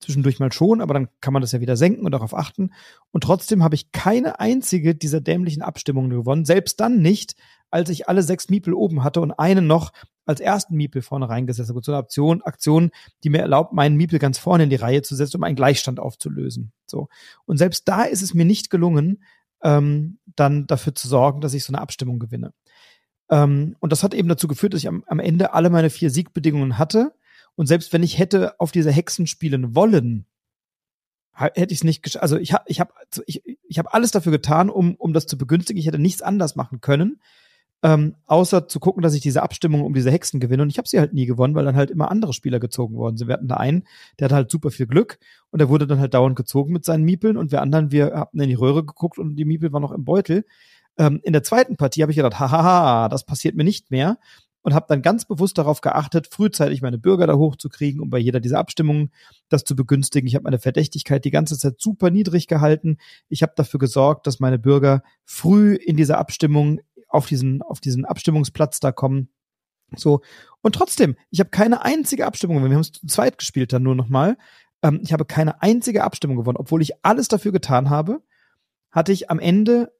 Zwischendurch mal schon, aber dann kann man das ja wieder senken und darauf achten. Und trotzdem habe ich keine einzige dieser dämlichen Abstimmungen gewonnen. Selbst dann nicht, als ich alle sechs Miepel oben hatte und einen noch als ersten Miepel vorne reingesetzt habe. So eine Option, Aktion, die mir erlaubt, meinen Miepel ganz vorne in die Reihe zu setzen, um einen Gleichstand aufzulösen. So. Und selbst da ist es mir nicht gelungen, ähm, dann dafür zu sorgen, dass ich so eine Abstimmung gewinne. Ähm, und das hat eben dazu geführt, dass ich am, am Ende alle meine vier Siegbedingungen hatte. Und selbst wenn ich hätte auf diese Hexen spielen wollen, hätte ich es nicht geschafft. Also ich habe ich hab, ich, ich hab alles dafür getan, um, um das zu begünstigen. Ich hätte nichts anders machen können ähm, außer zu gucken, dass ich diese Abstimmung um diese Hexen gewinne. Und ich habe sie halt nie gewonnen, weil dann halt immer andere Spieler gezogen worden sind. Wir hatten da einen, der hatte halt super viel Glück und der wurde dann halt dauernd gezogen mit seinen Miepeln und wir anderen, wir hatten in die Röhre geguckt und die Miepel war noch im Beutel. Ähm, in der zweiten Partie habe ich gedacht, hahaha, das passiert mir nicht mehr und habe dann ganz bewusst darauf geachtet, frühzeitig meine Bürger da hochzukriegen, um bei jeder dieser Abstimmungen das zu begünstigen. Ich habe meine Verdächtigkeit die ganze Zeit super niedrig gehalten. Ich habe dafür gesorgt, dass meine Bürger früh in dieser Abstimmung auf diesen, auf diesen Abstimmungsplatz da kommen. So. Und trotzdem, ich habe keine einzige Abstimmung. Wir haben es zu zweit gespielt dann nur nochmal. Ähm, ich habe keine einzige Abstimmung gewonnen. Obwohl ich alles dafür getan habe, hatte ich am Ende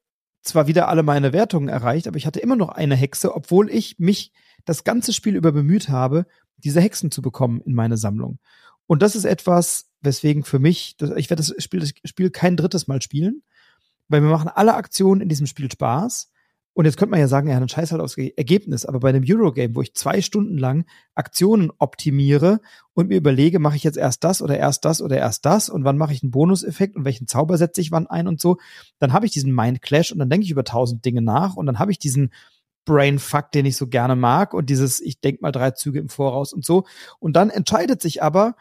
zwar wieder alle meine Wertungen erreicht, aber ich hatte immer noch eine Hexe, obwohl ich mich das ganze Spiel über bemüht habe, diese Hexen zu bekommen in meine Sammlung. Und das ist etwas, weswegen für mich, ich werde das Spiel, das Spiel kein drittes Mal spielen, weil mir machen alle Aktionen in diesem Spiel Spaß. Und jetzt könnte man ja sagen, ja, dann scheiß halt aufs Ergebnis. Aber bei einem Eurogame, wo ich zwei Stunden lang Aktionen optimiere und mir überlege, mache ich jetzt erst das oder erst das oder erst das und wann mache ich einen Bonuseffekt und welchen Zauber setze ich wann ein und so, dann habe ich diesen Mind Clash und dann denke ich über tausend Dinge nach und dann habe ich diesen Brainfuck, den ich so gerne mag und dieses, ich denke mal drei Züge im Voraus und so. Und dann entscheidet sich aber,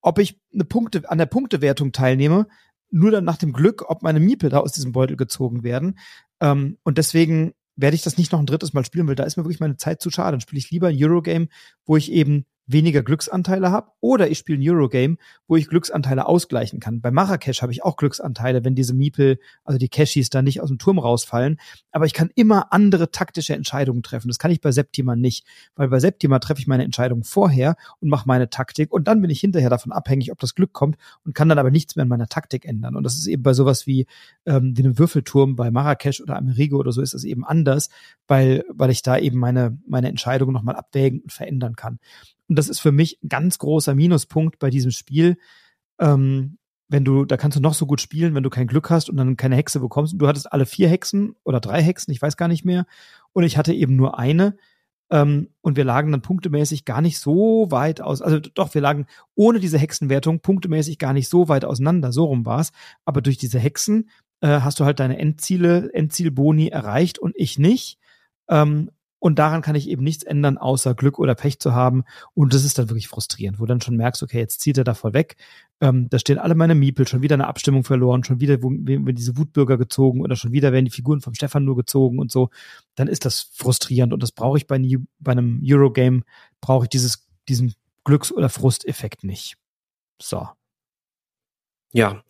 ob ich eine Punkte, an der Punktewertung teilnehme, nur dann nach dem Glück, ob meine Miepel da aus diesem Beutel gezogen werden. Ähm, und deswegen werde ich das nicht noch ein drittes Mal spielen, weil da ist mir wirklich meine Zeit zu schade. Dann spiele ich lieber ein Eurogame, wo ich eben weniger Glücksanteile habe, oder ich spiele ein Eurogame, wo ich Glücksanteile ausgleichen kann. Bei Marrakesch habe ich auch Glücksanteile, wenn diese Miepel, also die Cashis da nicht aus dem Turm rausfallen. Aber ich kann immer andere taktische Entscheidungen treffen. Das kann ich bei Septima nicht, weil bei Septima treffe ich meine Entscheidungen vorher und mache meine Taktik und dann bin ich hinterher davon abhängig, ob das Glück kommt und kann dann aber nichts mehr in meiner Taktik ändern. Und das ist eben bei sowas wie, ähm, wie einem Würfelturm bei Marrakesch oder Amerigo oder so ist das eben anders, weil, weil ich da eben meine, meine Entscheidungen nochmal abwägen und verändern kann. Und das ist für mich ein ganz großer Minuspunkt bei diesem Spiel. Ähm, wenn du, da kannst du noch so gut spielen, wenn du kein Glück hast und dann keine Hexe bekommst. Und du hattest alle vier Hexen oder drei Hexen, ich weiß gar nicht mehr. Und ich hatte eben nur eine. Ähm, und wir lagen dann punktemäßig gar nicht so weit aus. Also doch, wir lagen ohne diese Hexenwertung punktemäßig gar nicht so weit auseinander. So rum war's. Aber durch diese Hexen äh, hast du halt deine Endziele, Endzielboni erreicht und ich nicht. Ähm, und daran kann ich eben nichts ändern, außer Glück oder Pech zu haben. Und das ist dann wirklich frustrierend, wo du dann schon merkst, okay, jetzt zieht er da voll weg. Ähm, da stehen alle meine Miepel, schon wieder eine Abstimmung verloren, schon wieder werden diese Wutbürger gezogen oder schon wieder werden die Figuren vom Stefan nur gezogen und so. Dann ist das frustrierend und das brauche ich bei, bei einem Eurogame, brauche ich dieses, diesen Glücks- oder Frusteffekt nicht. So. Ja.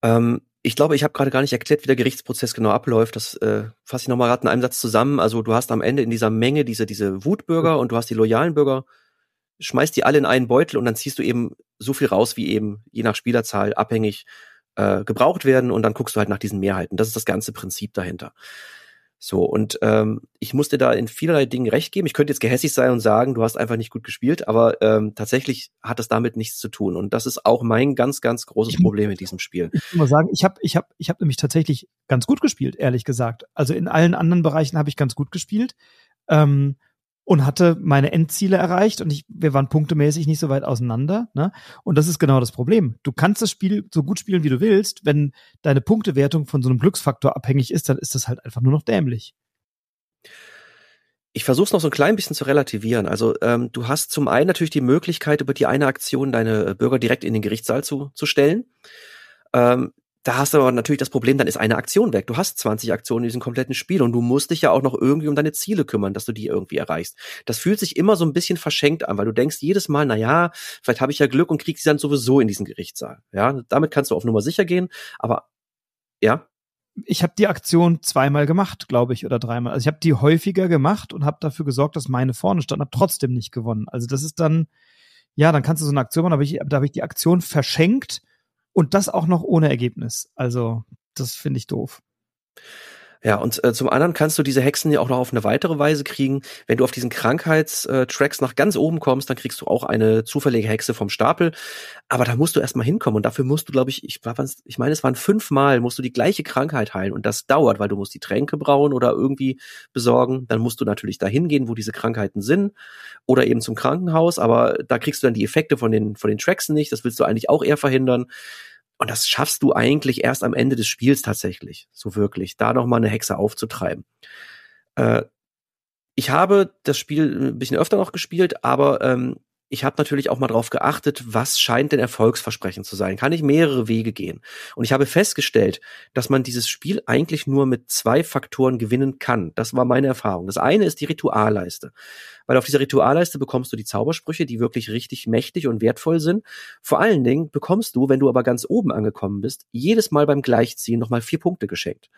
Ähm, ich glaube, ich habe gerade gar nicht erklärt, wie der Gerichtsprozess genau abläuft. Das äh, fasse ich nochmal gerade in einem Satz zusammen. Also du hast am Ende in dieser Menge diese, diese Wutbürger und du hast die loyalen Bürger, schmeißt die alle in einen Beutel und dann ziehst du eben so viel raus, wie eben je nach Spielerzahl abhängig äh, gebraucht werden und dann guckst du halt nach diesen Mehrheiten. Das ist das ganze Prinzip dahinter. So, und ähm, ich musste da in vielerlei Dingen recht geben. Ich könnte jetzt gehässig sein und sagen, du hast einfach nicht gut gespielt, aber ähm, tatsächlich hat das damit nichts zu tun. Und das ist auch mein ganz, ganz großes Problem in diesem Spiel. Ich muss mal sagen, ich habe ich hab, ich hab nämlich tatsächlich ganz gut gespielt, ehrlich gesagt. Also in allen anderen Bereichen habe ich ganz gut gespielt. Ähm, und hatte meine Endziele erreicht und ich, wir waren punktemäßig nicht so weit auseinander. Ne? Und das ist genau das Problem. Du kannst das Spiel so gut spielen, wie du willst. Wenn deine Punktewertung von so einem Glücksfaktor abhängig ist, dann ist das halt einfach nur noch dämlich. Ich versuche es noch so ein klein bisschen zu relativieren. Also ähm, du hast zum einen natürlich die Möglichkeit, über die eine Aktion deine Bürger direkt in den Gerichtssaal zu, zu stellen. Ähm, da hast du aber natürlich das Problem, dann ist eine Aktion weg. Du hast 20 Aktionen in diesem kompletten Spiel und du musst dich ja auch noch irgendwie um deine Ziele kümmern, dass du die irgendwie erreichst. Das fühlt sich immer so ein bisschen verschenkt an, weil du denkst jedes Mal, na ja, vielleicht habe ich ja Glück und krieg sie dann sowieso in diesen Gerichtssaal. Ja, damit kannst du auf Nummer sicher gehen, aber ja. Ich habe die Aktion zweimal gemacht, glaube ich, oder dreimal. Also ich habe die häufiger gemacht und habe dafür gesorgt, dass meine vorne stand, habe trotzdem nicht gewonnen. Also das ist dann, ja, dann kannst du so eine Aktion machen, aber ich, da habe ich die Aktion verschenkt und das auch noch ohne Ergebnis. Also, das finde ich doof. Ja, und äh, zum anderen kannst du diese Hexen ja auch noch auf eine weitere Weise kriegen. Wenn du auf diesen Krankheitstracks nach ganz oben kommst, dann kriegst du auch eine zufällige Hexe vom Stapel. Aber da musst du erstmal hinkommen und dafür musst du, glaube ich, ich, ich meine, es waren fünfmal, musst du die gleiche Krankheit heilen und das dauert, weil du musst die Tränke brauen oder irgendwie besorgen. Dann musst du natürlich dahin gehen, wo diese Krankheiten sind oder eben zum Krankenhaus, aber da kriegst du dann die Effekte von den, von den Tracks nicht. Das willst du eigentlich auch eher verhindern. Und das schaffst du eigentlich erst am Ende des Spiels tatsächlich, so wirklich, da nochmal eine Hexe aufzutreiben. Äh, ich habe das Spiel ein bisschen öfter noch gespielt, aber ähm, ich habe natürlich auch mal drauf geachtet, was scheint denn erfolgsversprechend zu sein. Kann ich mehrere Wege gehen? Und ich habe festgestellt, dass man dieses Spiel eigentlich nur mit zwei Faktoren gewinnen kann. Das war meine Erfahrung. Das eine ist die Ritualleiste. Weil auf dieser Ritualleiste bekommst du die Zaubersprüche, die wirklich richtig mächtig und wertvoll sind. Vor allen Dingen bekommst du, wenn du aber ganz oben angekommen bist, jedes Mal beim Gleichziehen nochmal vier Punkte geschenkt.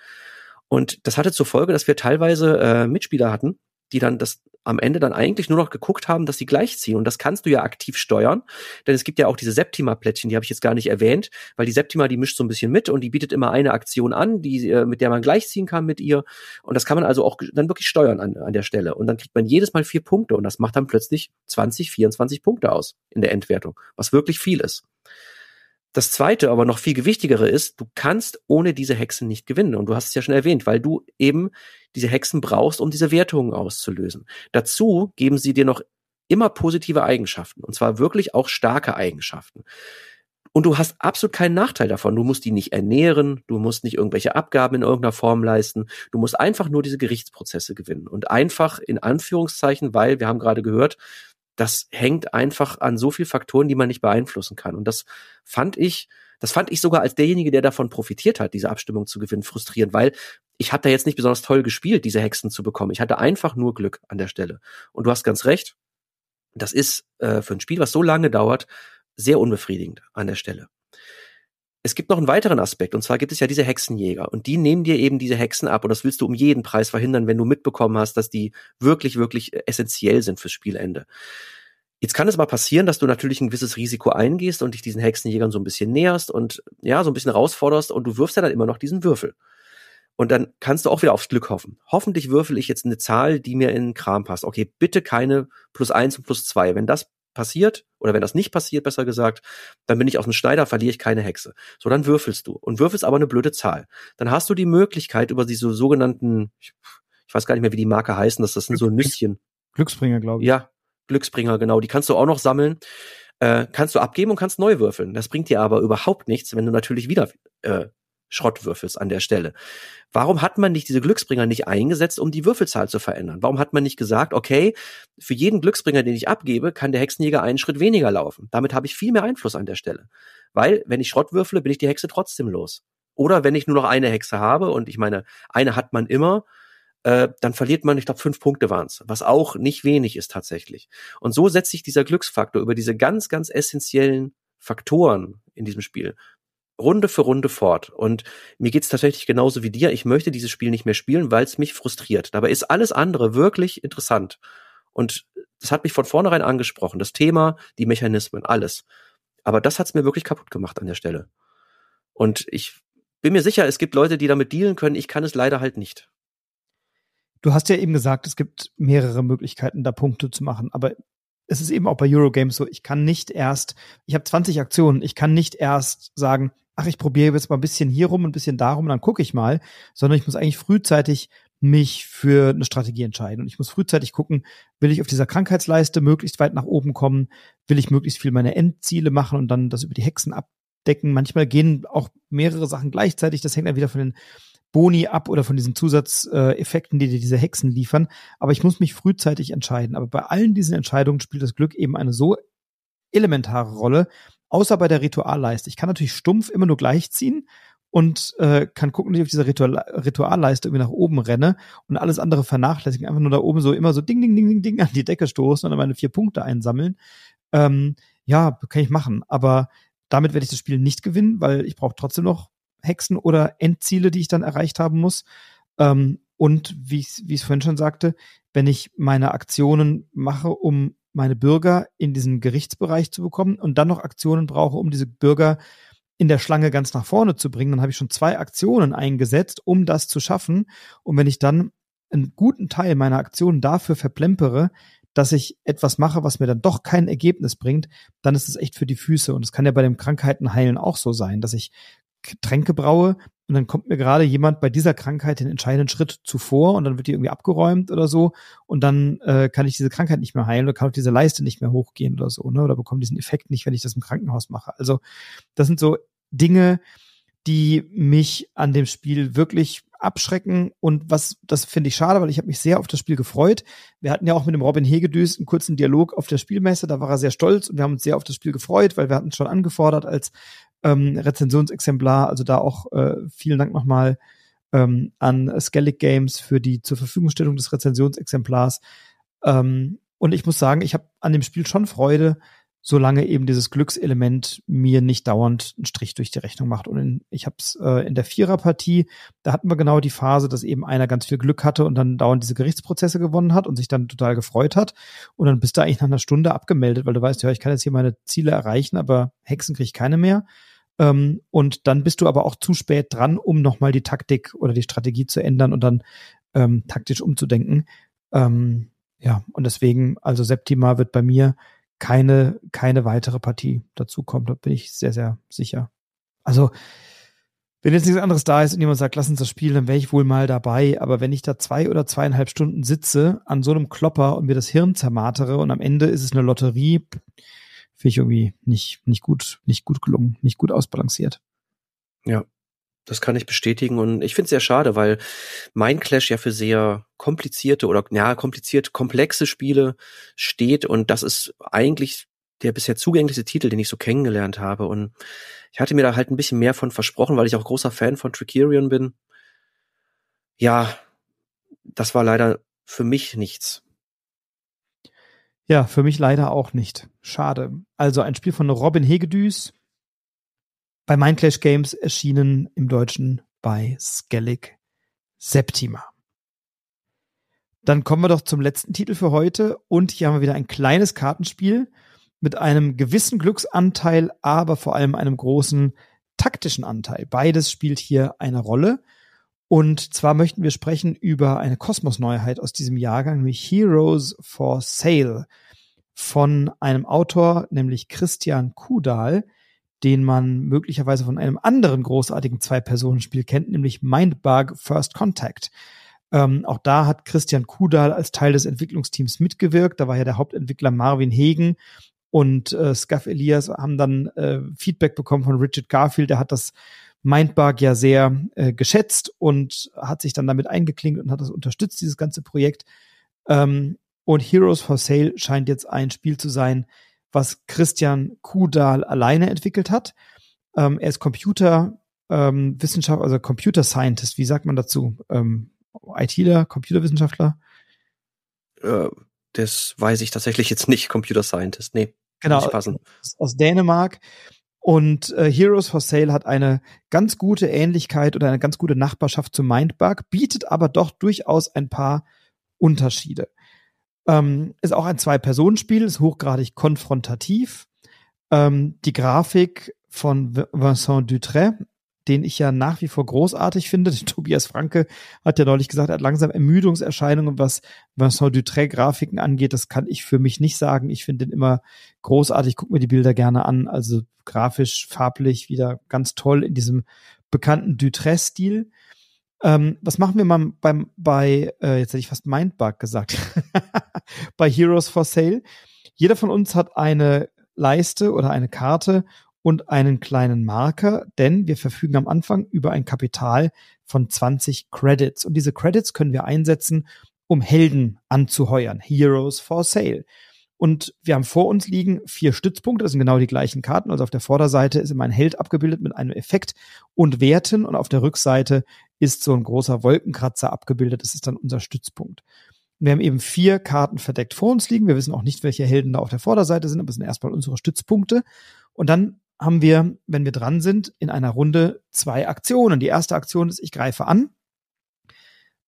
Und das hatte zur Folge, dass wir teilweise äh, Mitspieler hatten, die dann das am Ende dann eigentlich nur noch geguckt haben, dass sie gleichziehen. Und das kannst du ja aktiv steuern, denn es gibt ja auch diese Septima-Plättchen, die habe ich jetzt gar nicht erwähnt, weil die Septima, die mischt so ein bisschen mit und die bietet immer eine Aktion an, die, äh, mit der man gleichziehen kann mit ihr. Und das kann man also auch dann wirklich steuern an, an der Stelle. Und dann kriegt man jedes Mal vier Punkte und das macht dann plötzlich 20, 24 Punkte aus in der Endwertung, was wirklich viel ist. Das zweite, aber noch viel gewichtigere ist, du kannst ohne diese Hexen nicht gewinnen. Und du hast es ja schon erwähnt, weil du eben diese Hexen brauchst, um diese Wertungen auszulösen. Dazu geben sie dir noch immer positive Eigenschaften. Und zwar wirklich auch starke Eigenschaften. Und du hast absolut keinen Nachteil davon. Du musst die nicht ernähren, du musst nicht irgendwelche Abgaben in irgendeiner Form leisten. Du musst einfach nur diese Gerichtsprozesse gewinnen. Und einfach in Anführungszeichen, weil wir haben gerade gehört, das hängt einfach an so viel Faktoren, die man nicht beeinflussen kann. Und das fand ich, das fand ich sogar als derjenige, der davon profitiert hat, diese Abstimmung zu gewinnen, frustrierend, weil ich habe da jetzt nicht besonders toll gespielt, diese Hexen zu bekommen. Ich hatte einfach nur Glück an der Stelle. Und du hast ganz recht. Das ist äh, für ein Spiel, was so lange dauert, sehr unbefriedigend an der Stelle. Es gibt noch einen weiteren Aspekt, und zwar gibt es ja diese Hexenjäger. Und die nehmen dir eben diese Hexen ab. Und das willst du um jeden Preis verhindern, wenn du mitbekommen hast, dass die wirklich, wirklich essentiell sind fürs Spielende. Jetzt kann es mal passieren, dass du natürlich ein gewisses Risiko eingehst und dich diesen Hexenjägern so ein bisschen näherst und ja, so ein bisschen herausforderst und du wirfst ja dann immer noch diesen Würfel. Und dann kannst du auch wieder aufs Glück hoffen. Hoffentlich würfel ich jetzt eine Zahl, die mir in den Kram passt. Okay, bitte keine plus eins und plus zwei. Wenn das passiert, oder wenn das nicht passiert, besser gesagt, dann bin ich aus dem Schneider, verliere ich keine Hexe. So, dann würfelst du und würfelst aber eine blöde Zahl. Dann hast du die Möglichkeit über diese sogenannten, ich, ich weiß gar nicht mehr, wie die Marke heißen, das, das sind so Nüsschen. Glücksbringer, glaube ich. Ja, Glücksbringer, genau. Die kannst du auch noch sammeln. Äh, kannst du abgeben und kannst neu würfeln. Das bringt dir aber überhaupt nichts, wenn du natürlich wieder äh, Schrottwürfels an der Stelle. Warum hat man nicht diese Glücksbringer nicht eingesetzt, um die Würfelzahl zu verändern? Warum hat man nicht gesagt, okay, für jeden Glücksbringer, den ich abgebe, kann der Hexenjäger einen Schritt weniger laufen? Damit habe ich viel mehr Einfluss an der Stelle. Weil, wenn ich Schrott würfle, bin ich die Hexe trotzdem los. Oder wenn ich nur noch eine Hexe habe, und ich meine, eine hat man immer, äh, dann verliert man, ich glaube, fünf Punkte waren's, was auch nicht wenig ist tatsächlich. Und so setzt sich dieser Glücksfaktor über diese ganz, ganz essentiellen Faktoren in diesem Spiel Runde für Runde fort. Und mir geht's tatsächlich genauso wie dir. Ich möchte dieses Spiel nicht mehr spielen, weil es mich frustriert. Dabei ist alles andere wirklich interessant. Und das hat mich von vornherein angesprochen. Das Thema, die Mechanismen, alles. Aber das hat's mir wirklich kaputt gemacht an der Stelle. Und ich bin mir sicher, es gibt Leute, die damit dealen können. Ich kann es leider halt nicht. Du hast ja eben gesagt, es gibt mehrere Möglichkeiten, da Punkte zu machen. Aber es ist eben auch bei Eurogames so, ich kann nicht erst, ich habe 20 Aktionen, ich kann nicht erst sagen, ach, ich probiere jetzt mal ein bisschen hier rum, ein bisschen darum und dann gucke ich mal, sondern ich muss eigentlich frühzeitig mich für eine Strategie entscheiden. Und ich muss frühzeitig gucken, will ich auf dieser Krankheitsleiste möglichst weit nach oben kommen, will ich möglichst viel meine Endziele machen und dann das über die Hexen abdecken. Manchmal gehen auch mehrere Sachen gleichzeitig. Das hängt dann wieder von den Boni ab oder von diesen Zusatzeffekten, die dir diese Hexen liefern. Aber ich muss mich frühzeitig entscheiden. Aber bei allen diesen Entscheidungen spielt das Glück eben eine so elementare Rolle, außer bei der Ritualleiste. Ich kann natürlich stumpf immer nur gleich ziehen und äh, kann gucken, dass ich auf dieser Ritual Ritualleiste irgendwie nach oben renne und alles andere vernachlässigen. Einfach nur da oben so immer so ding, ding, ding, ding, ding an die Decke stoßen und dann meine vier Punkte einsammeln. Ähm, ja, kann ich machen. Aber damit werde ich das Spiel nicht gewinnen, weil ich brauche trotzdem noch Hexen oder Endziele, die ich dann erreicht haben muss. Ähm, und wie ich es vorhin schon sagte, wenn ich meine Aktionen mache, um meine Bürger in diesen Gerichtsbereich zu bekommen und dann noch Aktionen brauche, um diese Bürger in der Schlange ganz nach vorne zu bringen, dann habe ich schon zwei Aktionen eingesetzt, um das zu schaffen. Und wenn ich dann einen guten Teil meiner Aktionen dafür verplempere, dass ich etwas mache, was mir dann doch kein Ergebnis bringt, dann ist es echt für die Füße. Und es kann ja bei dem Krankheitenheilen auch so sein, dass ich Tränke braue und dann kommt mir gerade jemand bei dieser Krankheit den entscheidenden Schritt zuvor und dann wird die irgendwie abgeräumt oder so und dann äh, kann ich diese Krankheit nicht mehr heilen oder kann auch diese Leiste nicht mehr hochgehen oder so, ne? Oder bekomme diesen Effekt nicht, wenn ich das im Krankenhaus mache. Also das sind so Dinge, die mich an dem Spiel wirklich abschrecken und was das finde ich schade, weil ich habe mich sehr auf das Spiel gefreut. Wir hatten ja auch mit dem Robin Hegedüs einen kurzen Dialog auf der Spielmesse, da war er sehr stolz und wir haben uns sehr auf das Spiel gefreut, weil wir hatten es schon angefordert als ähm, Rezensionsexemplar. Also da auch äh, vielen Dank nochmal ähm, an Skellig Games für die zur Verfügungstellung des Rezensionsexemplars. Ähm, und ich muss sagen, ich habe an dem Spiel schon Freude, solange eben dieses Glückselement mir nicht dauernd einen Strich durch die Rechnung macht. Und in, ich habe es äh, in der Viererpartie, da hatten wir genau die Phase, dass eben einer ganz viel Glück hatte und dann dauernd diese Gerichtsprozesse gewonnen hat und sich dann total gefreut hat. Und dann bist du eigentlich nach einer Stunde abgemeldet, weil du weißt, ja, ich kann jetzt hier meine Ziele erreichen, aber Hexen kriege ich keine mehr. Ähm, und dann bist du aber auch zu spät dran, um nochmal die Taktik oder die Strategie zu ändern und dann ähm, taktisch umzudenken. Ähm, ja, und deswegen, also Septima wird bei mir keine, keine weitere Partie dazu kommen. Da bin ich sehr, sehr sicher. Also, wenn jetzt nichts anderes da ist und jemand sagt, lass uns das spielen, dann wäre ich wohl mal dabei. Aber wenn ich da zwei oder zweieinhalb Stunden sitze an so einem Klopper und mir das Hirn zermartere und am Ende ist es eine Lotterie, finde ich irgendwie nicht, nicht gut, nicht gut gelungen, nicht gut ausbalanciert. Ja, das kann ich bestätigen und ich finde es sehr schade, weil mein Clash ja für sehr komplizierte oder ja, kompliziert komplexe Spiele steht und das ist eigentlich der bisher zugänglichste Titel, den ich so kennengelernt habe und ich hatte mir da halt ein bisschen mehr von versprochen, weil ich auch großer Fan von Tricerion bin. Ja, das war leider für mich nichts. Ja, für mich leider auch nicht. Schade. Also ein Spiel von Robin Hegedüs bei Mindclash Games erschienen im Deutschen bei Skellig Septima. Dann kommen wir doch zum letzten Titel für heute und hier haben wir wieder ein kleines Kartenspiel mit einem gewissen Glücksanteil, aber vor allem einem großen taktischen Anteil. Beides spielt hier eine Rolle. Und zwar möchten wir sprechen über eine Kosmos-Neuheit aus diesem Jahrgang, nämlich Heroes for Sale von einem Autor, nämlich Christian Kudal, den man möglicherweise von einem anderen großartigen Zwei-Personen-Spiel kennt, nämlich Mindbug First Contact. Ähm, auch da hat Christian Kudal als Teil des Entwicklungsteams mitgewirkt. Da war ja der Hauptentwickler Marvin Hegen und äh, Scuff Elias haben dann äh, Feedback bekommen von Richard Garfield. Der hat das Mindbug ja sehr äh, geschätzt und hat sich dann damit eingeklinkt und hat das unterstützt, dieses ganze Projekt. Ähm, und Heroes for Sale scheint jetzt ein Spiel zu sein, was Christian Kudal alleine entwickelt hat. Ähm, er ist Computer ähm, also Computer Scientist, wie sagt man dazu? Ähm, ITler, Computerwissenschaftler? Äh, das weiß ich tatsächlich jetzt nicht, Computer Scientist, nee. Genau, aus, aus Dänemark. Und äh, Heroes for Sale hat eine ganz gute Ähnlichkeit oder eine ganz gute Nachbarschaft zu Mindbug, bietet aber doch durchaus ein paar Unterschiede. Ähm, ist auch ein Zwei-Personen-Spiel, ist hochgradig konfrontativ. Ähm, die Grafik von Vincent Dutray den ich ja nach wie vor großartig finde. Tobias Franke hat ja neulich gesagt, er hat langsam Ermüdungserscheinungen, was Vincent Dutray-Grafiken angeht. Das kann ich für mich nicht sagen. Ich finde den immer großartig. Guck mir die Bilder gerne an. Also grafisch, farblich wieder ganz toll in diesem bekannten Dutray-Stil. Ähm, was machen wir mal beim, bei, äh, jetzt hätte ich fast Mindbug gesagt, bei Heroes for Sale? Jeder von uns hat eine Leiste oder eine Karte und einen kleinen Marker, denn wir verfügen am Anfang über ein Kapital von 20 Credits. Und diese Credits können wir einsetzen, um Helden anzuheuern. Heroes for Sale. Und wir haben vor uns liegen vier Stützpunkte, das sind genau die gleichen Karten. Also auf der Vorderseite ist immer ein Held abgebildet mit einem Effekt und Werten und auf der Rückseite ist so ein großer Wolkenkratzer abgebildet. Das ist dann unser Stützpunkt. Wir haben eben vier Karten verdeckt vor uns liegen. Wir wissen auch nicht, welche Helden da auf der Vorderseite sind, aber es sind erstmal unsere Stützpunkte. Und dann haben wir, wenn wir dran sind, in einer Runde zwei Aktionen. Die erste Aktion ist, ich greife an.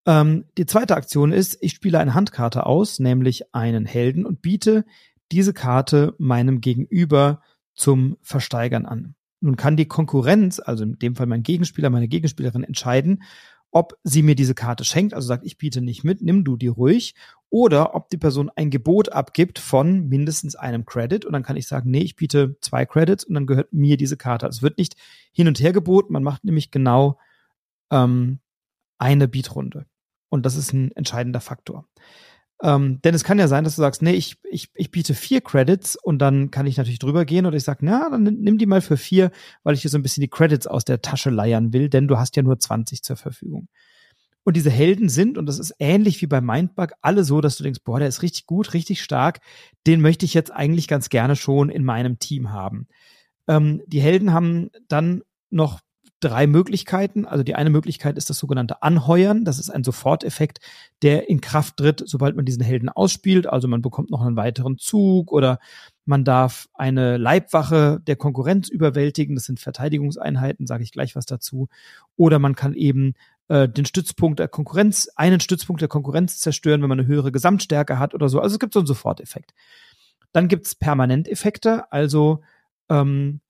Ähm, die zweite Aktion ist, ich spiele eine Handkarte aus, nämlich einen Helden und biete diese Karte meinem Gegenüber zum Versteigern an. Nun kann die Konkurrenz, also in dem Fall mein Gegenspieler, meine Gegenspielerin entscheiden, ob sie mir diese Karte schenkt, also sagt, ich biete nicht mit, nimm du die ruhig, oder ob die Person ein Gebot abgibt von mindestens einem Credit und dann kann ich sagen, nee, ich biete zwei Credits und dann gehört mir diese Karte. Also es wird nicht hin und her geboten, man macht nämlich genau ähm, eine Beatrunde. Und das ist ein entscheidender Faktor. Ähm, denn es kann ja sein, dass du sagst, nee, ich, ich, ich biete vier Credits und dann kann ich natürlich drüber gehen oder ich sage, na, dann nimm die mal für vier, weil ich dir so ein bisschen die Credits aus der Tasche leiern will, denn du hast ja nur 20 zur Verfügung. Und diese Helden sind, und das ist ähnlich wie bei Mindbug, alle so, dass du denkst, boah, der ist richtig gut, richtig stark, den möchte ich jetzt eigentlich ganz gerne schon in meinem Team haben. Ähm, die Helden haben dann noch drei Möglichkeiten. Also die eine Möglichkeit ist das sogenannte Anheuern. Das ist ein Soforteffekt, der in Kraft tritt, sobald man diesen Helden ausspielt. Also man bekommt noch einen weiteren Zug oder man darf eine Leibwache der Konkurrenz überwältigen. Das sind Verteidigungseinheiten, sage ich gleich was dazu. Oder man kann eben äh, den Stützpunkt der Konkurrenz, einen Stützpunkt der Konkurrenz zerstören, wenn man eine höhere Gesamtstärke hat oder so. Also es gibt so einen Soforteffekt. Dann gibt's Permanenteffekte, also ähm,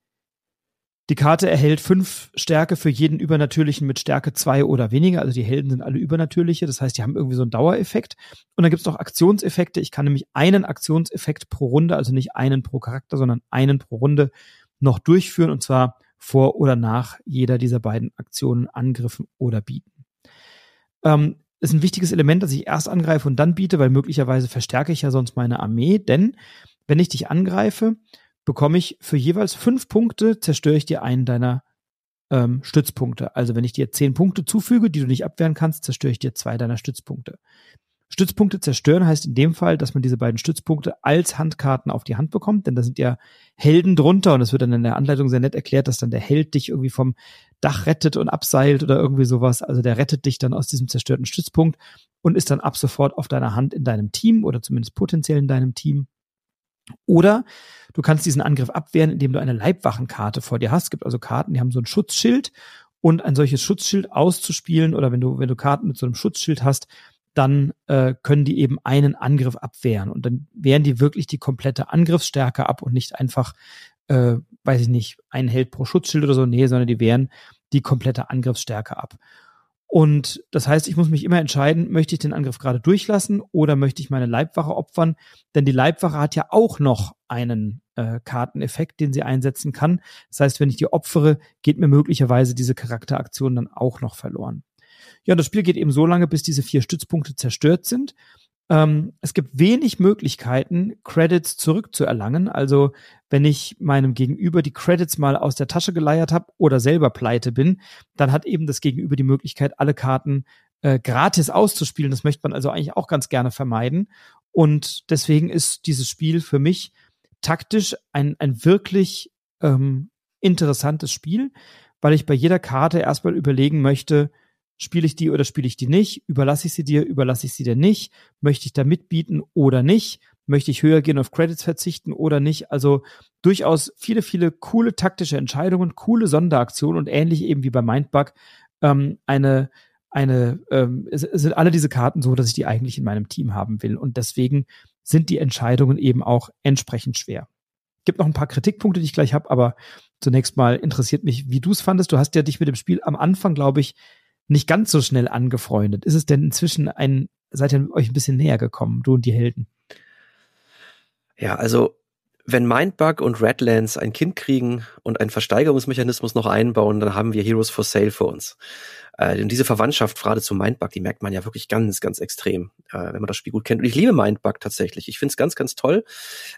die Karte erhält fünf Stärke für jeden Übernatürlichen mit Stärke zwei oder weniger. Also die Helden sind alle Übernatürliche. Das heißt, die haben irgendwie so einen Dauereffekt. Und dann gibt es noch Aktionseffekte. Ich kann nämlich einen Aktionseffekt pro Runde, also nicht einen pro Charakter, sondern einen pro Runde noch durchführen. Und zwar vor oder nach jeder dieser beiden Aktionen angriffen oder bieten. Ähm, ist ein wichtiges Element, dass ich erst angreife und dann biete, weil möglicherweise verstärke ich ja sonst meine Armee. Denn wenn ich dich angreife, bekomme ich für jeweils fünf Punkte, zerstöre ich dir einen deiner ähm, Stützpunkte. Also wenn ich dir zehn Punkte zufüge, die du nicht abwehren kannst, zerstöre ich dir zwei deiner Stützpunkte. Stützpunkte zerstören heißt in dem Fall, dass man diese beiden Stützpunkte als Handkarten auf die Hand bekommt, denn da sind ja Helden drunter und es wird dann in der Anleitung sehr nett erklärt, dass dann der Held dich irgendwie vom Dach rettet und abseilt oder irgendwie sowas. Also der rettet dich dann aus diesem zerstörten Stützpunkt und ist dann ab sofort auf deiner Hand in deinem Team oder zumindest potenziell in deinem Team. Oder du kannst diesen Angriff abwehren, indem du eine Leibwachenkarte vor dir hast. Es gibt also Karten, die haben so ein Schutzschild und ein solches Schutzschild auszuspielen oder wenn du, wenn du Karten mit so einem Schutzschild hast, dann äh, können die eben einen Angriff abwehren und dann wehren die wirklich die komplette Angriffsstärke ab und nicht einfach, äh, weiß ich nicht, ein Held pro Schutzschild oder so, nee, sondern die wehren die komplette Angriffsstärke ab. Und das heißt, ich muss mich immer entscheiden, möchte ich den Angriff gerade durchlassen oder möchte ich meine Leibwache opfern? Denn die Leibwache hat ja auch noch einen äh, Karteneffekt, den sie einsetzen kann. Das heißt, wenn ich die opfere, geht mir möglicherweise diese Charakteraktion dann auch noch verloren. Ja, das Spiel geht eben so lange, bis diese vier Stützpunkte zerstört sind. Ähm, es gibt wenig Möglichkeiten, Credits zurückzuerlangen. Also wenn ich meinem Gegenüber die Credits mal aus der Tasche geleiert habe oder selber pleite bin, dann hat eben das Gegenüber die Möglichkeit, alle Karten äh, gratis auszuspielen. Das möchte man also eigentlich auch ganz gerne vermeiden. Und deswegen ist dieses Spiel für mich taktisch ein, ein wirklich ähm, interessantes Spiel, weil ich bei jeder Karte erstmal überlegen möchte, Spiele ich die oder spiele ich die nicht? Überlasse ich sie dir, überlasse ich sie dir nicht? Möchte ich da mitbieten oder nicht? Möchte ich höher gehen auf Credits verzichten oder nicht? Also durchaus viele, viele coole taktische Entscheidungen, coole Sonderaktionen und ähnlich eben wie bei Mindbug ähm, eine eine ähm, sind alle diese Karten so, dass ich die eigentlich in meinem Team haben will und deswegen sind die Entscheidungen eben auch entsprechend schwer. Gibt noch ein paar Kritikpunkte, die ich gleich habe, aber zunächst mal interessiert mich, wie du es fandest. Du hast ja dich mit dem Spiel am Anfang, glaube ich, nicht ganz so schnell angefreundet. Ist es denn inzwischen ein, seid ihr euch ein bisschen näher gekommen, du und die Helden? Ja, also wenn Mindbug und Redlands ein Kind kriegen und einen Versteigerungsmechanismus noch einbauen, dann haben wir Heroes for Sale für uns. Äh, und diese Verwandtschaft gerade zu Mindbug, die merkt man ja wirklich ganz, ganz extrem, äh, wenn man das Spiel gut kennt. Und ich liebe Mindbug tatsächlich. Ich finde es ganz, ganz toll.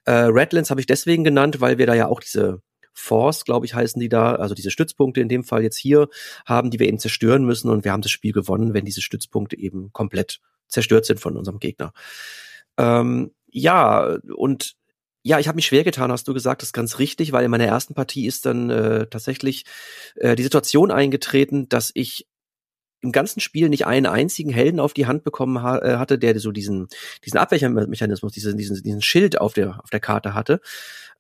Äh, Redlands habe ich deswegen genannt, weil wir da ja auch diese Force, glaube ich, heißen die da, also diese Stützpunkte in dem Fall jetzt hier haben, die wir eben zerstören müssen und wir haben das Spiel gewonnen, wenn diese Stützpunkte eben komplett zerstört sind von unserem Gegner. Ähm, ja, und ja, ich habe mich schwer getan, hast du gesagt, das ist ganz richtig, weil in meiner ersten Partie ist dann äh, tatsächlich äh, die Situation eingetreten, dass ich im ganzen Spiel nicht einen einzigen Helden auf die Hand bekommen ha äh, hatte, der so diesen diesen Abwehrmechanismus, diesen diesen diesen Schild auf der auf der Karte hatte.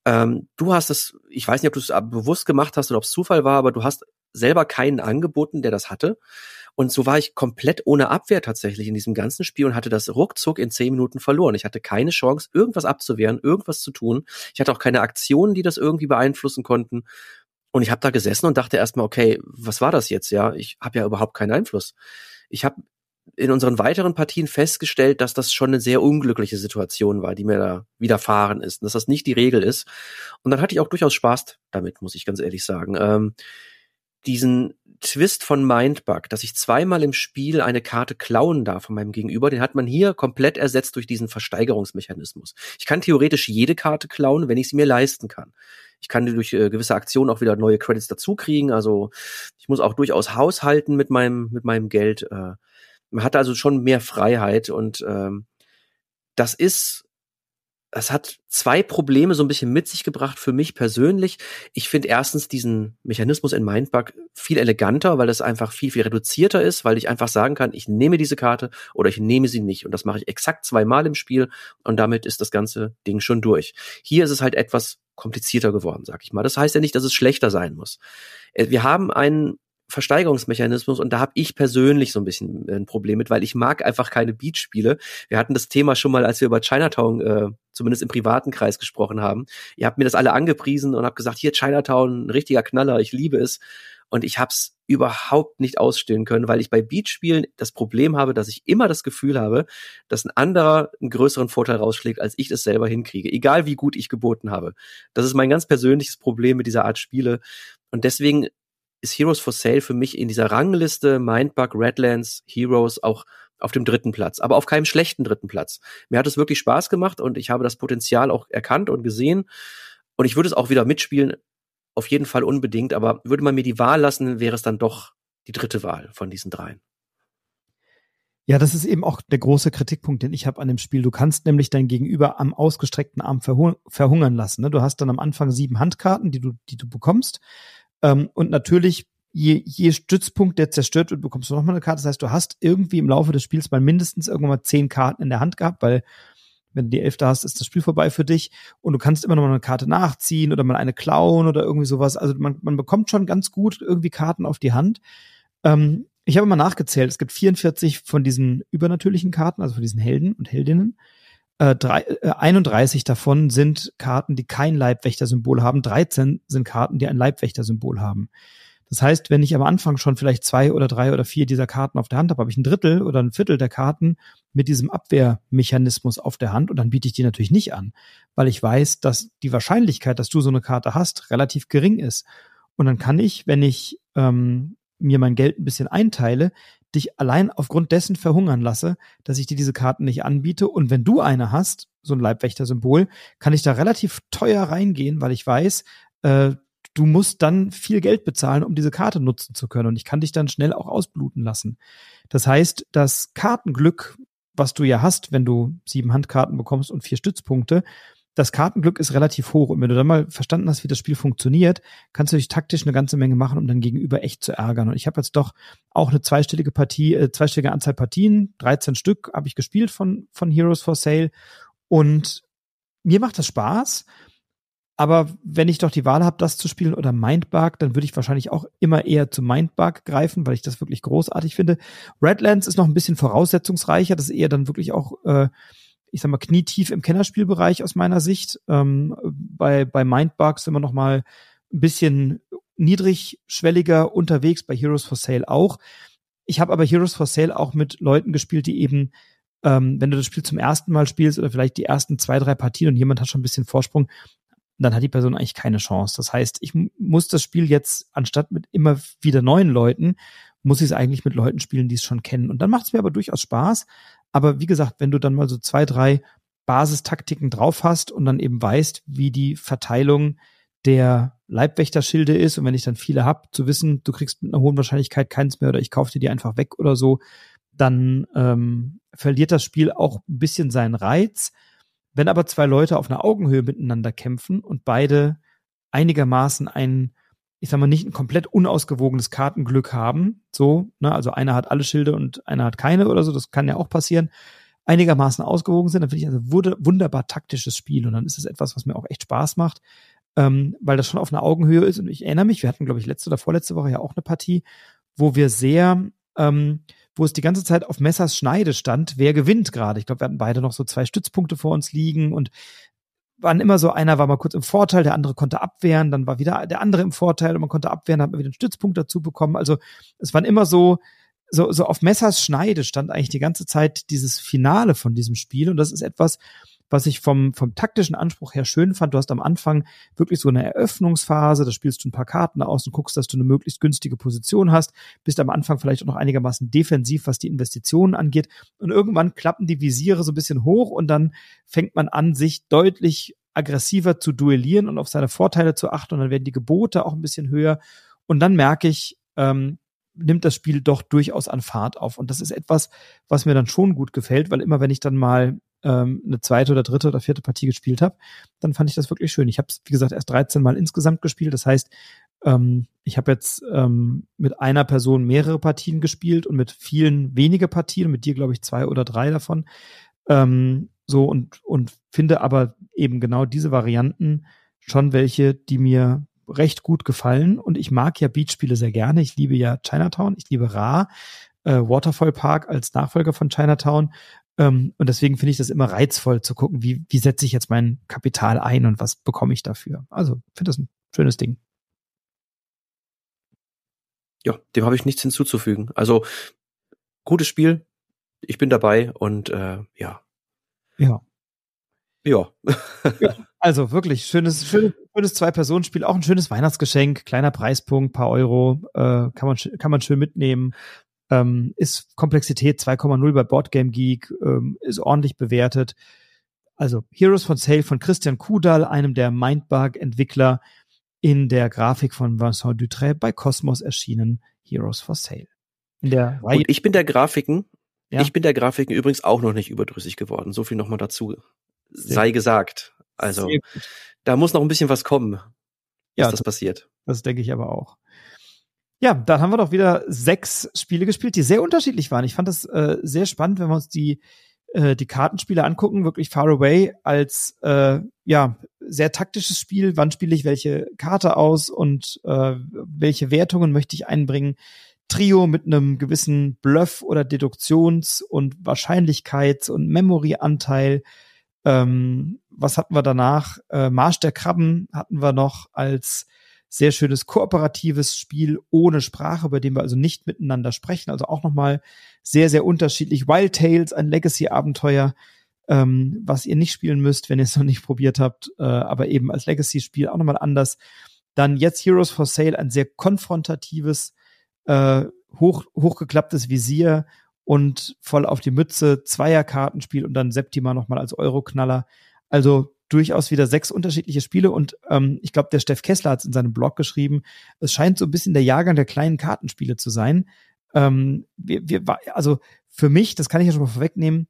Ähm, du hast es, ich weiß nicht, ob du es bewusst gemacht hast oder ob es Zufall war, aber du hast selber keinen angeboten, der das hatte. Und so war ich komplett ohne Abwehr tatsächlich in diesem ganzen Spiel und hatte das ruckzuck in zehn Minuten verloren. Ich hatte keine Chance, irgendwas abzuwehren, irgendwas zu tun. Ich hatte auch keine Aktionen, die das irgendwie beeinflussen konnten. Und ich habe da gesessen und dachte erstmal, okay, was war das jetzt? Ja, ich habe ja überhaupt keinen Einfluss. Ich habe in unseren weiteren Partien festgestellt, dass das schon eine sehr unglückliche Situation war, die mir da widerfahren ist, und dass das nicht die Regel ist. Und dann hatte ich auch durchaus Spaß damit, muss ich ganz ehrlich sagen. Ähm, diesen Twist von Mindbug, dass ich zweimal im Spiel eine Karte klauen darf von meinem Gegenüber, den hat man hier komplett ersetzt durch diesen Versteigerungsmechanismus. Ich kann theoretisch jede Karte klauen, wenn ich sie mir leisten kann. Ich kann durch äh, gewisse Aktionen auch wieder neue Credits dazu kriegen. Also ich muss auch durchaus haushalten mit meinem mit meinem Geld. Äh, man hat also schon mehr Freiheit und ähm, das ist, es hat zwei Probleme so ein bisschen mit sich gebracht für mich persönlich. Ich finde erstens diesen Mechanismus in Mindbug viel eleganter, weil das einfach viel, viel reduzierter ist, weil ich einfach sagen kann, ich nehme diese Karte oder ich nehme sie nicht. Und das mache ich exakt zweimal im Spiel und damit ist das ganze Ding schon durch. Hier ist es halt etwas komplizierter geworden, sag ich mal. Das heißt ja nicht, dass es schlechter sein muss. Äh, wir haben einen Versteigerungsmechanismus und da habe ich persönlich so ein bisschen äh, ein Problem mit, weil ich mag einfach keine Beatspiele. Wir hatten das Thema schon mal, als wir über Chinatown äh, zumindest im privaten Kreis gesprochen haben. Ihr habt mir das alle angepriesen und habt gesagt, hier Chinatown, ein richtiger Knaller, ich liebe es. Und ich habe es überhaupt nicht ausstehen können, weil ich bei Beatspielen das Problem habe, dass ich immer das Gefühl habe, dass ein anderer einen größeren Vorteil rausschlägt, als ich das selber hinkriege, egal wie gut ich geboten habe. Das ist mein ganz persönliches Problem mit dieser Art Spiele. Und deswegen ist Heroes for Sale für mich in dieser Rangliste Mindbug, Redlands, Heroes auch auf dem dritten Platz, aber auf keinem schlechten dritten Platz. Mir hat es wirklich Spaß gemacht und ich habe das Potenzial auch erkannt und gesehen. Und ich würde es auch wieder mitspielen, auf jeden Fall unbedingt, aber würde man mir die Wahl lassen, wäre es dann doch die dritte Wahl von diesen dreien. Ja, das ist eben auch der große Kritikpunkt, den ich habe an dem Spiel. Du kannst nämlich dein Gegenüber am ausgestreckten Arm verhungern lassen. Ne? Du hast dann am Anfang sieben Handkarten, die du, die du bekommst. Ähm, und natürlich, je, je Stützpunkt der zerstört wird, bekommst du nochmal eine Karte. Das heißt, du hast irgendwie im Laufe des Spiels mal mindestens irgendwann mal zehn Karten in der Hand gehabt, weil wenn du die Elfte hast, ist das Spiel vorbei für dich und du kannst immer noch mal eine Karte nachziehen oder mal eine klauen oder irgendwie sowas. Also man, man bekommt schon ganz gut irgendwie Karten auf die Hand. Ähm, ich habe mal nachgezählt, es gibt 44 von diesen übernatürlichen Karten, also von diesen Helden und Heldinnen. Äh, drei, äh, 31 davon sind Karten, die kein Leibwächter-Symbol haben. 13 sind Karten, die ein Leibwächter-Symbol haben. Das heißt, wenn ich am Anfang schon vielleicht zwei oder drei oder vier dieser Karten auf der Hand habe, habe ich ein Drittel oder ein Viertel der Karten mit diesem Abwehrmechanismus auf der Hand und dann biete ich die natürlich nicht an, weil ich weiß, dass die Wahrscheinlichkeit, dass du so eine Karte hast, relativ gering ist. Und dann kann ich, wenn ich ähm, mir mein Geld ein bisschen einteile, dich allein aufgrund dessen verhungern lasse, dass ich dir diese Karten nicht anbiete. Und wenn du eine hast, so ein Leibwächter-Symbol, kann ich da relativ teuer reingehen, weil ich weiß, äh, du musst dann viel Geld bezahlen, um diese Karte nutzen zu können. Und ich kann dich dann schnell auch ausbluten lassen. Das heißt, das Kartenglück, was du ja hast, wenn du sieben Handkarten bekommst und vier Stützpunkte, das Kartenglück ist relativ hoch. Und wenn du dann mal verstanden hast, wie das Spiel funktioniert, kannst du dich taktisch eine ganze Menge machen, um dann gegenüber echt zu ärgern. Und ich habe jetzt doch auch eine zweistellige Partie, äh, zweistellige Anzahl Partien, 13 Stück habe ich gespielt von, von Heroes for Sale. Und mir macht das Spaß. Aber wenn ich doch die Wahl habe, das zu spielen oder Mindbug, dann würde ich wahrscheinlich auch immer eher zu Mindbug greifen, weil ich das wirklich großartig finde. Redlands ist noch ein bisschen voraussetzungsreicher. Das ist eher dann wirklich auch, äh, ich sag mal, knietief im Kennerspielbereich aus meiner Sicht. Ähm, bei, bei Mindbug sind wir noch mal ein bisschen niedrigschwelliger unterwegs, bei Heroes for Sale auch. Ich habe aber Heroes for Sale auch mit Leuten gespielt, die eben ähm, wenn du das Spiel zum ersten Mal spielst oder vielleicht die ersten zwei, drei Partien und jemand hat schon ein bisschen Vorsprung, dann hat die Person eigentlich keine Chance. Das heißt, ich muss das Spiel jetzt, anstatt mit immer wieder neuen Leuten, muss ich es eigentlich mit Leuten spielen, die es schon kennen. Und dann macht es mir aber durchaus Spaß. Aber wie gesagt, wenn du dann mal so zwei, drei Basistaktiken drauf hast und dann eben weißt, wie die Verteilung der Leibwächterschilde ist und wenn ich dann viele hab, zu wissen, du kriegst mit einer hohen Wahrscheinlichkeit keins mehr oder ich kaufe dir die einfach weg oder so, dann ähm, verliert das Spiel auch ein bisschen seinen Reiz. Wenn aber zwei Leute auf einer Augenhöhe miteinander kämpfen und beide einigermaßen ein, ich sag mal, nicht ein komplett unausgewogenes Kartenglück haben, so, ne, also einer hat alle Schilde und einer hat keine oder so, das kann ja auch passieren, einigermaßen ausgewogen sind, dann finde ich also wunderbar taktisches Spiel und dann ist es etwas, was mir auch echt Spaß macht, ähm, weil das schon auf einer Augenhöhe ist und ich erinnere mich, wir hatten, glaube ich, letzte oder vorletzte Woche ja auch eine Partie, wo wir sehr ähm, wo es die ganze Zeit auf Messers Schneide stand, wer gewinnt gerade. Ich glaube, wir hatten beide noch so zwei Stützpunkte vor uns liegen und waren immer so, einer war mal kurz im Vorteil, der andere konnte abwehren, dann war wieder der andere im Vorteil und man konnte abwehren, hat man wieder einen Stützpunkt dazu bekommen. Also es waren immer so, so, so auf Messers Schneide stand eigentlich die ganze Zeit dieses Finale von diesem Spiel und das ist etwas, was ich vom, vom taktischen Anspruch her schön fand. Du hast am Anfang wirklich so eine Eröffnungsphase, da spielst du ein paar Karten aus und guckst, dass du eine möglichst günstige Position hast, bist am Anfang vielleicht auch noch einigermaßen defensiv, was die Investitionen angeht. Und irgendwann klappen die Visiere so ein bisschen hoch und dann fängt man an, sich deutlich aggressiver zu duellieren und auf seine Vorteile zu achten und dann werden die Gebote auch ein bisschen höher. Und dann merke ich, ähm, nimmt das Spiel doch durchaus an Fahrt auf. Und das ist etwas, was mir dann schon gut gefällt, weil immer wenn ich dann mal ähm, eine zweite oder dritte oder vierte Partie gespielt habe, dann fand ich das wirklich schön. Ich habe es, wie gesagt, erst 13 Mal insgesamt gespielt. Das heißt, ähm, ich habe jetzt ähm, mit einer Person mehrere Partien gespielt und mit vielen wenige Partien, mit dir, glaube ich, zwei oder drei davon. Ähm, so und, und finde aber eben genau diese Varianten schon welche, die mir recht gut gefallen. Und ich mag ja Beachspiele sehr gerne. Ich liebe ja Chinatown, ich liebe Ra, äh, Waterfall Park als Nachfolger von Chinatown. Ähm, und deswegen finde ich das immer reizvoll zu gucken, wie, wie setze ich jetzt mein Kapital ein und was bekomme ich dafür. Also finde das ein schönes Ding. Ja, dem habe ich nichts hinzuzufügen. Also gutes Spiel, ich bin dabei und äh, ja. Ja. Ja. ja. Also wirklich schönes, schönes, schönes Zwei-Personen-Spiel, auch ein schönes Weihnachtsgeschenk, kleiner Preispunkt, paar Euro, äh, kann man kann man schön mitnehmen. Ähm, ist Komplexität 2,0 bei Boardgame Geek, ähm, ist ordentlich bewertet. Also Heroes von Sale von Christian Kudal, einem der Mindbug-Entwickler, in der Grafik von Vincent Dutré bei Cosmos erschienen, Heroes for Sale. In der Und ich bin der Grafiken, ja? ich bin der Grafiken übrigens auch noch nicht überdrüssig geworden. So viel nochmal dazu sei gesagt. Also da muss noch ein bisschen was kommen, bis ja, das passiert. Das denke ich aber auch. Ja, dann haben wir doch wieder sechs Spiele gespielt, die sehr unterschiedlich waren. Ich fand das äh, sehr spannend, wenn wir uns die äh, die Kartenspiele angucken, wirklich Far Away als äh, ja sehr taktisches Spiel. Wann spiele ich welche Karte aus und äh, welche Wertungen möchte ich einbringen? Trio mit einem gewissen Bluff oder Deduktions- und Wahrscheinlichkeits- und Memory-Anteil. Ähm, was hatten wir danach? Äh, Marsch der Krabben hatten wir noch als sehr schönes kooperatives Spiel ohne Sprache, bei dem wir also nicht miteinander sprechen. Also auch nochmal sehr, sehr unterschiedlich. Wild Tales, ein Legacy-Abenteuer, ähm, was ihr nicht spielen müsst, wenn ihr es noch nicht probiert habt, äh, aber eben als Legacy-Spiel auch nochmal anders. Dann jetzt Heroes for Sale, ein sehr konfrontatives, äh, hoch, hochgeklapptes Visier und voll auf die Mütze, Zweierkartenspiel und dann Septima nochmal als Euroknaller. Also durchaus wieder sechs unterschiedliche Spiele und ähm, ich glaube, der Steff Kessler hat es in seinem Blog geschrieben. Es scheint so ein bisschen der Jahrgang der kleinen Kartenspiele zu sein. Ähm, wir, wir, also für mich, das kann ich ja schon mal vorwegnehmen,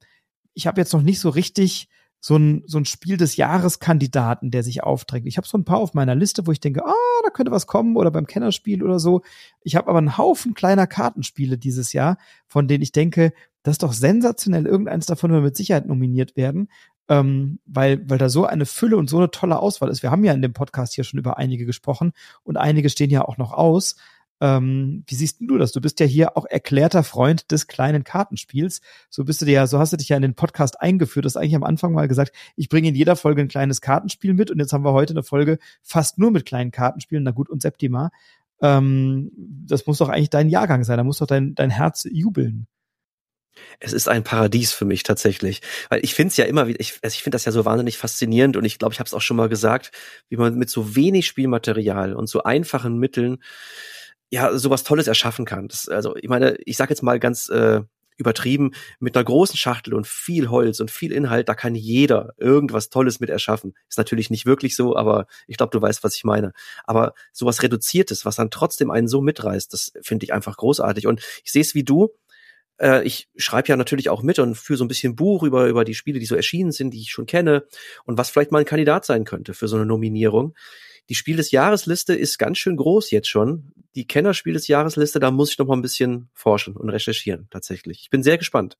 ich habe jetzt noch nicht so richtig so ein, so ein Spiel des Jahreskandidaten, der sich aufträgt. Ich habe so ein paar auf meiner Liste, wo ich denke, ah, da könnte was kommen oder beim Kennerspiel oder so. Ich habe aber einen Haufen kleiner Kartenspiele dieses Jahr, von denen ich denke, das ist doch sensationell. Irgendeins davon wird mit Sicherheit nominiert werden ähm, weil, weil da so eine Fülle und so eine tolle Auswahl ist. Wir haben ja in dem Podcast hier schon über einige gesprochen und einige stehen ja auch noch aus. Ähm, wie siehst du das? Du bist ja hier auch erklärter Freund des kleinen Kartenspiels. So bist du dir ja, so hast du dich ja in den Podcast eingeführt. Du hast eigentlich am Anfang mal gesagt, ich bringe in jeder Folge ein kleines Kartenspiel mit und jetzt haben wir heute eine Folge fast nur mit kleinen Kartenspielen. Na gut, und Septima. Ähm, das muss doch eigentlich dein Jahrgang sein. Da muss doch dein, dein Herz jubeln. Es ist ein Paradies für mich tatsächlich, weil ich finde es ja immer wieder, ich, also ich finde das ja so wahnsinnig faszinierend und ich glaube, ich habe es auch schon mal gesagt, wie man mit so wenig Spielmaterial und so einfachen Mitteln ja sowas Tolles erschaffen kann. Das, also ich meine, ich sage jetzt mal ganz äh, übertrieben, mit einer großen Schachtel und viel Holz und viel Inhalt, da kann jeder irgendwas Tolles mit erschaffen. Ist natürlich nicht wirklich so, aber ich glaube, du weißt, was ich meine. Aber sowas Reduziertes, was dann trotzdem einen so mitreißt, das finde ich einfach großartig. Und ich sehe es wie du, äh, ich schreibe ja natürlich auch mit und führe so ein bisschen Buch über, über die Spiele, die so erschienen sind, die ich schon kenne und was vielleicht mal ein Kandidat sein könnte für so eine Nominierung. Die Spiel des Jahresliste ist ganz schön groß jetzt schon. Die Kennerspiel des Jahresliste, da muss ich noch mal ein bisschen forschen und recherchieren, tatsächlich. Ich bin sehr gespannt.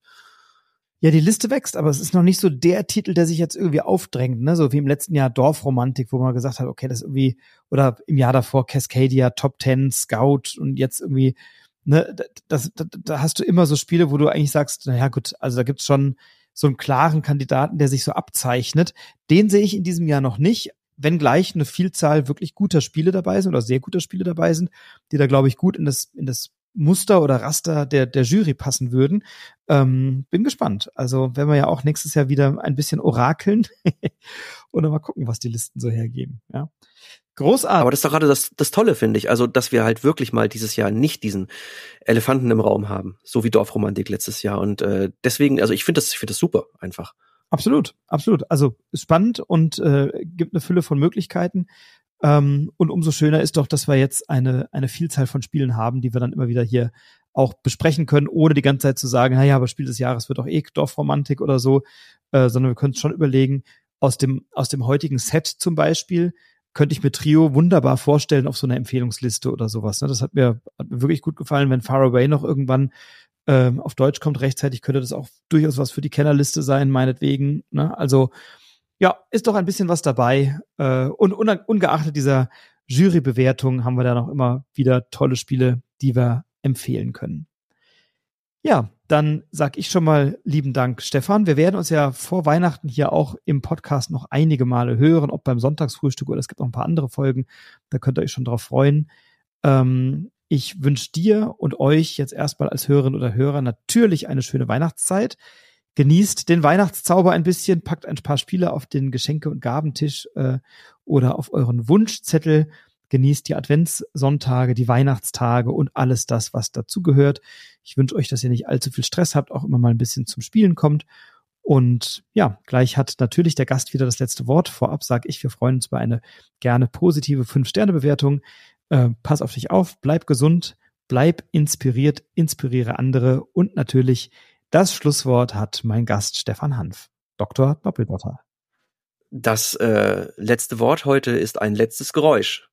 Ja, die Liste wächst, aber es ist noch nicht so der Titel, der sich jetzt irgendwie aufdrängt, ne? So wie im letzten Jahr Dorfromantik, wo man gesagt hat, okay, das irgendwie, oder im Jahr davor Cascadia, Top Ten, Scout und jetzt irgendwie ne, das, das, da hast du immer so Spiele, wo du eigentlich sagst, naja gut, also da gibt's schon so einen klaren Kandidaten, der sich so abzeichnet. Den sehe ich in diesem Jahr noch nicht, wenngleich eine Vielzahl wirklich guter Spiele dabei sind oder sehr guter Spiele dabei sind, die da, glaube ich, gut in das, in das Muster oder Raster der, der Jury passen würden. Ähm, bin gespannt. Also wenn wir ja auch nächstes Jahr wieder ein bisschen orakeln und mal gucken, was die Listen so hergeben. Ja. Großartig. Aber das ist doch gerade das, das Tolle, finde ich. Also, dass wir halt wirklich mal dieses Jahr nicht diesen Elefanten im Raum haben, so wie Dorfromantik letztes Jahr. Und äh, deswegen, also ich finde das, ich finde das super einfach. Absolut, absolut. Also spannend und äh, gibt eine Fülle von Möglichkeiten. Ähm, und umso schöner ist doch, dass wir jetzt eine, eine Vielzahl von Spielen haben, die wir dann immer wieder hier auch besprechen können, ohne die ganze Zeit zu sagen, naja, aber Spiel des Jahres wird doch eh Dorfromantik oder so, äh, sondern wir können uns schon überlegen, aus dem, aus dem heutigen Set zum Beispiel, könnte ich mir Trio wunderbar vorstellen auf so einer Empfehlungsliste oder sowas. Ne? Das hat mir, hat mir wirklich gut gefallen, wenn Far Away noch irgendwann ähm, auf Deutsch kommt rechtzeitig, könnte das auch durchaus was für die Kennerliste sein, meinetwegen. Ne? Also ja, ist doch ein bisschen was dabei. Äh, und ungeachtet dieser Jurybewertung haben wir da noch immer wieder tolle Spiele, die wir empfehlen können. Ja, dann sag ich schon mal lieben Dank, Stefan. Wir werden uns ja vor Weihnachten hier auch im Podcast noch einige Male hören, ob beim Sonntagsfrühstück oder es gibt noch ein paar andere Folgen. Da könnt ihr euch schon drauf freuen. Ähm, ich wünsche dir und euch jetzt erstmal als Hörerin oder Hörer natürlich eine schöne Weihnachtszeit. Genießt den Weihnachtszauber ein bisschen, packt ein paar Spiele auf den Geschenke- und Gabentisch äh, oder auf euren Wunschzettel genießt die Adventssonntage, die Weihnachtstage und alles das, was dazugehört. Ich wünsche euch, dass ihr nicht allzu viel Stress habt, auch immer mal ein bisschen zum Spielen kommt. Und ja, gleich hat natürlich der Gast wieder das letzte Wort. Vorab sage ich, wir freuen uns über eine gerne positive 5-Sterne-Bewertung. Äh, pass auf dich auf, bleib gesund, bleib inspiriert, inspiriere andere und natürlich das Schlusswort hat mein Gast Stefan Hanf, Dr. Doppelbotter. Das äh, letzte Wort heute ist ein letztes Geräusch.